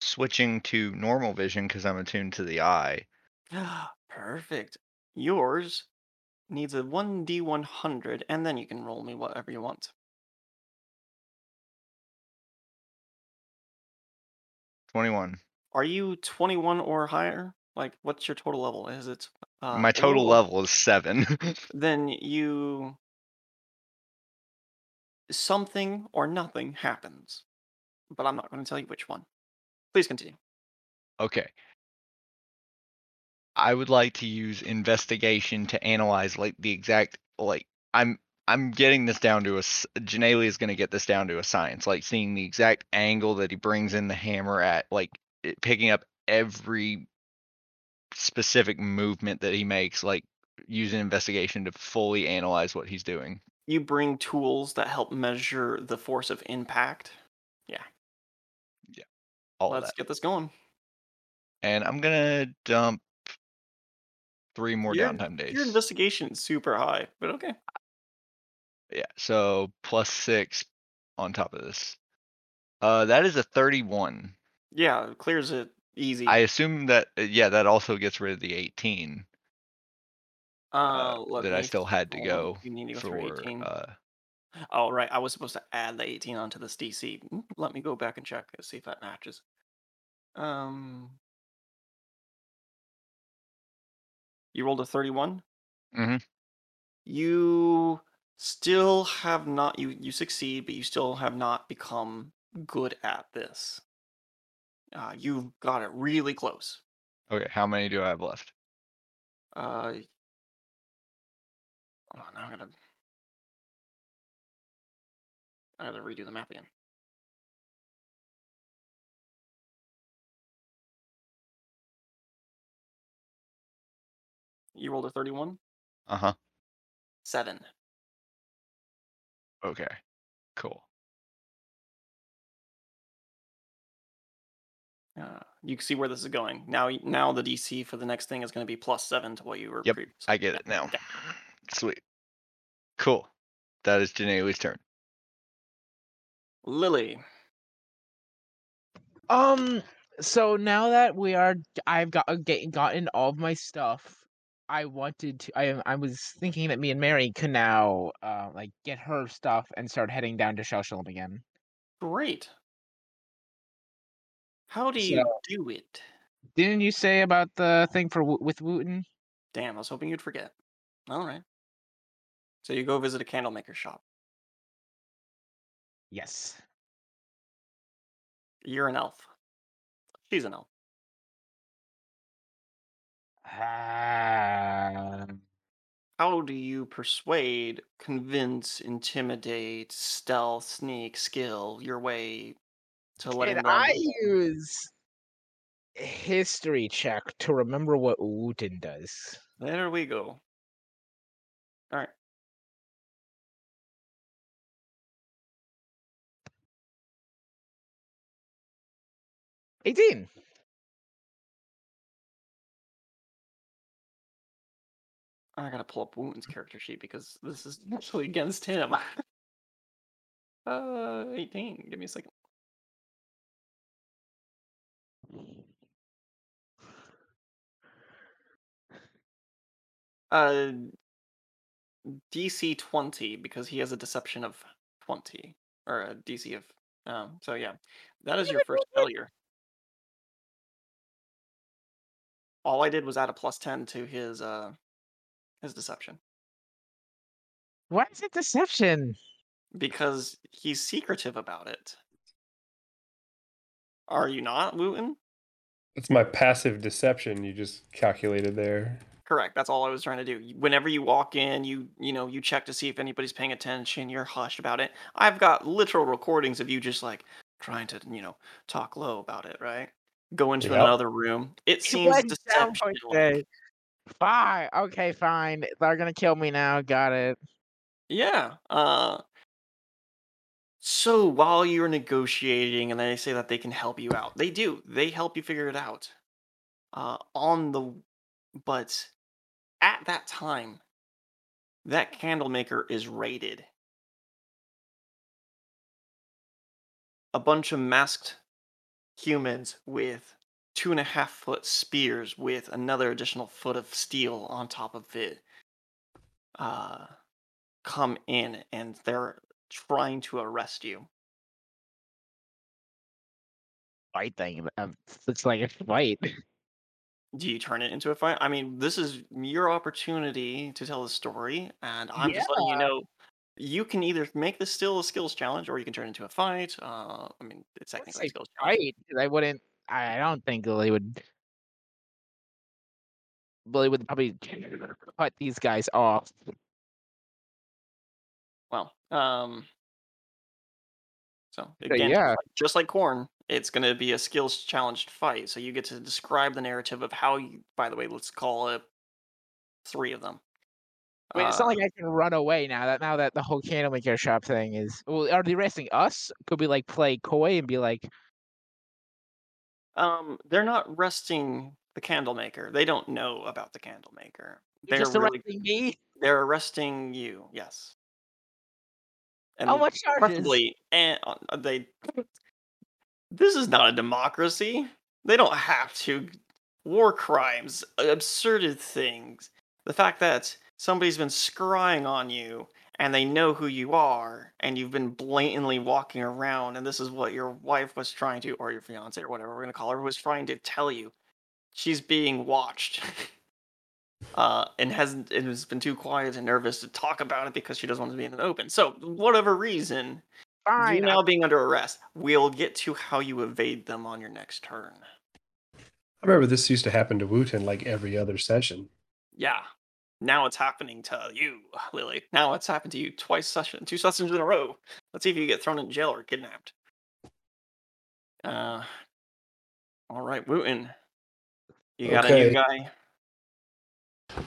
switching to normal vision because I'm attuned to the eye. Perfect. Yours needs a 1d100, and then you can roll me whatever you want. 21. Are you 21 or higher? Like, what's your total level? Is it uh, My total four? level is seven. Then you. Something or nothing happens. But I'm not going to tell you which one. Please continue. okay. I would like to use investigation to analyze like the exact like I'm I'm getting this down to a s- Janelle is going to get this down to a science like seeing the exact angle that he brings in the hammer at like it, picking up every specific movement that he makes like using investigation to fully analyze what he's doing. You bring tools that help measure the force of impact. Yeah. Yeah. All of Let's get this going. And I'm going to dump three more Your- downtime days. Your investigation is super high, but okay. Yeah, so plus six on top of this. Uh, that is a 31. Yeah, it clears it easy. I assume that, uh, yeah, that also gets rid of the 18 uh, uh, that I still had to go You need to go through for. 18. Uh, Oh, right. I was supposed to add the 18 onto this DC. Mm, Let me go back and check to see if that matches. Um, you rolled a 31. Mhm. You still have not you you succeed, but you still have not become good at this. Uh, you've got it really close. okay, how many do I have left? Uh, oh, now I gotta I gotta redo the map again. You rolled a 31? Uh huh. Seven. Okay, cool. Uh, you can see where this is going. Now, now the DC for the next thing is going to be plus seven to what you were Yep, previously. I get it now. okay. Sweet. Cool. That is Janae's turn. Lily. Um. So now that we are, I've got uh, get, gotten all of my stuff. I wanted to. I I was thinking that me and Mary could now, uh, like get her stuff and start heading down to Shell Shalom again. Great. How do So- you do it? Didn't you say about the thing for Wo- with Wooten? Damn, I was hoping you'd forget. All right. So you go visit a candlemaker shop. Yes. You're an elf. She's an elf. Um, How do you persuade, convince, intimidate, stealth, sneak, skill your way to Can go? I use history check to remember what Wooten does? There we go. All right. Eighteen. I gotta pull up Wooten's character sheet because this is actually against him. uh, 18. Give me a second. Uh, DC 20 because he has a deception of 20 or a DC of. Um, so yeah, that is your first failure. All I did was add a plus 10 to his uh his deception Why is it deception? because he's secretive about it. Are you not, Wooten? It's my passive deception you just calculated there. Correct. That's all I was trying to do. Whenever you walk in, you you know you check to see if anybody's paying attention. You're hushed about it. I've got literal recordings of you just like trying to you know talk low about it. Right. Go into Yep. another room. It seems What sound deception. Fine. Okay, fine. They're gonna kill me now. Got it. Yeah. Uh. So while you're negotiating, and they say that they can help you out, they do. They help you figure it out. Uh, on the, but at that time, that candle maker is raided. A bunch of masked humans with two and a half foot spears with another additional foot of steel on top of it uh, come in and they're trying to arrest you. Fight thing. Um, looks like a fight. Do you turn it into a fight? I mean, this is your opportunity to tell the story, and I'm just letting you know you can either make this still a skills challenge or you can turn it into a fight. Uh, I mean, it's technically a skills challenge. I wouldn't. I don't think Lily would. Lily would probably cut these guys off. Well, um, so again, yeah. just like, corn, it's going to be a skills challenged fight. So you get to describe the narrative of how you. By the way, let's call it three of them. Wait, it's Uh, not like I can run away now that now that the whole candlemaker shop thing is. Well, are they arresting us? Could we like play coy and be like, Um, they're not arresting the Candlemaker. They don't know about the Candlemaker. They're just really arresting me? they're arresting you. Yes. And How much charges?" preferably, and uh, they. This is not a democracy. They don't have to. War crimes, absurd things. The fact that somebody's been scrying on you and they know who you are, and you've been blatantly walking around, and this is what your wife was trying to, or your fiance, or whatever we're gonna call her, was trying to tell you. She's being watched. uh, and hasn't and has been too quiet and nervous to talk about it because she doesn't want to be in the open. So, whatever reason, you Fine. now being under arrest, we'll get to how you evade them on your next turn. I remember this used to happen to Wooten like every other session. Yeah. Now it's happening to you, Lily. Now it's happened to you twice session, two sessions in a row. Let's see if you get thrown in jail or kidnapped. Uh, all right, Wooten. You got a new guy?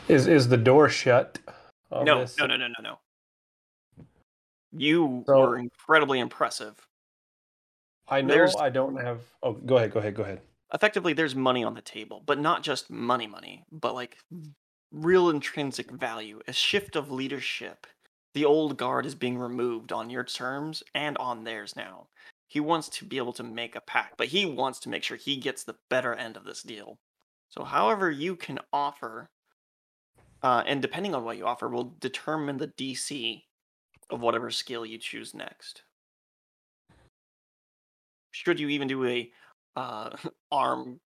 Is is the door shut? No, no, no, no, no, no. You So- were incredibly impressive. I know There's- I don't have. Oh, go ahead, go ahead, go ahead. Effectively, there's money on the table, but not just money, money, but like real intrinsic value, a shift of leadership. The old guard is being removed on your terms and on theirs now. He wants to be able to make a pact, but he wants to make sure he gets the better end of this deal. So, however, you can offer, uh, and depending on what you offer, will determine the DC of whatever skill you choose next. Should you even do a uh, arm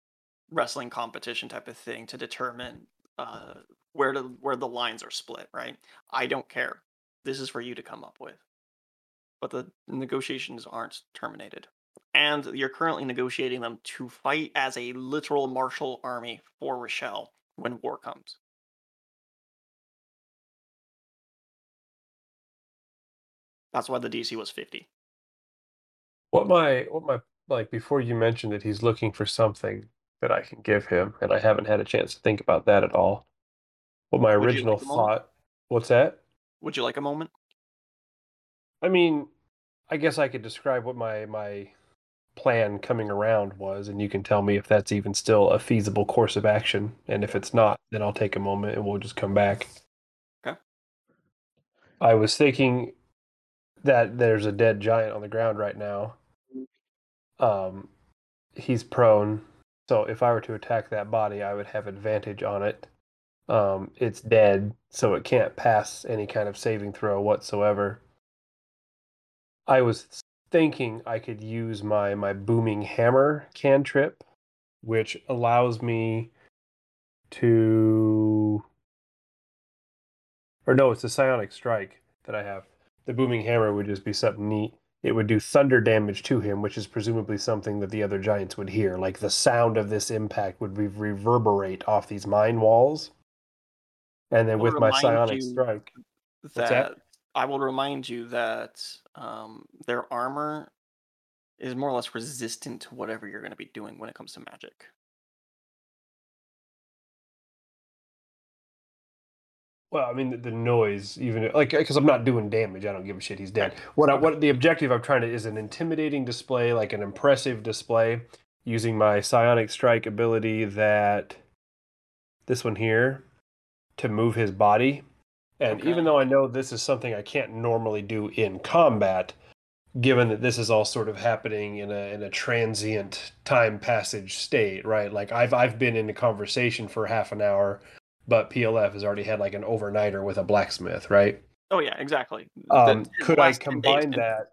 wrestling competition type of thing to determine uh, where to where the lines are split, right? I don't care. This is for you to come up with. But the negotiations aren't terminated. And you're currently negotiating them to fight as a literal martial army for Rochelle when war comes. That's why the DC was 50. What my what my like before you mentioned that he's looking for something that I can give him, and I haven't had a chance to think about that at all. What my Would you like original a moment? thought. What's that? Would you like a moment? I mean, I guess I could describe what my my plan coming around was, and you can tell me if that's even still a feasible course of action. And if it's not, then I'll take a moment and we'll just come back. Okay. I was thinking that there's a dead giant on the ground right now. Um, he's prone, so if I were to attack that body, I would have advantage on it. Um, it's dead, so it can't pass any kind of saving throw whatsoever. I was thinking I could use my my booming hammer cantrip, which allows me to or no, it's a psionic strike that I have. The booming hammer would just be something neat. It would do thunder damage to him, which is presumably something that the other giants would hear. Like the sound of this impact would re- reverberate off these mine walls. And then with my psionic strike, that, that? I will remind you that um, their armor is more or less resistant to whatever you're going to be doing when it comes to magic. Well, I mean the, the noise, even like because I'm not doing damage, I don't give a shit. He's dead. What I, what the objective I'm trying to is an intimidating display, like an impressive display, using my psionic strike ability that this one here to move his body. And Okay. even though I know this is something I can't normally do in combat, given that this is all sort of happening in a in a transient time passage state, right? Like I've I've been in a conversation for half an hour, but PLF has already had like an overnighter with a blacksmith, right? Oh yeah, exactly. Um, could I last 10 days combine that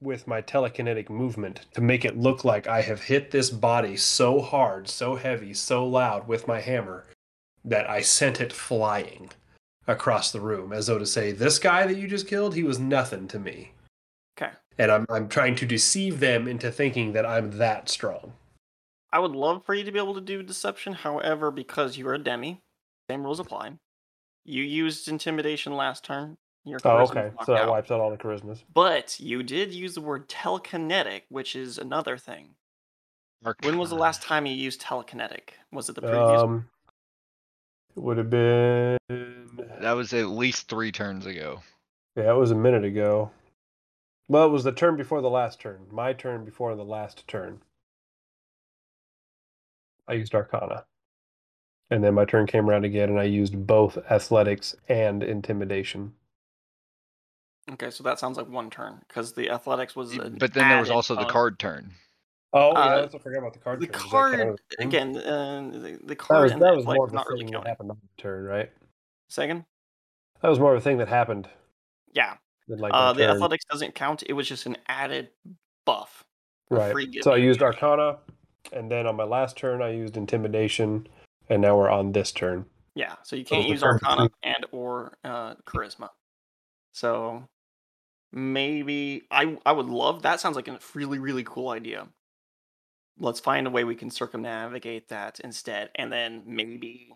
with my telekinetic movement to make it look like I have hit this body so hard, so heavy, so loud with my hammer that I sent it flying across the room, as though to say, "This guy that you just killed, he was nothing to me." Okay. And I'm I'm trying to deceive them into thinking that I'm that strong. I would love for you to be able to do deception. However, because you're a demi, same rules apply. You used intimidation last turn. Your Oh, okay. So that out. wipes out all the charismas. But you did use the word telekinetic, which is another thing. When was the last time you used telekinetic? Was it the previous? Um, it would have been. That was at least three turns ago. Yeah, it was a minute ago. Well, it was the turn before the last turn. My turn before the last turn. I used Arcana. And then my turn came around again, and I used both athletics and intimidation. Okay, so that sounds like one turn because the athletics was. an But then there was added also the card turn. Oh, yeah, Uh, that's I forgot about the card The turn. Does card count as a thing? again. Uh, the, the That card was that was more of a not really thing that happened on the turn, right? Second, That was more of a thing that happened yeah. than like uh, the turn. athletics doesn't count. It was just an added buff. Right. So I used Arcana, and then on my last turn I used Intimidation, and now we're on this turn. Yeah, so you can't use Arcana and or uh, Charisma. So maybe I I would love that. Sounds like a really really cool idea. Let's find a way we can circumnavigate that instead, and then maybe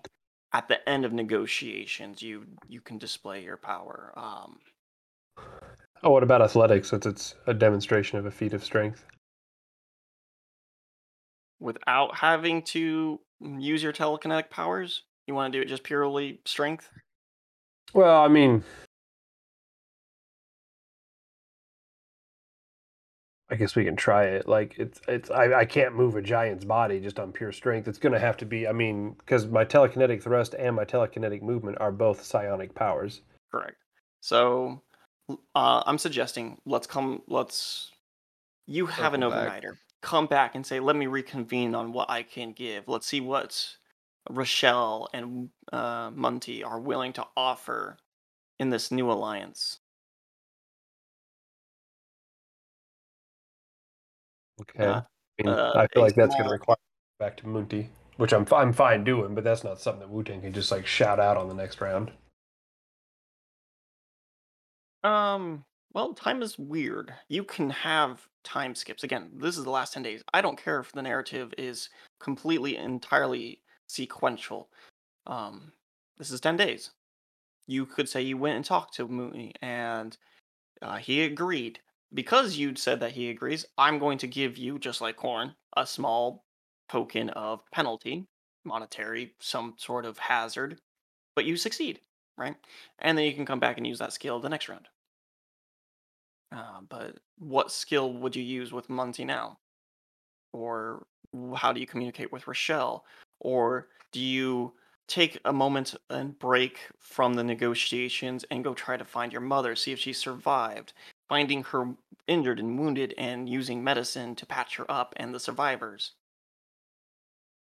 at the end of negotiations, you you can display your power. Um, Oh, what about athletics? Since it's a demonstration of a feat of strength. without having to use your telekinetic powers. You want to do it just purely strength? Well, I mean, I guess we can try it. Like it's it's I, I can't move a giant's body just on pure strength. It's gonna have to be. I mean, because my telekinetic thrust and my telekinetic movement are both psionic powers. Correct. So uh, I'm suggesting let's come. Let's you have an Circle back. Come back and say, let me reconvene on what I can give. Let's see what Rochelle and uh, Munty are willing to offer in this new alliance. Okay. Uh, I mean, uh, I feel like that's gonna require back to Munti, which I'm I'm fine doing, but that's not something that Wooten can just like shout out on the next round. Um. Well, time is weird. You can have time skips. Again, this is the last 10 days. I don't care if the narrative is completely, entirely sequential. Um, this is 10 days. You could say you went and talked to Mooney and uh, he agreed. Because you'd said that he agrees, I'm going to give you, just like Corn, a small token of penalty, monetary, some sort of hazard, but you succeed, right? And then you can come back and use that skill the next round. Uh, but what skill would you use with Munty now? Or how do you communicate with Rochelle? Or do you take a moment and break from the negotiations and go try to find your mother, see if she survived, finding her injured and wounded and using medicine to patch her up and the survivors?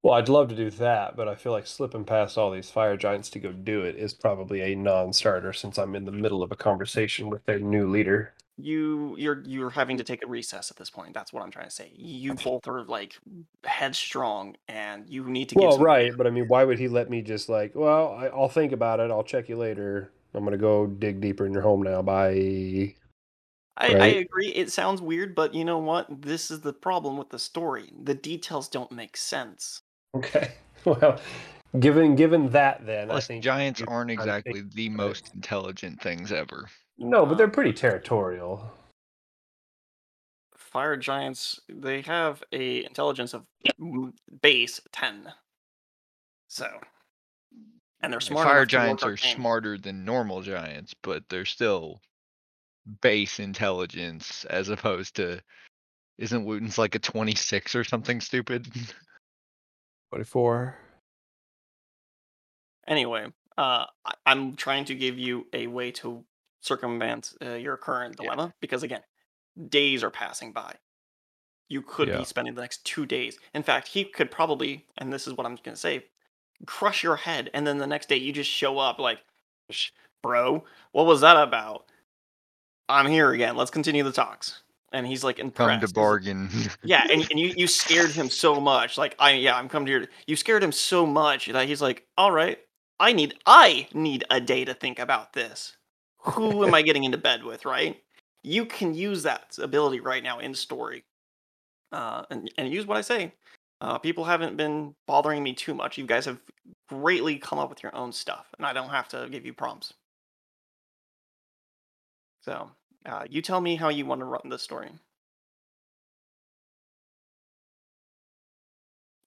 Well, I'd love to do that, but I feel like slipping past all these fire giants to go do it is probably a non-starter since I'm in the middle of a conversation with their new leader. You you're you're having to take a recess at this point. That's what I'm trying to say. You both are like headstrong, and you need to give Well, some right, but I mean, why would he let me just like, well, I, I'll think about it. I'll check you later. I'm gonna go dig deeper in your home now. Bye. I, I agree. It sounds weird, but you know what? This is the problem with the story. The details don't make sense. Okay. Well, given given that, then I think giants aren't try to think exactly the most intelligent things ever. No, but they're pretty territorial. Fire giants, they have a intelligence of base ten. So, and they're Yeah, smart. Fire enough to work giants are arcane. smarter than normal giants, but they're still base intelligence as opposed to. Isn't Wooten's like a 26 or something stupid? 24. Anyway, uh, I'm trying to give you a way to circumvent uh, your current Yeah. dilemma because again, days are passing by. You could Yeah. be spending the next two days. In fact, he could probably, and this is what I'm going to say, crush your head, and then the next day you just show up like, bro, what was that about? I'm here again. Let's continue the talks. And he's like impressed. Come to bargain. yeah, and, and you, you scared him so much. Like I yeah, I'm coming here. You scared him so much that he's like, all right, I need I need a day to think about this. Who am I getting into bed with, right? You can use that ability right now in story. Uh, and, and use what I say. Uh, people haven't been bothering me too much. You guys have greatly come up with your own stuff, and I don't have to give you prompts. So, uh, you tell me how you want to run this story.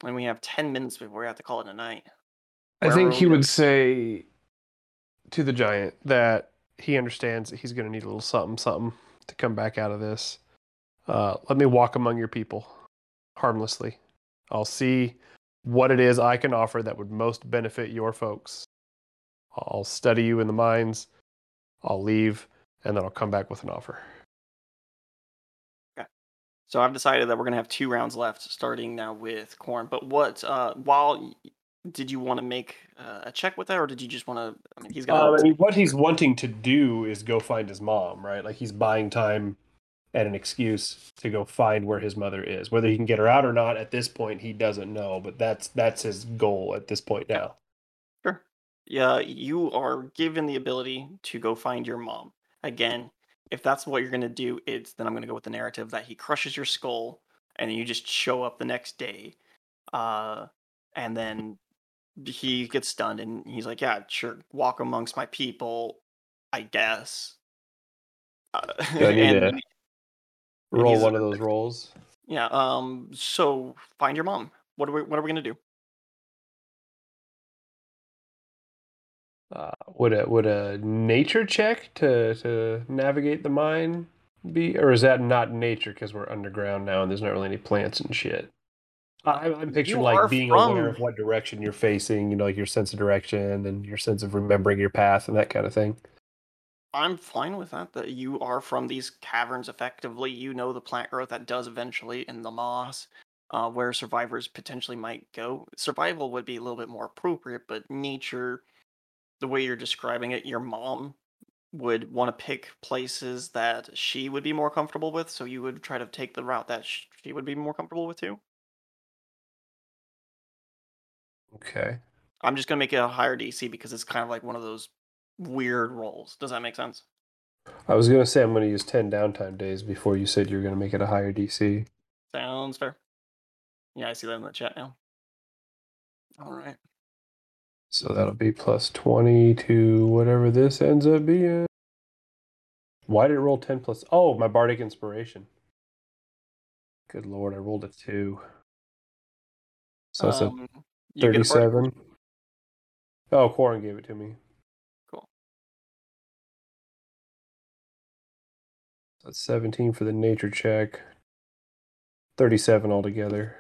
And we have 10 minutes before we have to call it a night. I think he would say to the giant that he understands that he's going to need a little something, something to come back out of this. Uh, let me walk among your people harmlessly. I'll see what it is I can offer that would most benefit your folks. I'll study you in the mines. I'll leave, and then I'll come back with an offer. Okay. So I've decided that we're gonna have two rounds left, starting now with corn. But what? Uh, while did you want to make uh, a check with that, or did you just want to? I mean, he's gonna. Um, I mean, what he's wanting to do is go find his mom, right? Like he's buying time and an excuse to go find where his mother is. Whether he can get her out or not, at this point, he doesn't know. But that's that's his goal at this point now. Sure. Yeah, you are given the ability to go find your mom. Again, if that's what you're gonna do, it's then I'm gonna go with the narrative that he crushes your skull, and you just show up the next day, uh, and then he gets stunned, and he's like, "Yeah, sure, walk amongst my people, I guess." Uh, Do I need and to roll one of those rolls? yeah. Um. So find your mom. What are we? What are we gonna do? Uh, would a would a nature check to to navigate the mine be, or is that not nature because we're underground now and there's not really any plants and shit? I, I'm picturing You like being aware of what direction you're facing, you know, like your sense of direction and your sense of remembering your path and that kind of thing. I'm fine with that. That you are from these caverns effectively. You know the plant growth that does eventually in the moss, uh, where survivors potentially might go. Survival would be a little bit more appropriate, but nature, the way you're describing it, your mom would want to pick places that she would be more comfortable with. So you would try to take the route that she would be more comfortable with too. Okay. I'm just gonna make it a higher DC because it's kind of like one of those weird rolls. Does that make sense? I was gonna say I'm gonna use ten downtime days before you said you were gonna make it a higher DC. Sounds fair. Yeah, I see that in the chat now. All right. So that'll be plus twenty to whatever this ends up being. Why did it roll ten plus? Oh, my bardic inspiration. Good lord, I rolled a two. So Um, you get a bardic- thirty-seven. Oh, Corin gave it to me. Cool. That's seventeen for the nature check. Thirty-seven altogether.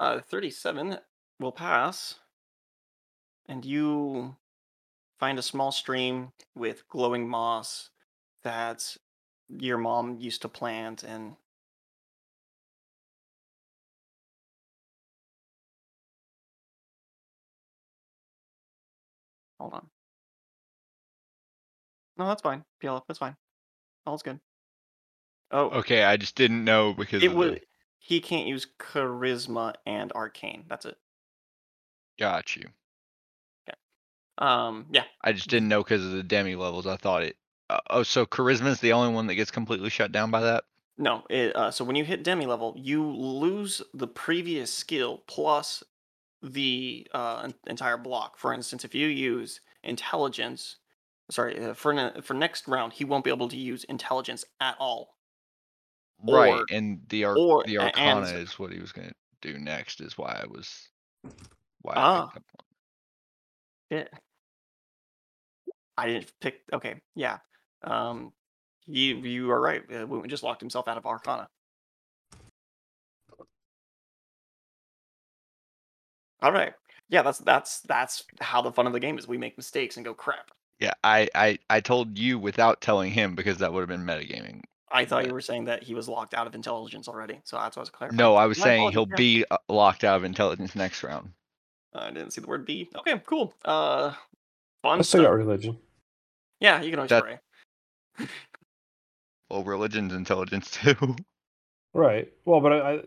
Uh, 37 will pass, and you find a small stream with glowing moss that your mom used to plant, and Hold on. No, that's fine. PLF, that's fine. All's good. Oh, Okay, I just didn't know because it of would. the, He can't use charisma and arcane. That's it. got you. Yeah. Um, yeah. I just didn't know because of the demi levels. I thought it. Uh, oh, so charisma is the only one that gets completely shut down by that. No, it, uh, so when you hit demi level, you lose the previous skill plus the uh, entire block. For instance, if you use intelligence, sorry, uh, for ne- for next round, he won't be able to use intelligence at all. right, Or- and the ar- or- the a- and- arcana is what he was gonna do next. Is why I was. Why I Ah. picked up Yeah. I didn't pick. Okay, yeah. Um, you you are right. Uh, Wooten just locked himself out of Arcana. All right. Yeah, that's that's that's how the fun of the game is. We make mistakes and go crap. Yeah, I, I I told you without telling him because that would have been metagaming. I thought Yeah. you were saying that he was locked out of intelligence already, so that's what I was clarifying. No, I was My saying he'll apologies, be uh, locked out of intelligence next round. I didn't see the word B. Okay, cool. Uh, fun I still stuff. got religion. Yeah, you can always That- pray. Well, religion's intelligence too. Right. Well, but I, I,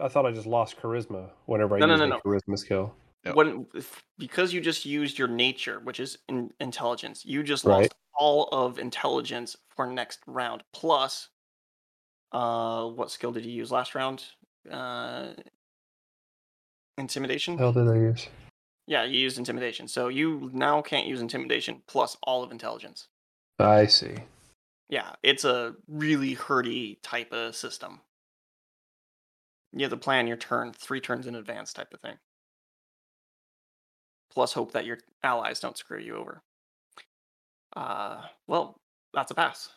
I thought I just lost charisma whenever I No, no, used no, a charisma skill. Yep. when if, because you just used your nature, which is in, intelligence, you just Right. lost all of intelligence for next round. Plus, uh, what skill did you use last round? Uh, intimidation. hell did I use? Yeah, you used intimidation, so you now can't use intimidation plus all of intelligence. I see. Yeah, it's a really hurdy type of system. You have to plan your turn three turns in advance, type of thing. Plus, hope that your allies don't screw you over. Uh, well, that's a pass.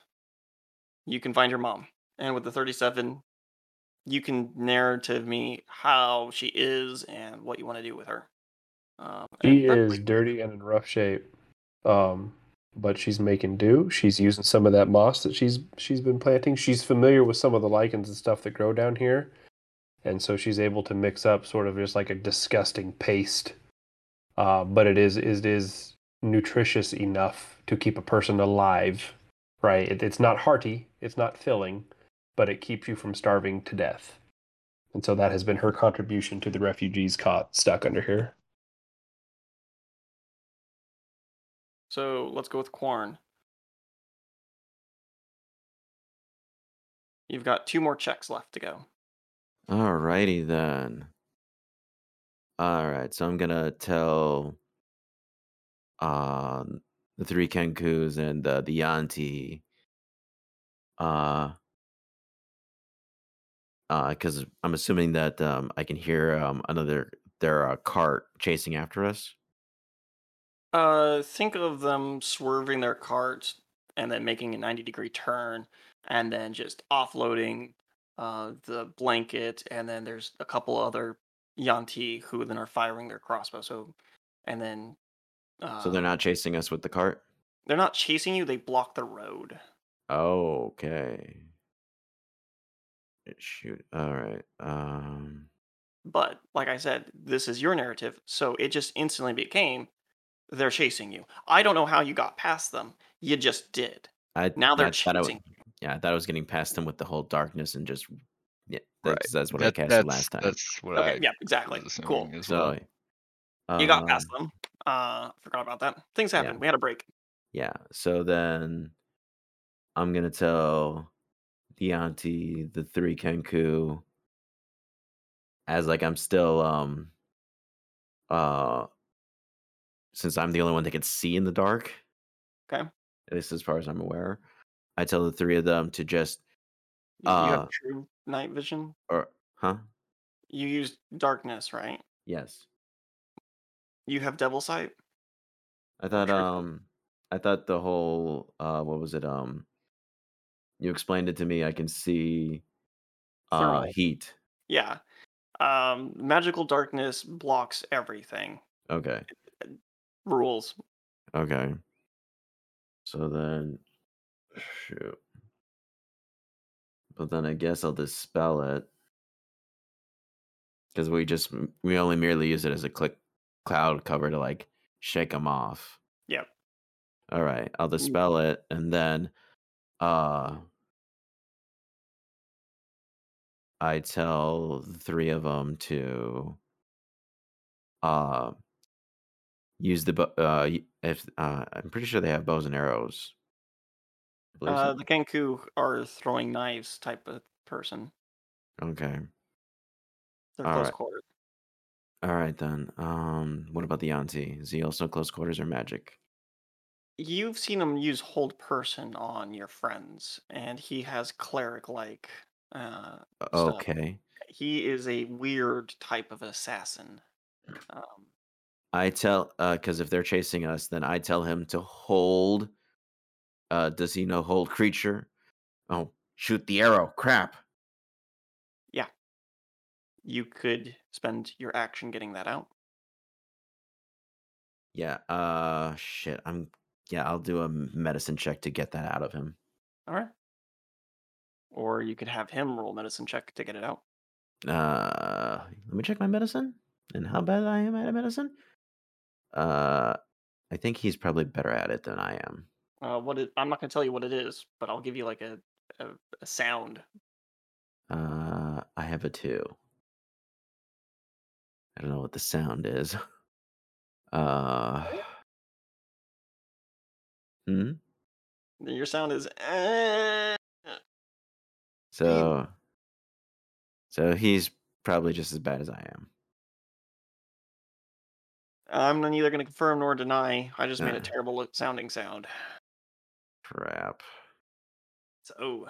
You can find your mom, and with the thirty-seven, you can narrative me how she is and what you want to do with her. Um, She is dirty and in rough shape. Um, but she's making do. She's using some of that moss that she's she's been planting. She's familiar with some of the lichens and stuff that grow down here. And so she's able to mix up sort of just like a disgusting paste. Uh, but it is it is nutritious enough to keep a person alive. Right? It, it's not hearty, it's not filling, but it keeps you from starving to death. And so that has been her contribution to the refugees caught stuck under here. So let's go with Quarn. You've got two more checks left to go. Alrighty then. Alright, so I'm gonna tell um the three Kenkus and uh, the Yuan-ti uh uh because I'm assuming that um I can hear um another their uh, cart chasing after us. Uh, think of them swerving their carts and then making a 90 degree turn and then just offloading uh, the blanket. And then there's a couple other Yuan-ti who then are firing their crossbow. So, and then. Uh, So they're not chasing us with the cart? They're not chasing you, they block the road. Oh, okay. Eh, Shoot. Alright. Um But like I said, this is your narrative, so it just instantly became they're chasing you. I don't know how you got past them. You just did. I Now they're I thought I w- chasing. Yeah, I thought I was getting past them with the whole darkness and just yeah, Right. that's, that's what I That- casted that's, last time. That's what Okay, I yeah, exactly. was Cool. assuming So well. You got past um, them. Uh, forgot about that. Things yeah. happen. We had a break. Yeah. So then I'm gonna tell the Yuan-ti, the three Kenku, as like I'm still um uh since I'm the only one that can see in the dark, Okay. at least as far as I'm aware. I tell the three of them to just You, you Uh, have true night vision. or huh? You used darkness, right? Yes. You have devil sight. I thought True. um I thought the whole uh what was it um you explained it to me I can see uh Thermal. heat. Yeah. Um, magical darkness blocks everything. Okay. Rules. Okay. So then shoot. But then I guess I'll dispel it. Cuz we just we only merely use it as a click cloud cover to like shake them off. Yep. All right, I'll dispel it, and then, uh, I tell the three of them to, uh, use the uh if uh I'm pretty sure they have bows and arrows. I believe so. Uh, the Kenku are throwing knives type of person. Okay. They're All close right. quartered. All right then. Um, what about the Yuan-ti? Is he also close quarters or magic? You've seen him use hold person on your friends, and he has cleric like uh, stuff. Okay. He is a weird type of assassin. Um, I tell uh because if they're chasing us, then I tell him to hold. Uh, does he know hold creature? Oh, shoot the arrow! Crap. Yeah. You could spend your action getting that out. Yeah. Uh, shit. I'm. Yeah, I'll do a medicine check to get that out of him. All right. Or you could have him roll medicine check to get it out. Uh, let me check my medicine and how bad I am at medicine. Uh, I think he's probably better at it than I am. Uh, what it, I'm not going to tell you what it is, but I'll give you like a, a, a sound. Uh, I have a two. I don't know what the sound is. Uh, hmm. Your sound is. "Eh." So, so he's probably just as bad as I am. I'm neither going to confirm nor deny. I just made Uh. a terrible sounding sound. Crap. So,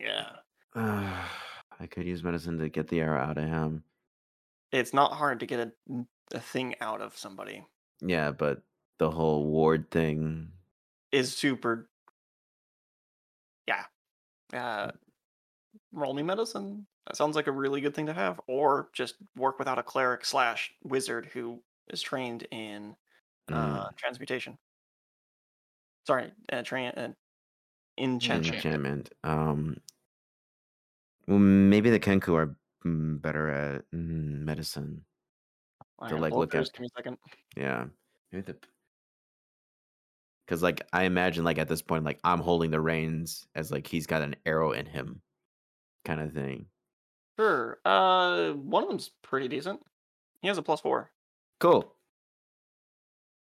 yeah. Uh, I could use medicine to get the arrow out of him. It's not hard to get a, a thing out of somebody. Yeah, but the whole ward thing. Is super. Yeah. Uh, roll me medicine. That sounds like a really good thing to have. Or just work without a cleric slash wizard who is trained in uh, transmutation. Sorry, uh, train uh, enchantment. enchantment. Um, well, maybe the Kenku are mm, better at mm, medicine. I to, like, look at- Give me a second. Yeah, maybe the. Because like I imagine, like at this point, like I'm holding the reins as like he's got an arrow in him, kind of thing. Sure. Uh, one of them's pretty decent. He has a plus four. Cool.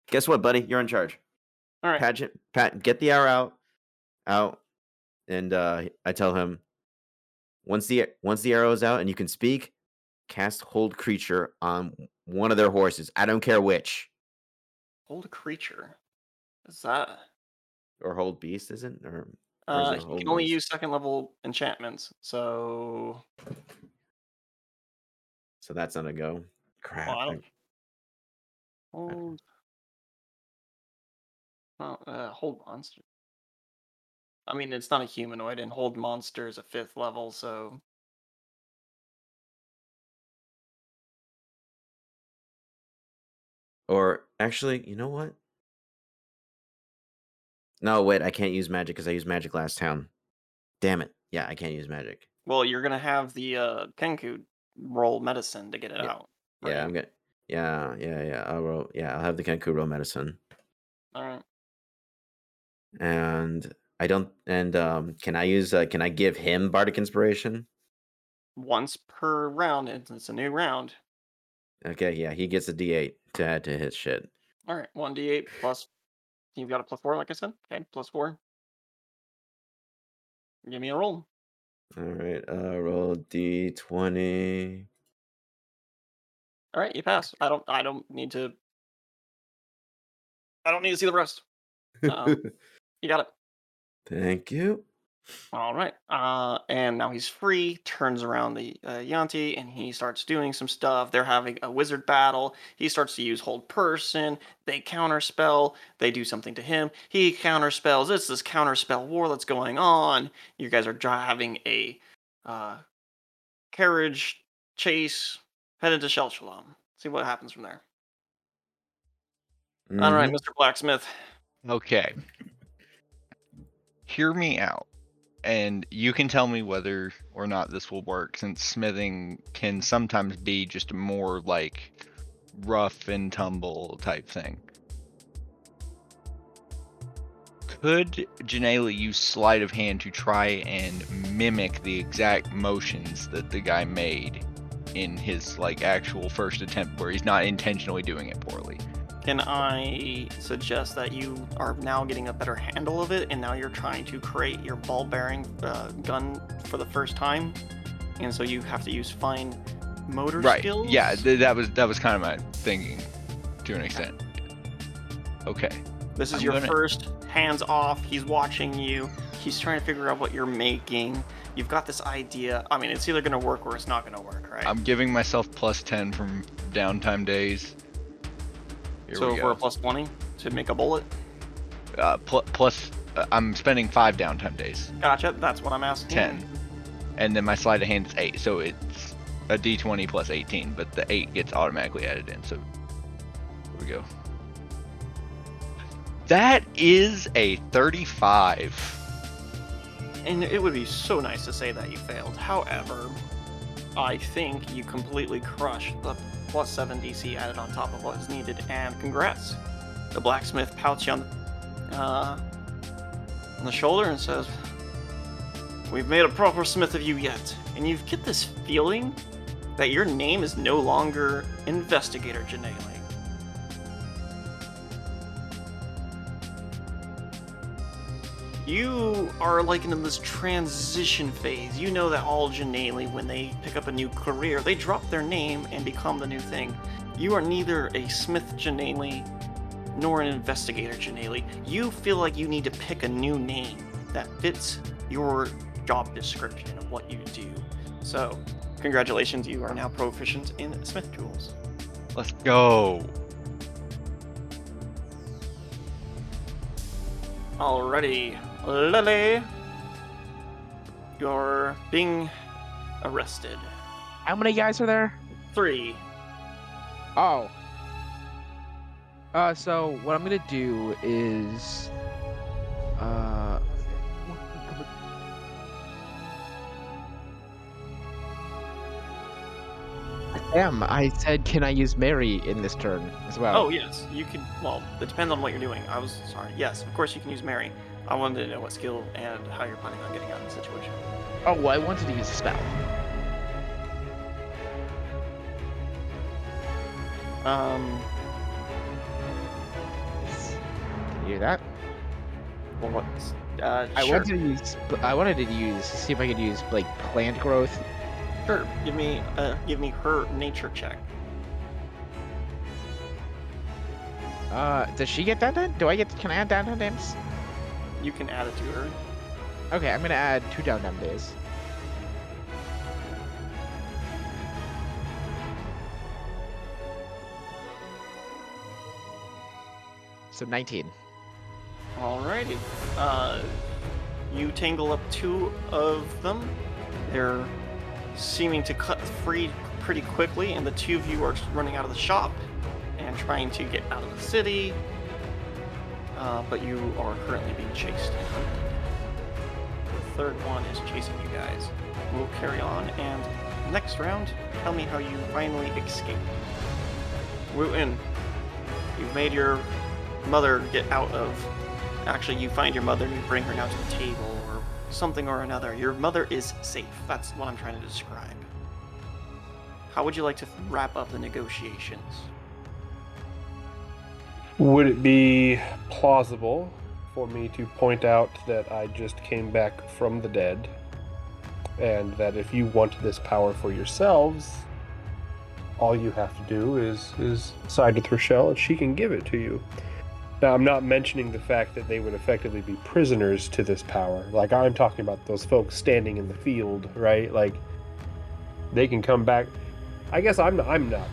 Guess what, buddy? You're in charge. All right. Paget, Pat, get the arrow out, out, and uh, I tell him once the once the arrow is out and you can speak, cast hold creature on one of their horses. I don't care which, Hold a creature. Is that? or hold beast, isn't? Or Or is Uh, it you can only ones? use second level enchantments. So, so that's not a go. Crap. well, I I- don't. Hold. Oh, uh, hold monster. I mean, it's not a humanoid, and hold monster is a fifth level, so Or actually, you know what? No, wait, I can't use magic because I used magic last town. Damn it. Yeah, I can't use magic. well, you're gonna have the uh, Kenku roll medicine to get it Yeah. out. Yeah. I'm gonna. Yeah, yeah, yeah. I'll roll. Yeah, I'll have the Kenku roll medicine, All right. And I don't. And um, can I use? Uh, can I give him bardic inspiration? Once per round, and it's a new round. Okay, yeah, he gets a D8 to add to his shit. All right, one d8 plus. You've got a plus four, like I said. Okay, plus four. Give me a roll. All right, uh, roll D20. All right, you pass. I don't. I don't need to. I don't need to see the rest. Um, You got it. Thank you. All right. Uh, and now he's free. Turns around the uh, Yuan-ti, and he starts doing some stuff. They're having a wizard battle. He starts to use hold person. They counterspell. They do something to him. He counterspells. It's this counterspell war that's going on. You guys are driving a uh, carriage chase headed to Shell Shalom. See what happens from there. All right. Mr. Blacksmith. Okay. Hear me out. And you can tell me whether or not this will work, since smithing can sometimes be just a more like rough and tumble type thing. Could Janelle use sleight of hand to try and mimic the exact motions that the guy made in his like actual first attempt, where he's not intentionally doing it poorly? Can I suggest that you are now getting a better handle of it, and now you're trying to create your ball bearing uh, gun for the first time, and so you have to use fine motor right. skills? Yeah, th- that was that was kind of my thinking, to an extent. Okay. This is I'm your gonna- first hands off. He's watching you. He's trying to figure out what you're making. You've got this idea. I mean, it's either going to work or it's not going to work, right? I'm giving myself plus ten from downtime days. Here so we for a plus 20 to make a bullet. uh, pl- plus, uh, I'm spending five downtime days, Gotcha. That's what I'm asking. 10. and then my sleight of hand is eight, so it's a d20 plus 18, but the eight gets automatically added in. So here we go. That is a 35. And it would be so nice to say that you failed. However, I think you completely crushed the plus 7 DC added on top of what is needed, and congrats. The blacksmith pouts you on the, uh, on the shoulder and says, We've made a proper smith of you yet. And you get this feeling that your name is no longer Investigator Janelle. You are like in this transition phase. You know that all Janelle, when they pick up a new career, they drop their name and become the new thing. You are neither a Smith Janelle nor an investigator Janelle. You feel like you need to pick a new name that fits your job description of what you do. So, congratulations, you are now proficient in Smith tools. Let's go. Alrighty, Lily, you're being arrested. How many guys are there? Three. Oh. Uh, so what I'm gonna do is, uh, Damn, I said, can I use Mary in this turn as well? Oh yes, you can. Well, it depends on what you're doing. I was sorry. Yes, of course you can use Mary. I wanted to know what skill and how you're planning on getting out of the situation. Oh, well, I wanted to use a spell. Um, Can you do that? well, what? Uh, I sure. wanted to use. I wanted to use. See if I could use like plant growth. Sure. Give me, uh, give me her nature check. Uh, does she get that then? Do I get? Can I add downtime days? You can add it to her. Okay, I'm gonna add two downtime days. So 19. Alrighty. Uh, you tangle up two of them. They're seeming to cut free pretty quickly, and the two of you are running out of the shop and trying to get out of the city. Uh, but you are currently being chased. The third one is chasing you guys. We'll carry on, and next round, tell me how you finally escape. In, you've made your mother get out of actually you find your mother and you bring her now to the table or something or another your mother is safe that's what i'm trying to describe how would you like to wrap up the negotiations Would it be plausible for me to point out that I just came back from the dead and that if you want this power for yourselves, all you have to do is is side with Rochelle and she can give it to you. Now, I'm not mentioning the fact that they would effectively be prisoners to this power. Like I'm talking about those folks standing in the field, right? Like they can come back. I guess I'm I'm not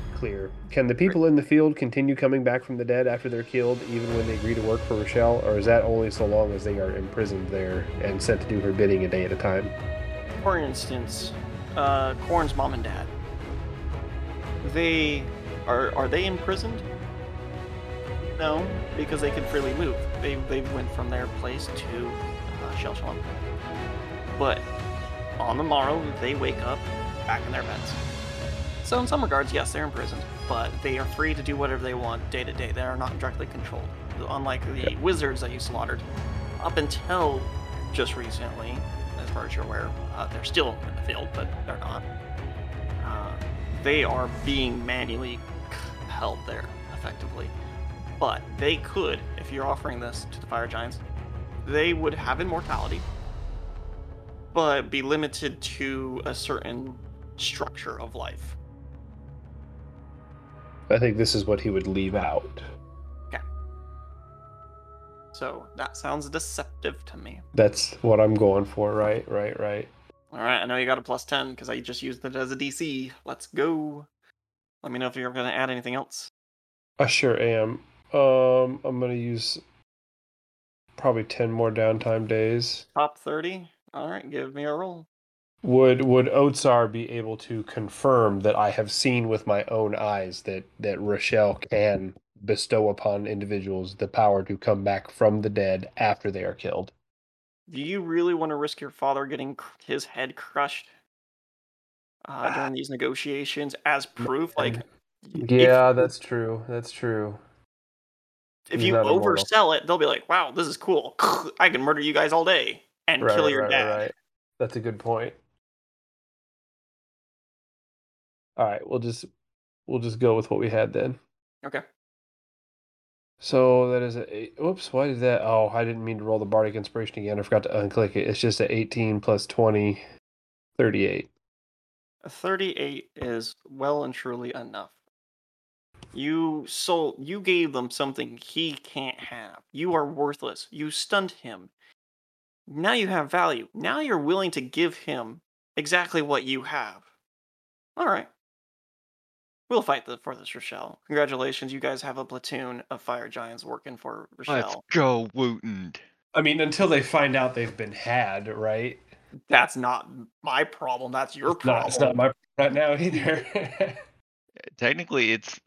Can the people in the field continue coming back from the dead after they're killed, even when they agree to work for Rochelle, or is that only so long as they are imprisoned there and sent to do her bidding a day at a time? for instance uh corn's mom and dad. They are are they imprisoned? No because they can freely move. They they went from their place to uh, shell Swamp. but on the morrow they wake up back in their beds so in some regards yes they're imprisoned but they are free to do whatever they want day to day they are not directly controlled unlike the wizards that you slaughtered up until just recently, as far as you're aware, uh, they're still in the field, but they're not. Uh, they are being manually held there, effectively. But they could, if you're offering this to the fire giants, they would have immortality, but be limited to a certain structure of life. I think this is what he would leave out. Okay. So that sounds deceptive to me. That's what I'm going for. Right, right, right. All right, I know you got a plus 10 because I just used it as a DC. Let's go. Let me know if you're going to add anything else. I sure am. Um, I'm gonna use probably ten more downtime days. Top 30. All right, give me a roll. Would would Oatsar be able to confirm that I have seen with my own eyes that that Rochelle can bestow upon individuals the power to come back from the dead after they are killed? Do you really want to risk your father getting his head crushed uh, during these negotiations as proof? Like, if- Yeah, that's true. That's true. if he's you not immortal. oversell it, they'll be like, "Wow, this is cool. I can murder you guys all day and Right, kill your right, dad." right. That's a good point. All right, we'll just we'll just go with what we had then. Okay. So that is a eight. Oops, why did that? Oh, I didn't mean to roll the bardic inspiration again. I forgot to unclick it. It's just a 18 plus 20, 38. A 38 is well and truly enough. You sold you gave them something he can't have. You are worthless. You stunned him. Now you have value. Now you're willing to give him exactly what you have. All right. We'll fight the, for this, Rochelle. Congratulations, you guys have a platoon of fire giants working for Rochelle. Let's Rochelle. go, Wooten. I mean, until they find out they've been had, right? That's not my problem. That's your It's not, problem. it's not my problem right now either. Technically, it's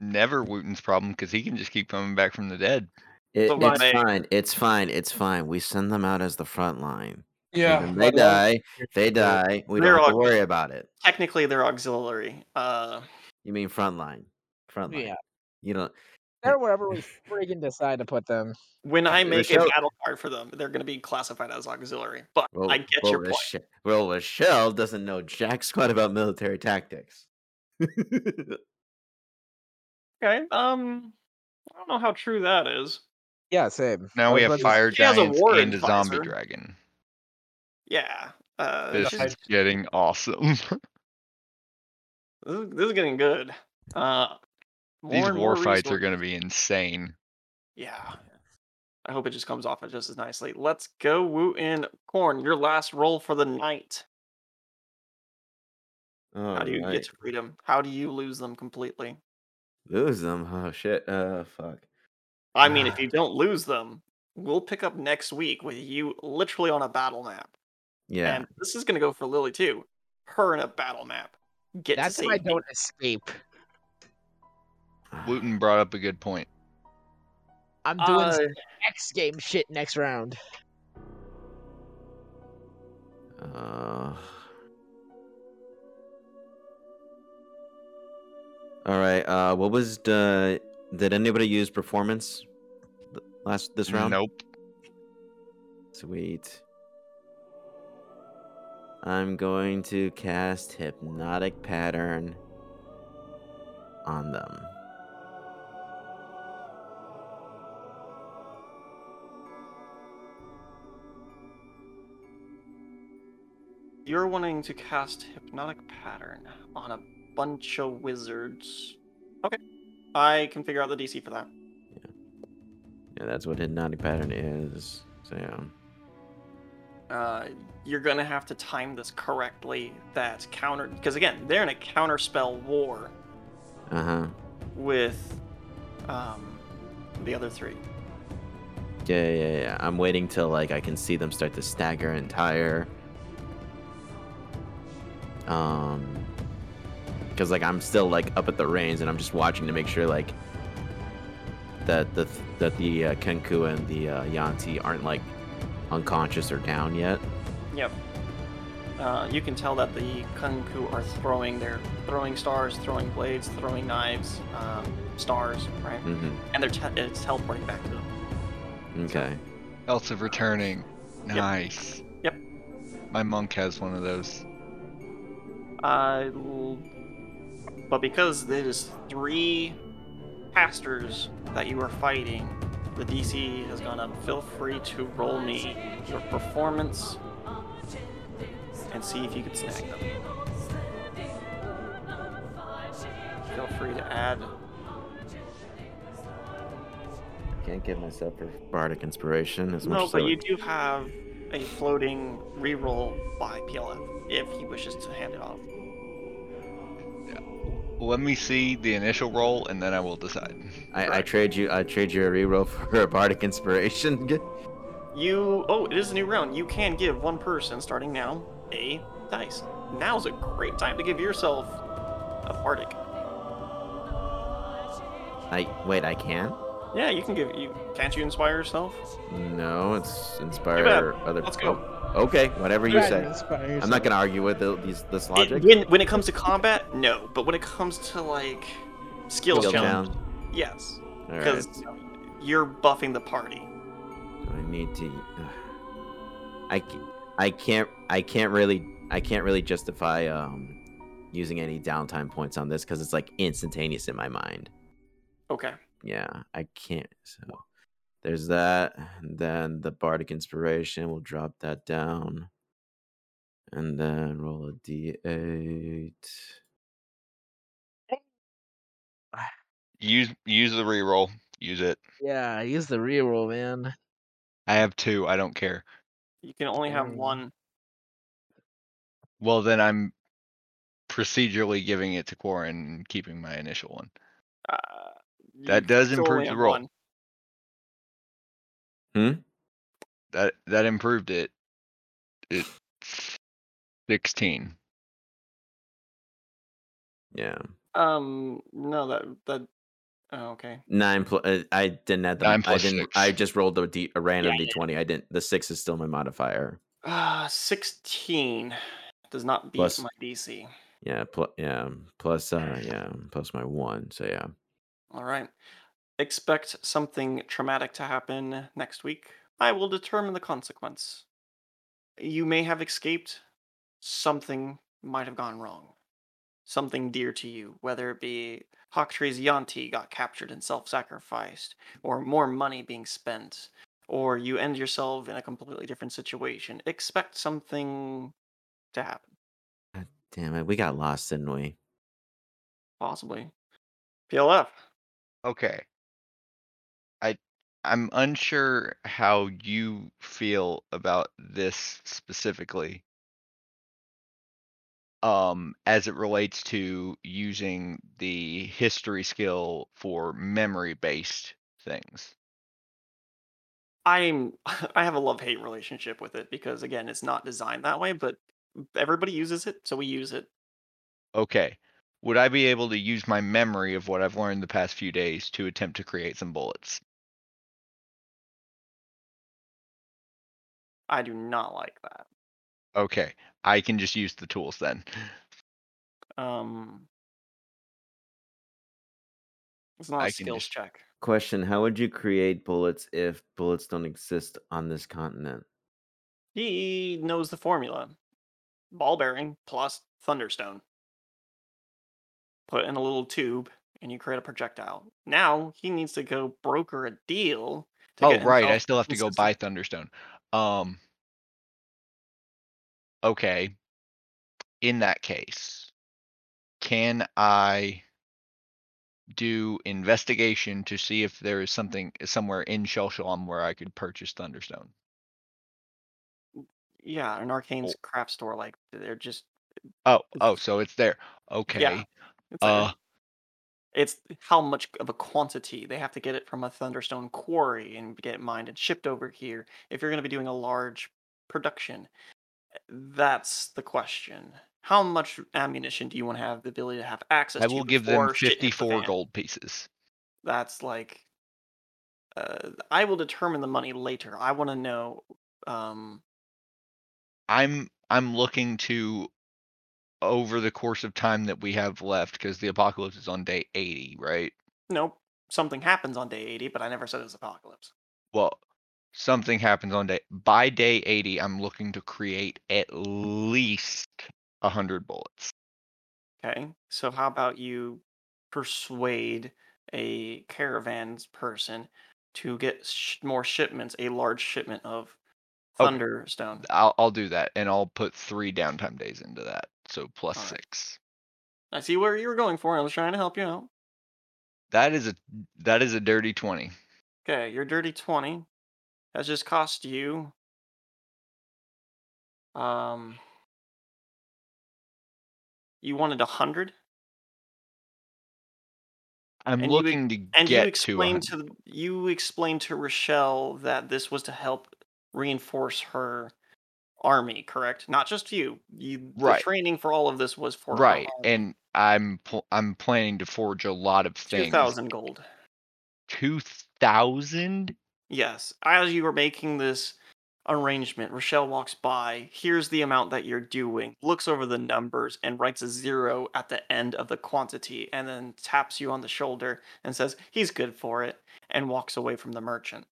never Wooten's problem because he can just keep coming back from the dead. It, So it's they- fine. It's fine. It's fine. We send them out as the front line. yeah, And they die. They die. We They're don't have to all- worry about it. Technically, they're auxiliary. Uh, You mean front line? Front line. Yeah. You don't. They're wherever we friggin' decide to put them. when I make a battle card for them, they're going to be classified as auxiliary. But Well, I get well, your point. Well, Rochelle doesn't know jack squat about military tactics. Okay. Um, I don't know how true that is. Yeah, same. Now we have about to- fire she has a war and a zombie dragon. Yeah. Uh, This this, is getting awesome. is, this is getting good. Uh, These war fights are going to be insane. Yeah. I hope it just comes off just as nicely. Let's go, Woo and Corn. Your last roll for the night. How do you get to freedom? How do you lose them completely? lose them? Oh shit! Uh, fuck. I mean, if you don't lose them, we'll pick up next week with you literally on a battle map. Yeah. And this is going to go for Lily too. Her in a battle map. Get That's to if I don't escape. Wooten brought up a good point. I'm doing Uh, some X game shit next round. Uh, all right. Uh, what was the? Did anybody use performance th- last this round? Nope. Sweet. I'm going to cast hypnotic pattern on them. You're wanting to cast Hypnotic Pattern on a bunch of wizards. Okay. I can figure out the DC for that. Yeah, Yeah, that's what hypnotic pattern is. So yeah. Uh, you're gonna have to time this correctly. That counter, because again, they're in a counterspell war Uh huh. with um, the other three. Yeah, yeah, yeah. I'm waiting till like I can see them start to stagger and tire. Um, because like I'm still like up at the reins and I'm just watching to make sure like that the that the uh, Kenku and the uh, Yuan-ti aren't like unconscious or down yet. Yep. Uh, you can tell that the Kenku are throwing their throwing stars, throwing blades, throwing knives, um, stars, right? Mm-hmm. And they're te- it's teleporting back to them. Okay. Else of returning. Nice. Yep. My monk has one of those. I but because it is three pastors that you are fighting, the DC has gone up. Feel free to roll me your performance and see if you can snag them. Feel free to add. Can't give myself for bardic inspiration as much No, but would- you do have a floating reroll by PLF if he wishes to hand it off. Let me see the initial roll and then I will decide. I, I trade you. I trade you a reroll for a bardic inspiration. You oh, it is a new round. You can give one person starting now a dice. Now's a great time to give yourself a bardic. I wait. I can. Yeah, you can give you. Can't you inspire yourself? No, it's inspire other. Let's go. Okay, whatever you say. I'm not gonna argue with the, these this It- logic. when when it comes to combat, no. But when it comes to like skills Skill challenge, down. yes, All right. because you're buffing the party. I need to. I, I can't. I can't really. I can't really justify um using any downtime points on this because it's like instantaneous in my mind. Okay. Yeah, I can't. So there's that. And then the bardic inspiration. We'll drop that down. And then roll a d8. Use use the reroll. Use it. Yeah, use the reroll, man. I have two. I don't care. You can only have one. Well, then I'm procedurally giving it to Quarren and keeping my initial one. Uh, That does improve the roll. one. Hmm. That that improved it. It sixteen. Yeah. Um, no, that that. Oh, okay. Nine plus. Uh, I didn't add the. Nine I didn't. six. I just rolled a, d, a random Yeah, d20. I didn't. The six is still my modifier. Uh, sixteen does not beat Plus- my DC. Yeah. Plus. Yeah. Plus. Uh. Yeah. Plus my one. So yeah. All right. Expect something traumatic to happen next week. I will determine the consequence. You may have escaped. Something might have gone wrong. Something dear to you, whether it be Hawktree's Yuan-ti got captured and self sacrificed, or more money being spent, or you end yourself in a completely different situation. Expect something to happen, God damn it. We got lost, didn't we? possibly. PLF. Okay. I'm unsure how you feel about this specifically. Um, as it relates to using the history skill for memory based things. I'm I have a love hate relationship with it because again, it's not designed that way, but everybody uses it, so we use it. Okay. Would I be able to use my memory of what I've learned the past few days to attempt to create some bullets? I do not like that. Okay. I can just use the tools then. Um It's not I a skills just- check. Question: How would you create bullets if bullets don't exist on this continent? He knows the formula. Ball bearing plus thunderstone. Put in a little tube and you create a projectile. Now he needs to go broker a deal to Oh, get right. I still have to go consistent- buy Thunderstone. Um. Okay. In that case, can I do investigation to see if there is something somewhere in Shelshalom where I could purchase Thunderstone? Yeah, an arcane's crap store like they're just Oh, oh, so it's there. Okay. it's there. Uh, It's how much of a quantity they have to get it from a Thunderstone quarry and get it mined and shipped over here. If you're going to be doing a large production, that's the question. How much ammunition do you want to have the ability to have access I to? will give them before shit hits the fifty-four gold pieces. That's like, uh, I will determine the money later. I want to know. Um, I'm I'm looking to over the course of time that we have left because the apocalypse is on day 80, right? nope, something happens on day 80, but I never said it was apocalypse. Well, something happens on day by day 80 i'm looking to create at least 100 bullets Okay, so how about you persuade a caravans person to get sh- more shipments, a large shipment of Okay. thunderstone. i'll i'll do that and i'll put three downtime days into that so plus six I see where you were going for. I was trying to help you out. that is a that is a dirty 20 Okay, your dirty twenty has just cost you um you wanted a hundred i'm And you ex- to and you get to explained 100. to you explained to Rochelle that this was to help reinforce her army, correct? Not just you. You the training for all of this was for right and i'm pl- i'm planning to forge a lot of things thousand gold. 2000 Yes. As you were making this arrangement, Rochelle walks by, hears the amount that you're doing, looks over the numbers, and writes a zero at the end of the quantity, and then taps you on the shoulder and says, He's good for it, and walks away from the merchant.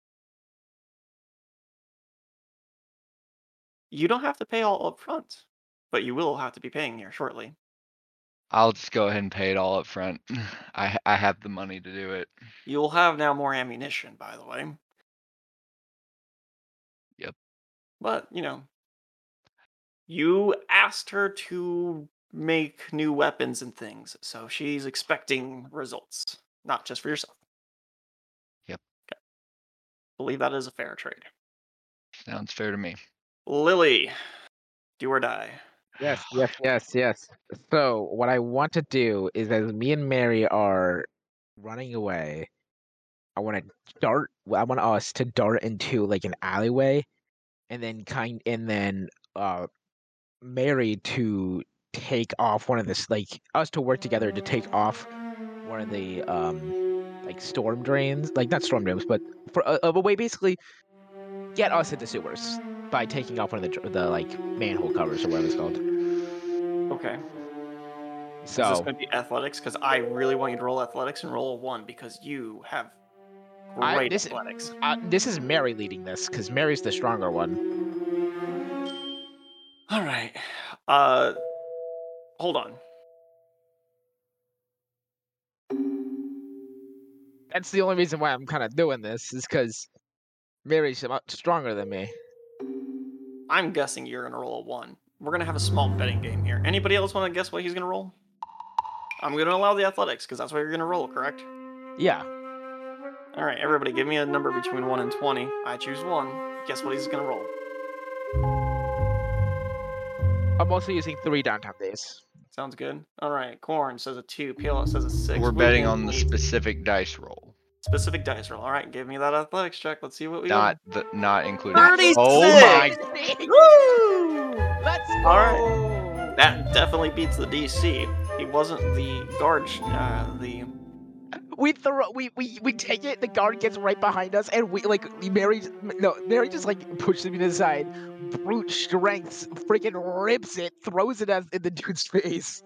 You don't have to pay all up front, but you will have to be paying here shortly. I'll just go ahead and pay it all up front. I I have the money to do it. You'll have now more ammunition, by the way. Yep. But, you know, you asked her to make new weapons and things, so she's expecting results, not just for yourself. Yep. Okay. Believe that is a fair trade. Sounds fair to me. Lily, do or die. Yes, yes, yes, yes. So what I want to do is, as me and Mary are running away, I want to dart. I want us to dart into like an alleyway, and then kind, and then uh, Mary to take off one of this, like us to work together to take off one of the um, like storm drains, like not storm drains, but for uh, of a way basically get us into sewers by taking off one of the the like manhole covers or whatever it's called. Okay. Is this So going to be athletics? Because I really want you to roll athletics and roll a one because you have I- great this- athletics. uh, this is Mary leading this because Mary's the stronger one. All right. Uh, hold on. That's the only reason why I'm kind of doing this is because Mary's much stronger than me. I'm guessing you're gonna roll a one. We're gonna have a small betting game here. Anybody else want to guess what he's gonna roll? I'm gonna allow the athletics because that's what you're gonna roll, correct? Yeah. All right, everybody, give me a number between one and twenty. I choose one. Guess what he's gonna roll? I'm also using three downtime days. Sounds good. All right, Corn says a two. Peel says a six. We're Blue betting on the eight. specific dice roll, specific dice roll. All right, give me that athletics check. Let's see what we not the not included. 36! Oh my! Woo! Let's go! All right. That definitely beats the DC. He wasn't the guard. Uh, the We throw, we, we we take it. The guard gets right behind us, and we like Mary. No, Mary just like pushes me to the side. Brute strength, freaking rips it, throws it at in the dude's face.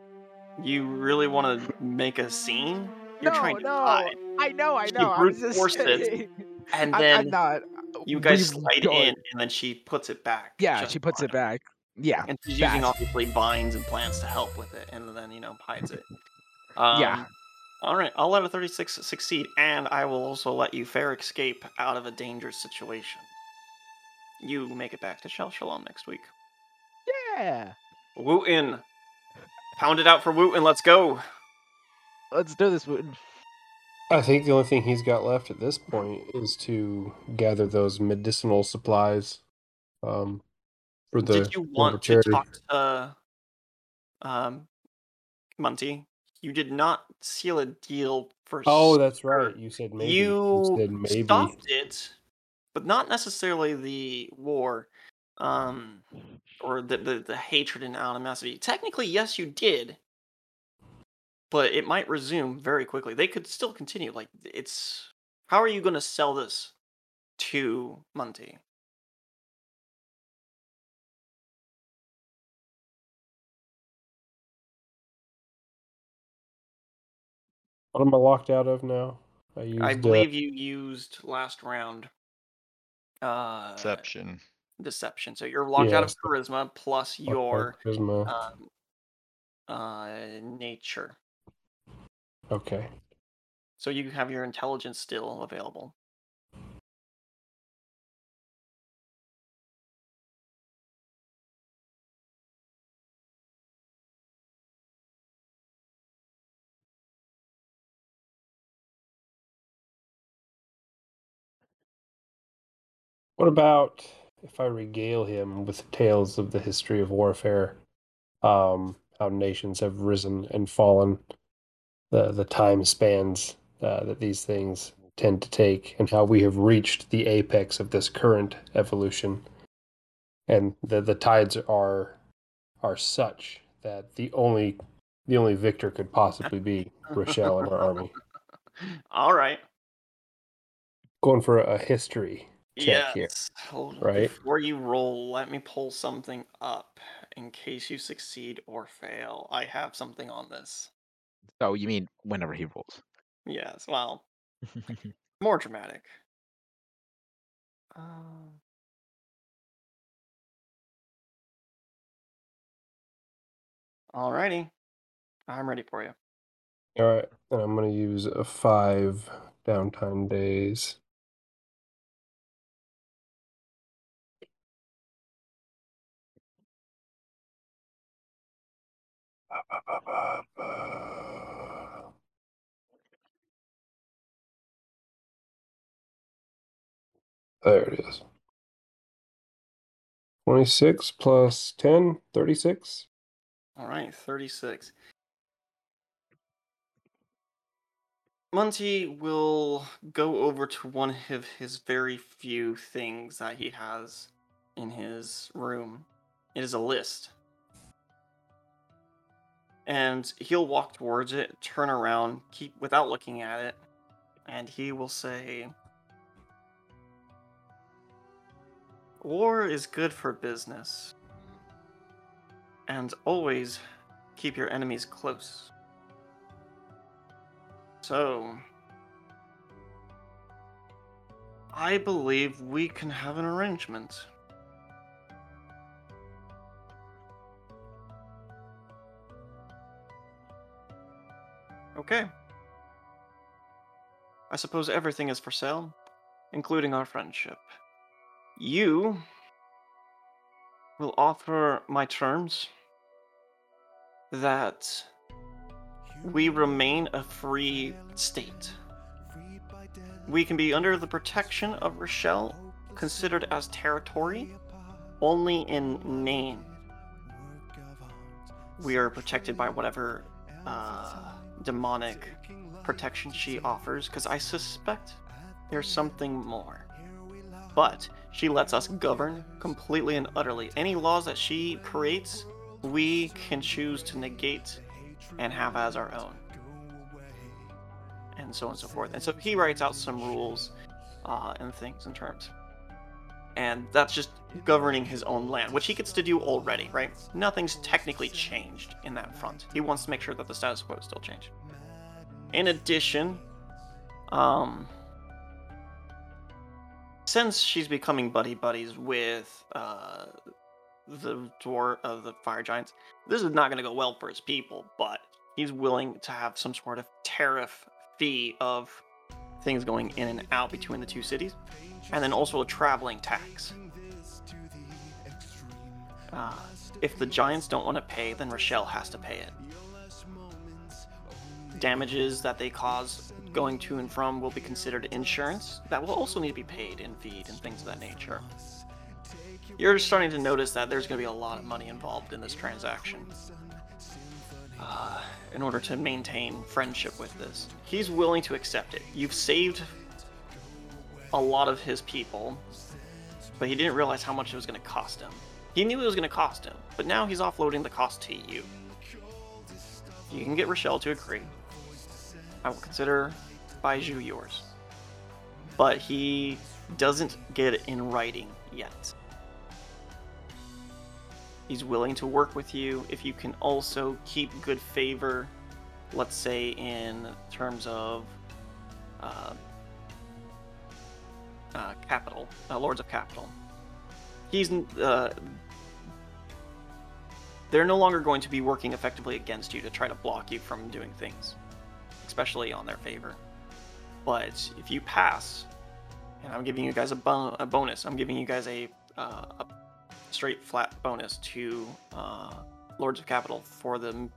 you really want to make a scene? You're no, trying to no, hide, I know, I know. I brute just forced it, and then I'm not. you guys slide don't. in, and then she puts it back. Yeah, she puts it back. Yeah, and she's using obviously vines and plants to help with it, and then you know hides it. Um, Yeah. All right, I'll let a 36 succeed, and I will also let you fair escape out of a dangerous situation. You make it back to Shell Shalom next week. yeah. Wooten, pound it out for Wooten. Let's go. Let's do this. Wooten. I think the only thing he's got left at this point is to gather those medicinal supplies um, for the Did you want to talk to um, Monty? You did not seal a deal for. Oh, that's right. You said maybe. you said maybe. stopped it, but not necessarily the war, um, or the, the the hatred and animosity. Technically, yes, you did, but it might resume very quickly. They could still continue. Like it's, how are you going to sell this to Monty? What am I locked out of now? I used. I uh, believe you used last round. Uh, Deception. deception. So you're locked out of charisma plus Fuck your charisma. um, uh, nature. Okay. So you have your intelligence still available. What about if I regale him with tales of the history of warfare, um, how nations have risen and fallen, the the time spans uh, that these things tend to take, and how we have reached the apex of this current evolution, and the the tides are are such that the only the only victor could possibly be Rochelle and her army. All right. Going for a history check here. Yes. Hold on. right? Before you roll, let me pull something up in case you succeed or fail. I have something on this. Oh, you mean whenever he rolls? Yes. Well, more dramatic. Um, alrighty. I'm ready for you. All right, and I'm going to use a five downtime days. There it is. 26 plus 10, 36. All right, 36. Monty will go over to one of his very few things that he has in his room. It is a list. And he'll walk towards it, turn around, keep without looking at it, and he will say War is good for business. And always keep your enemies close. So, I believe we can have an arrangement. Okay. I suppose everything is for sale, including our friendship. You will offer my terms that we remain a free state. We can be under the protection of Rochelle, considered as territory, only in name. We are protected by whatever uh, demonic protection she offers, because I suspect there's something more. But she lets us govern completely and utterly. Any laws that she creates, we can choose to negate and have as our own. And so on and so forth. And so he writes out some rules uh, and things and terms. And that's just governing his own land, which he gets to do already, right? Nothing's technically changed in that front. He wants to make sure that the status quo is still changed. In addition, um, since she's becoming buddy buddies with uh, the dwarf of the fire giants, this is not going to go well for his people. But he's willing to have some sort of tariff fee of things going in and out between the two cities, and then also a traveling tax. Uh, if the giants don't want to pay, then Rochelle has to pay it. Damages that they cause going to and from will be considered insurance. That will also need to be paid in feed and things of that nature. You're starting to notice that there's going to be a lot of money involved in this transaction. Uh, in order to maintain friendship with this, he's willing to accept it. You've saved a lot of his people, but he didn't realize how much it was going to cost him. He knew it was going to cost him, but now he's offloading the cost to you. You can get Rochelle to agree. I will consider Baiju yours. But he doesn't get it in writing yet. He's willing to work with you if you can also keep good favor, let's say in terms of uh, uh, capital, uh, lords of capital. He's uh, they're no longer going to be working effectively against you to try to block you from doing things, especially on their favor. But if you pass, and I'm giving you guys a, bon- a bonus, I'm giving you guys a, uh, a straight flat bonus to uh, Lords of Capital for the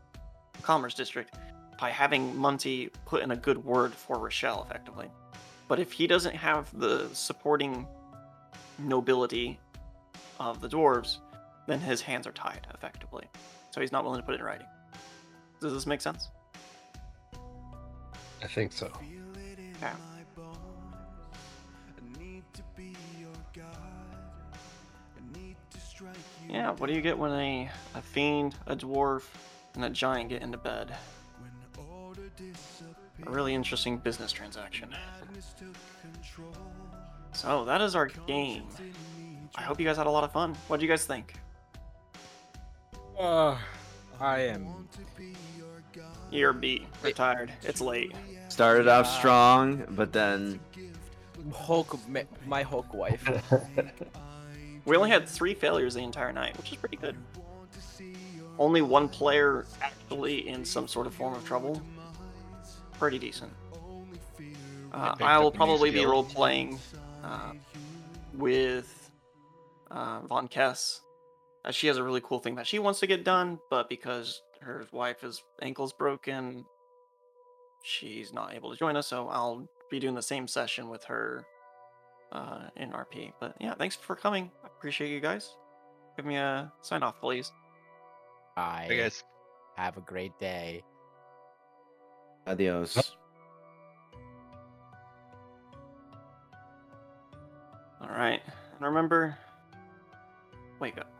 Commerce District by having Monty put in a good word for Rochelle effectively. But if he doesn't have the supporting nobility of the dwarves, then his hands are tied effectively. So he's not willing to put it in writing. Does this make sense? I think so. Yeah. Yeah, what do you get when a, a fiend, a dwarf, and a giant get into bed? A really interesting business transaction. So that is our game. I hope you guys had a lot of fun. What do you guys think? Uh, I am. You're B. Retired. It's late. Started off strong, but then Hulk, my Hulk wife. We only had three failures the entire night, which is pretty good. Only one player actually in some sort of form of trouble. Pretty decent. Uh, I will up a new probably be role playing uh, with uh, Von Kess. Uh, she has a really cool thing that she wants to get done, but because her wife's ankle's broken, she's not able to join us. So I'll be doing the same session with her uh, in RP. But yeah, thanks for coming. I appreciate you guys. Give me a sign off, please. I Hey guys. have a great day. adios. All right. And remember, wake up.